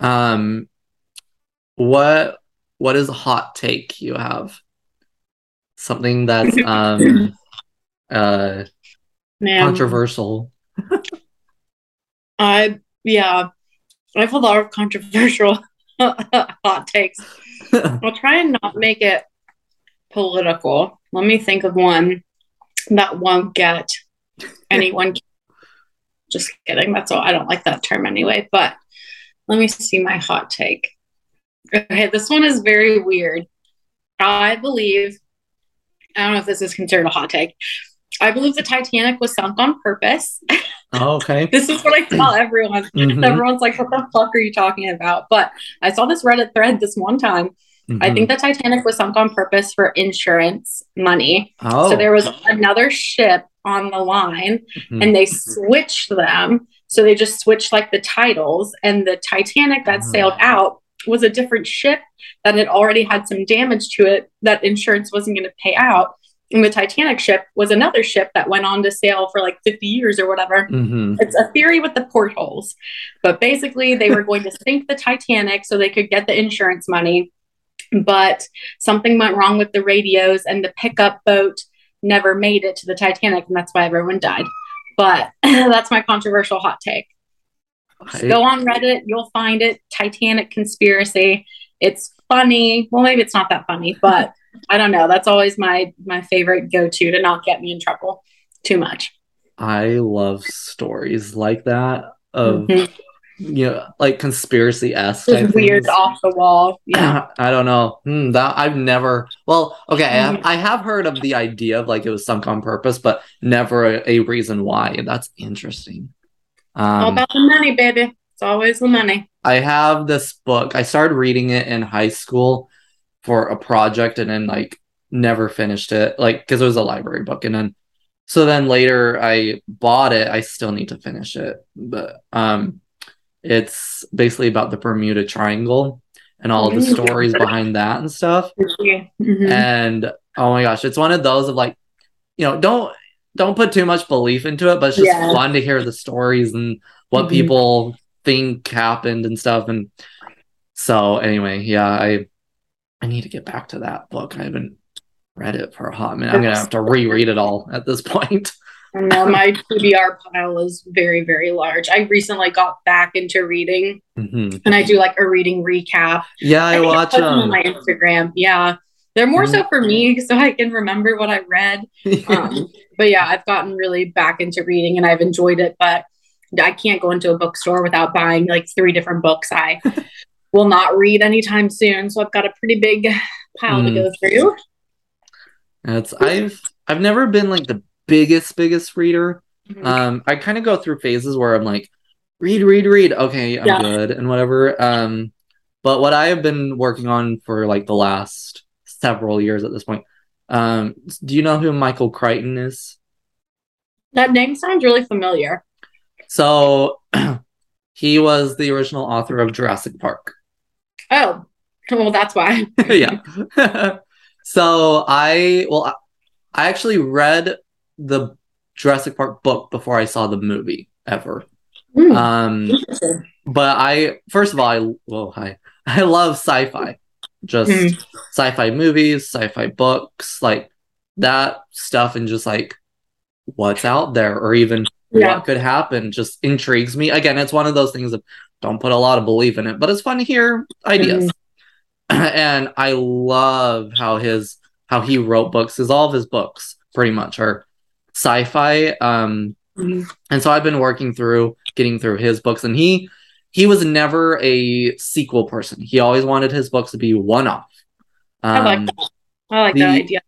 [SPEAKER 1] Um what what is a hot take you have? Something that's um uh
[SPEAKER 2] man,
[SPEAKER 1] controversial.
[SPEAKER 2] I yeah, I have a lot of controversial hot takes. I'll try and not make it political. Let me think of one that won't get anyone. Just kidding. That's all. I don't like that term anyway. But let me see my hot take. Okay, this one is very weird. I believe. I don't know if this is considered a hot take. I believe the Titanic was sunk on purpose.
[SPEAKER 1] Oh, okay.
[SPEAKER 2] this is what I tell everyone.
[SPEAKER 1] Mhm,
[SPEAKER 2] Everyone's like, what the fuck are you talking about? But I saw this Reddit thread this one time. I
[SPEAKER 1] mhm.
[SPEAKER 2] think the Titanic was sunk on purpose for insurance money.
[SPEAKER 1] Oh.
[SPEAKER 2] So there was another ship on the line
[SPEAKER 1] mhm.
[SPEAKER 2] and they switched them. So they just switched like the titles, and the Titanic that
[SPEAKER 1] Oh.
[SPEAKER 2] sailed out was a different ship that had already had some damage to it that insurance wasn't going to pay out. And the Titanic ship was another ship that went on to sail for like 50 years or whatever.
[SPEAKER 1] Mhm.
[SPEAKER 2] It's a theory with the portholes. But basically, they were going to sink the Titanic so they could get the insurance money. But something went wrong with the radios, and the pickup boat never made it to the Titanic, and that's why everyone died. But that's my controversial hot take. Just go on Reddit, you'll find it. Titanic conspiracy. It's funny. Well, maybe it's not that funny, but I don't know. That's always my my favorite go to to not get me in trouble too much.
[SPEAKER 1] I love stories like that of
[SPEAKER 2] Mhm.
[SPEAKER 1] You know like conspiracy esque
[SPEAKER 2] weird off the wall. Yeah.
[SPEAKER 1] I don't know. Hmm, that I've never. Well, okay, I have,
[SPEAKER 2] Mhm.
[SPEAKER 1] I have heard of the idea of like it was sunk on purpose, but never a, a reason why. That's interesting.
[SPEAKER 2] All
[SPEAKER 1] Um,
[SPEAKER 2] about the money, baby. It's always the money.
[SPEAKER 1] I have this book. I started reading it in high school for a project, and then like never finished it, like because it was a library book, and then so then later I bought it. I still need to finish it, but um, it's basically about the Bermuda Triangle and all the
[SPEAKER 2] Mhm.
[SPEAKER 1] stories behind that and stuff.
[SPEAKER 2] Mhm.
[SPEAKER 1] and oh my gosh it's one of those of like you know don't don't put too much belief into it but it's just
[SPEAKER 2] Yeah.
[SPEAKER 1] fun to hear the stories and what
[SPEAKER 2] Mhm.
[SPEAKER 1] people think happened and stuff and so anyway yeah i i need to get back to that book i haven't read it for a hot minute i'm gonna have to reread it all at this point
[SPEAKER 2] I know my TBR pile is very, very large. I recently got back into reading
[SPEAKER 1] Mhm.
[SPEAKER 2] and I do like a reading recap.
[SPEAKER 1] yeah i
[SPEAKER 2] think
[SPEAKER 1] watch
[SPEAKER 2] them on my Instagram. Yeah. They're more so for me so I can remember what I read. Um, but yeah, I've gotten really back into reading and I've enjoyed it, but I can't go into a bookstore without buying like three different books. I will not read anytime soon. So I've got a pretty big pile to
[SPEAKER 1] Mm.
[SPEAKER 2] go through.
[SPEAKER 1] That's i've i've never been like the biggest biggest reader
[SPEAKER 2] Mhm.
[SPEAKER 1] Um, I kind of go through phases where I'm like, read, read, read. Okay, I'm
[SPEAKER 6] Yeah.
[SPEAKER 1] good and whatever. Um, but what I have been working on for like the last several years at this point. Um, do you know who Michael Crichton is?
[SPEAKER 6] That name sounds really familiar.
[SPEAKER 1] So he was the original author of Jurassic Park.
[SPEAKER 6] Oh, well, that's why.
[SPEAKER 1] yeah. so I well I actually read the Jurassic Park book before I saw the movie ever.
[SPEAKER 6] Hmm,
[SPEAKER 1] Um but I first of all I well hi I love sci-fi. Just
[SPEAKER 6] Mm.
[SPEAKER 1] sci-fi movies, sci-fi books, like that stuff and just like what's out there or even
[SPEAKER 6] Yeah.
[SPEAKER 1] what could happen just intrigues me. Again, it's one of those things that don't put a lot of belief in it, but it's fun to hear ideas. and I love how his how he wrote books. Because all of his books pretty much are sci-fi. Um,
[SPEAKER 6] Mhm.
[SPEAKER 1] and so I've been working through getting through his books, and he he was never a sequel person. He always wanted his books to be one off.
[SPEAKER 6] I like
[SPEAKER 1] Um,
[SPEAKER 6] that. I like
[SPEAKER 1] the-
[SPEAKER 6] that idea.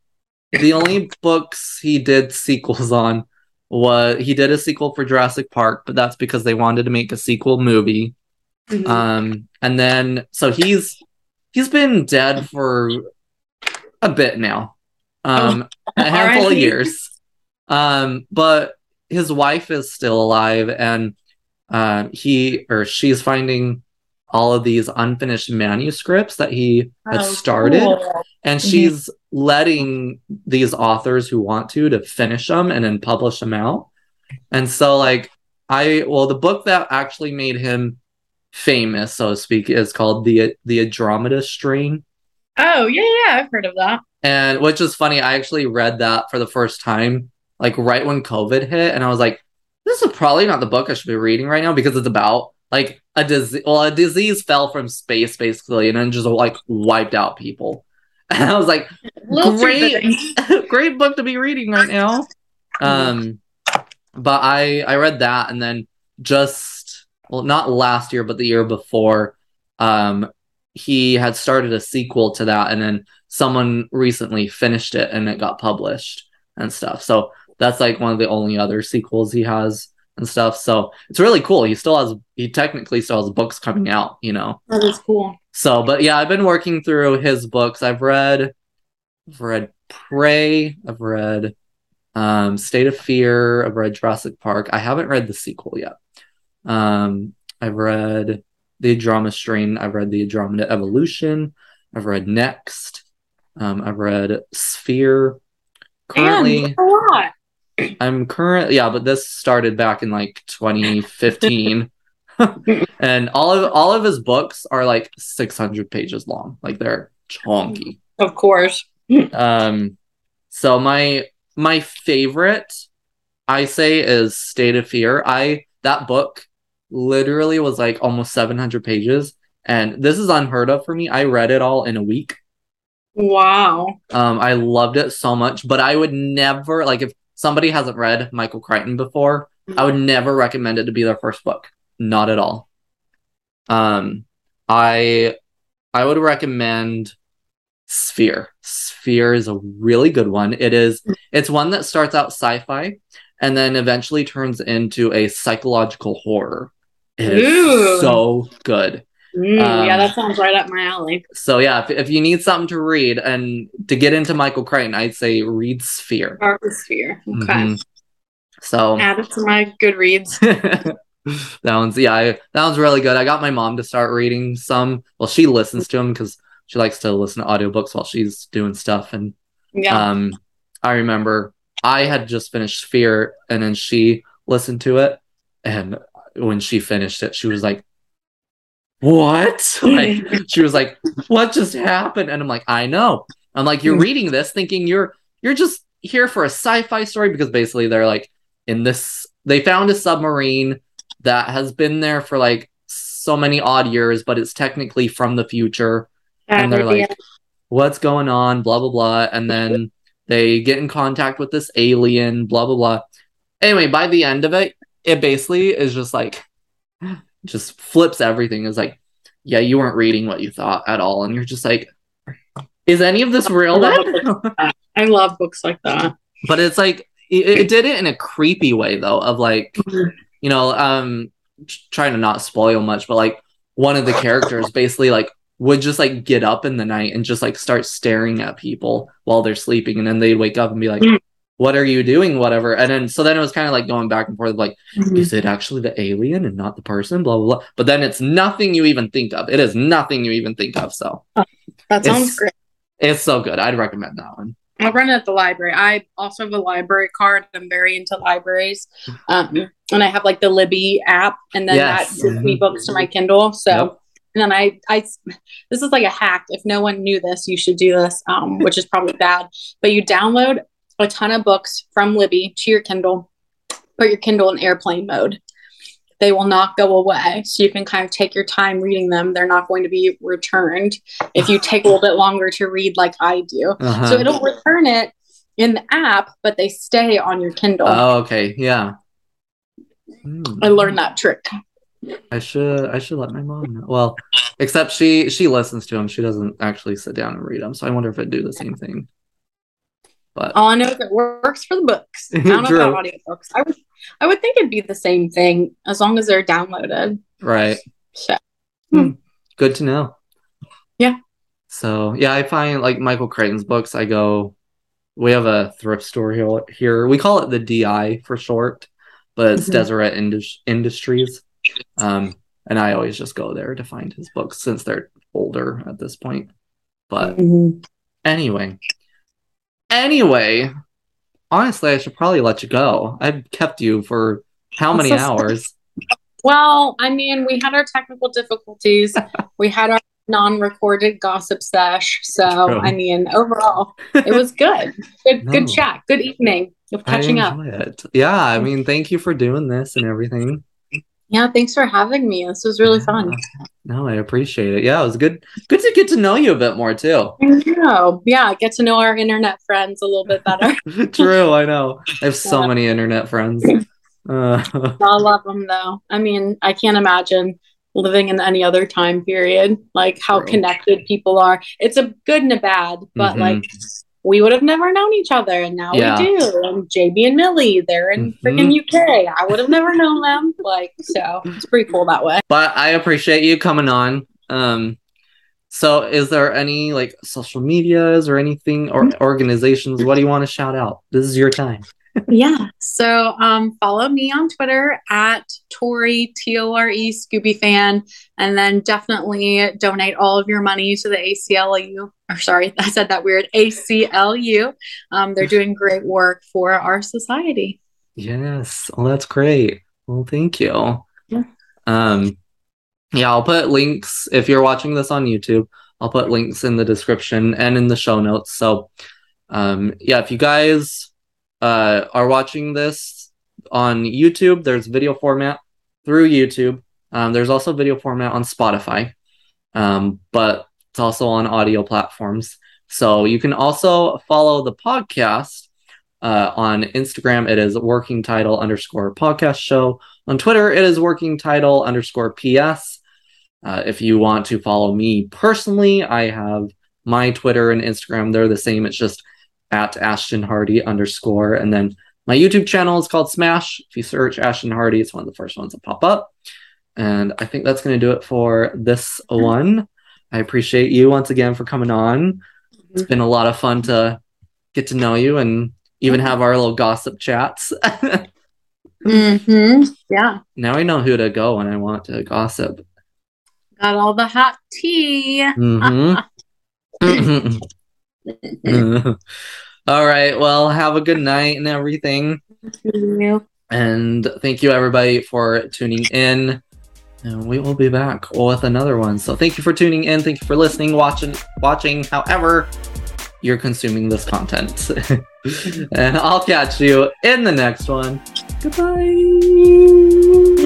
[SPEAKER 1] the only books he did sequels on was he did a sequel for Jurassic Park, but that's because they wanted to make a sequel movie.
[SPEAKER 6] Mhm.
[SPEAKER 1] Um, and then so he's he's been dead for a bit now, um, a handful of years. Um, but his wife is still alive, and uh, he or she's finding all of these unfinished manuscripts that he had
[SPEAKER 6] Oh,
[SPEAKER 1] started
[SPEAKER 6] cool.
[SPEAKER 1] and
[SPEAKER 6] Mhm.
[SPEAKER 1] she's letting these authors who want to to finish them and then publish them out and so like i well the book that actually made him famous so to speak is called the the andromeda strain
[SPEAKER 6] Oh, yeah, yeah, I've heard of that.
[SPEAKER 1] and which is funny i actually read that for the first time like right when covid hit and i was like this is probably not the book i should be reading right now because it's about like a disease well a disease fell from space basically and then just like wiped out people and i was like Great. great book to be reading right now. Um, but I I read that and then just well not last year but the year before, um, he had started a sequel to that and then someone recently finished it and it got published and stuff. So that's like one of the only other sequels he has and stuff. So it's really cool. He still has he technically still has books coming out, you know.
[SPEAKER 6] That is cool.
[SPEAKER 1] So, but yeah, I've been working through his books. I've read, I've read Prey. I've read um, State of Fear. I've read Jurassic Park. I haven't read the sequel yet. Um, I've read the Andromeda Strain. I've read the Andromeda Evolution. I've read Next. Um, I've read Sphere. Currently,
[SPEAKER 6] that's a lot.
[SPEAKER 1] I'm current yeah, but this started back in like 2015. and all of all of his books are like 600 pages long. Like they're chonky.
[SPEAKER 6] Of course.
[SPEAKER 1] Um so my my favorite I say is State of Fear. I that book literally was like almost 700 pages and this is unheard of for me. I read it all in a week.
[SPEAKER 6] Wow.
[SPEAKER 1] Um, I loved it so much, but I would never like if somebody hasn't read Michael Crichton before, I would never recommend it to be their first book. Not at all. Um, I I would recommend Sphere. Sphere is a really good one. It is it's one that starts out sci-fi and then eventually turns into a psychological horror. It is
[SPEAKER 6] Ooh.
[SPEAKER 1] so good.
[SPEAKER 6] Mm, yeah,
[SPEAKER 1] Um,
[SPEAKER 6] that sounds right up my alley.
[SPEAKER 1] So yeah, if, if you need something to read and to get into Michael Crichton, I'd say read Sphere.
[SPEAKER 6] Arcosphere. Okay.
[SPEAKER 1] Mhm. So
[SPEAKER 6] Add it to my Goodreads.
[SPEAKER 1] that one's yeah, I, that one's really good. I got my mom to start reading some. Well, she listens to them because she likes to listen to audiobooks while she's doing stuff. And
[SPEAKER 6] Yeah.
[SPEAKER 1] um, I remember I had just finished Sphere, and then she listened to it, and when she finished it, she was like, "What?" like she was like, "What just happened?" And I'm like, "I know." I'm like, "You're
[SPEAKER 6] Hmm.
[SPEAKER 1] reading this thinking you're you're just here for a sci-fi story because basically they're like in this they found a submarine that has been there for like so many odd years, but it's technically from the future." and they're like, "What's going on?" Blah blah blah, and then they get in contact with this alien. Blah blah blah. Anyway, by the end of it, it basically is just like, just flips everything. It's like, yeah, you weren't reading what you thought at all, and you're just like, is any of this real?
[SPEAKER 6] I love? I love books like that.
[SPEAKER 1] but it's like it, it did it in a creepy way though, of like, you know, um, trying to not spoil much, but like one of the characters basically like would just like get up in the night and just like start staring at people while they're sleeping, and then they'd wake up and be like,
[SPEAKER 2] Mm.
[SPEAKER 1] "What are you doing?" Whatever, and then so then it was kind of like going back and forth, like, is it actually the alien and not the person? Blah blah blah. But then it's nothing you even think of. It is nothing you even think of. So
[SPEAKER 2] That sounds
[SPEAKER 1] It's-
[SPEAKER 2] great.
[SPEAKER 1] it's so good. I'd recommend that one.
[SPEAKER 2] I'll run it at the library. I also have a library card. I'm very into libraries. Um, and I have like the Libby app, and then
[SPEAKER 1] Yes.
[SPEAKER 2] that gives me books to my Kindle. So,
[SPEAKER 1] Yep.
[SPEAKER 2] and then I, I, this is like a hack. If no one knew this, you should do this, um, which is probably bad. But you download a ton of books from Libby to your Kindle, put your Kindle in airplane mode. They will not go away. So you can kind of take your time reading them. They're not going to be returned if you take a little bit longer to read, like I do.
[SPEAKER 1] Uh-huh.
[SPEAKER 2] So it'll return it in the app, but they stay on your Kindle.
[SPEAKER 1] Oh, okay. Yeah. Hmm.
[SPEAKER 2] I learned that trick.
[SPEAKER 1] I should I should let my mom know. Well, except she she listens to them. She doesn't actually sit down and read them. So I wonder if it'd do the same thing. But
[SPEAKER 2] All I know is it works for the books. I don't know about audiobooks. I would I would think it'd be the same thing as long as they're downloaded.
[SPEAKER 1] right.
[SPEAKER 2] So
[SPEAKER 1] Good to know.
[SPEAKER 2] Yeah.
[SPEAKER 1] So yeah, I find like Michael Crichton's books, I go we have a thrift store here here. We call it the DI for short, but it's
[SPEAKER 2] Mhm.
[SPEAKER 1] Deseret Indus- Industries. Um and I always just go there to find his books since they're older at this point. But
[SPEAKER 2] Mhm.
[SPEAKER 1] Anyway. Anyway, honestly, I should probably let you go. I've kept you for how many
[SPEAKER 2] so
[SPEAKER 1] hours?
[SPEAKER 2] well, I mean, we had our technical difficulties. we had our non-recorded gossip sesh. So
[SPEAKER 1] True.
[SPEAKER 2] I mean, overall, it was good. Good
[SPEAKER 1] No.
[SPEAKER 2] good chat. Good evening of catching up.
[SPEAKER 1] it. Yeah, I mean, thank you for doing this and everything.
[SPEAKER 2] Yeah, thanks for having me. This was really fun.
[SPEAKER 1] No, I appreciate it. Yeah, it was good. Good to get to know you a bit more too.
[SPEAKER 2] I know. Yeah, get to know our internet friends a little bit better.
[SPEAKER 1] True, I know. I have so
[SPEAKER 2] Yeah.
[SPEAKER 1] many internet friends. Uh,
[SPEAKER 2] I love them though. I mean, I can't imagine living in any other time period, like how
[SPEAKER 1] True.
[SPEAKER 2] connected people are. It's a good and a bad, but
[SPEAKER 1] Mhm.
[SPEAKER 2] like we would have never known each other, and now
[SPEAKER 1] Yeah.
[SPEAKER 2] we do. And JB and Millie, they're in
[SPEAKER 1] Mhm.
[SPEAKER 2] freaking UK. I would have never known them. Like, so it's pretty cool that way.
[SPEAKER 1] but I appreciate you coming on. Um, so is there any like social medias or anything or organizations? What do you want to shout out? This is your time.
[SPEAKER 2] Yeah. So um follow me on Twitter at Tore T O R E Scooby fan. And then definitely donate all of your money to the ACLU. Or sorry, I said that weird. ACLU. Um, they're doing great work for our society.
[SPEAKER 1] Yes. Well, that's great. Well, thank you.
[SPEAKER 2] Yeah.
[SPEAKER 1] Um, yeah, I'll put links if you're watching this on YouTube. I'll put links in the description and in the show notes. So, um, yeah, if you guys uh, are watching this on YouTube, there's video format through YouTube. Um, there's also video format on Spotify, um, but it's also on audio platforms. So you can also follow the podcast uh, on Instagram. It is working title underscore podcast show. On Twitter, it is working title underscore PS. Uh, if you want to follow me personally, I have my Twitter and Instagram. They're the same. It's just at Ashton Hardy underscore. And then my YouTube channel is called Smash. If you search Ashton Hardy, it's one of the first ones that pop up. And I think that's going to do it for this one. I appreciate you once again for coming on. It's been a lot of fun to get to know you and even have our little gossip chats.
[SPEAKER 2] Mm-hmm. Yeah.
[SPEAKER 1] now I know who to go when I want to gossip.
[SPEAKER 2] Got all the hot tea.
[SPEAKER 1] Mhm. All right. Well, have a good night and everything.
[SPEAKER 2] You.
[SPEAKER 1] And thank you, everybody, for tuning in. And we will be back with another one. So thank you for tuning in. Thank you for listening, watching, watching, however you're consuming this content. and I'll catch you in the next one. Goodbye.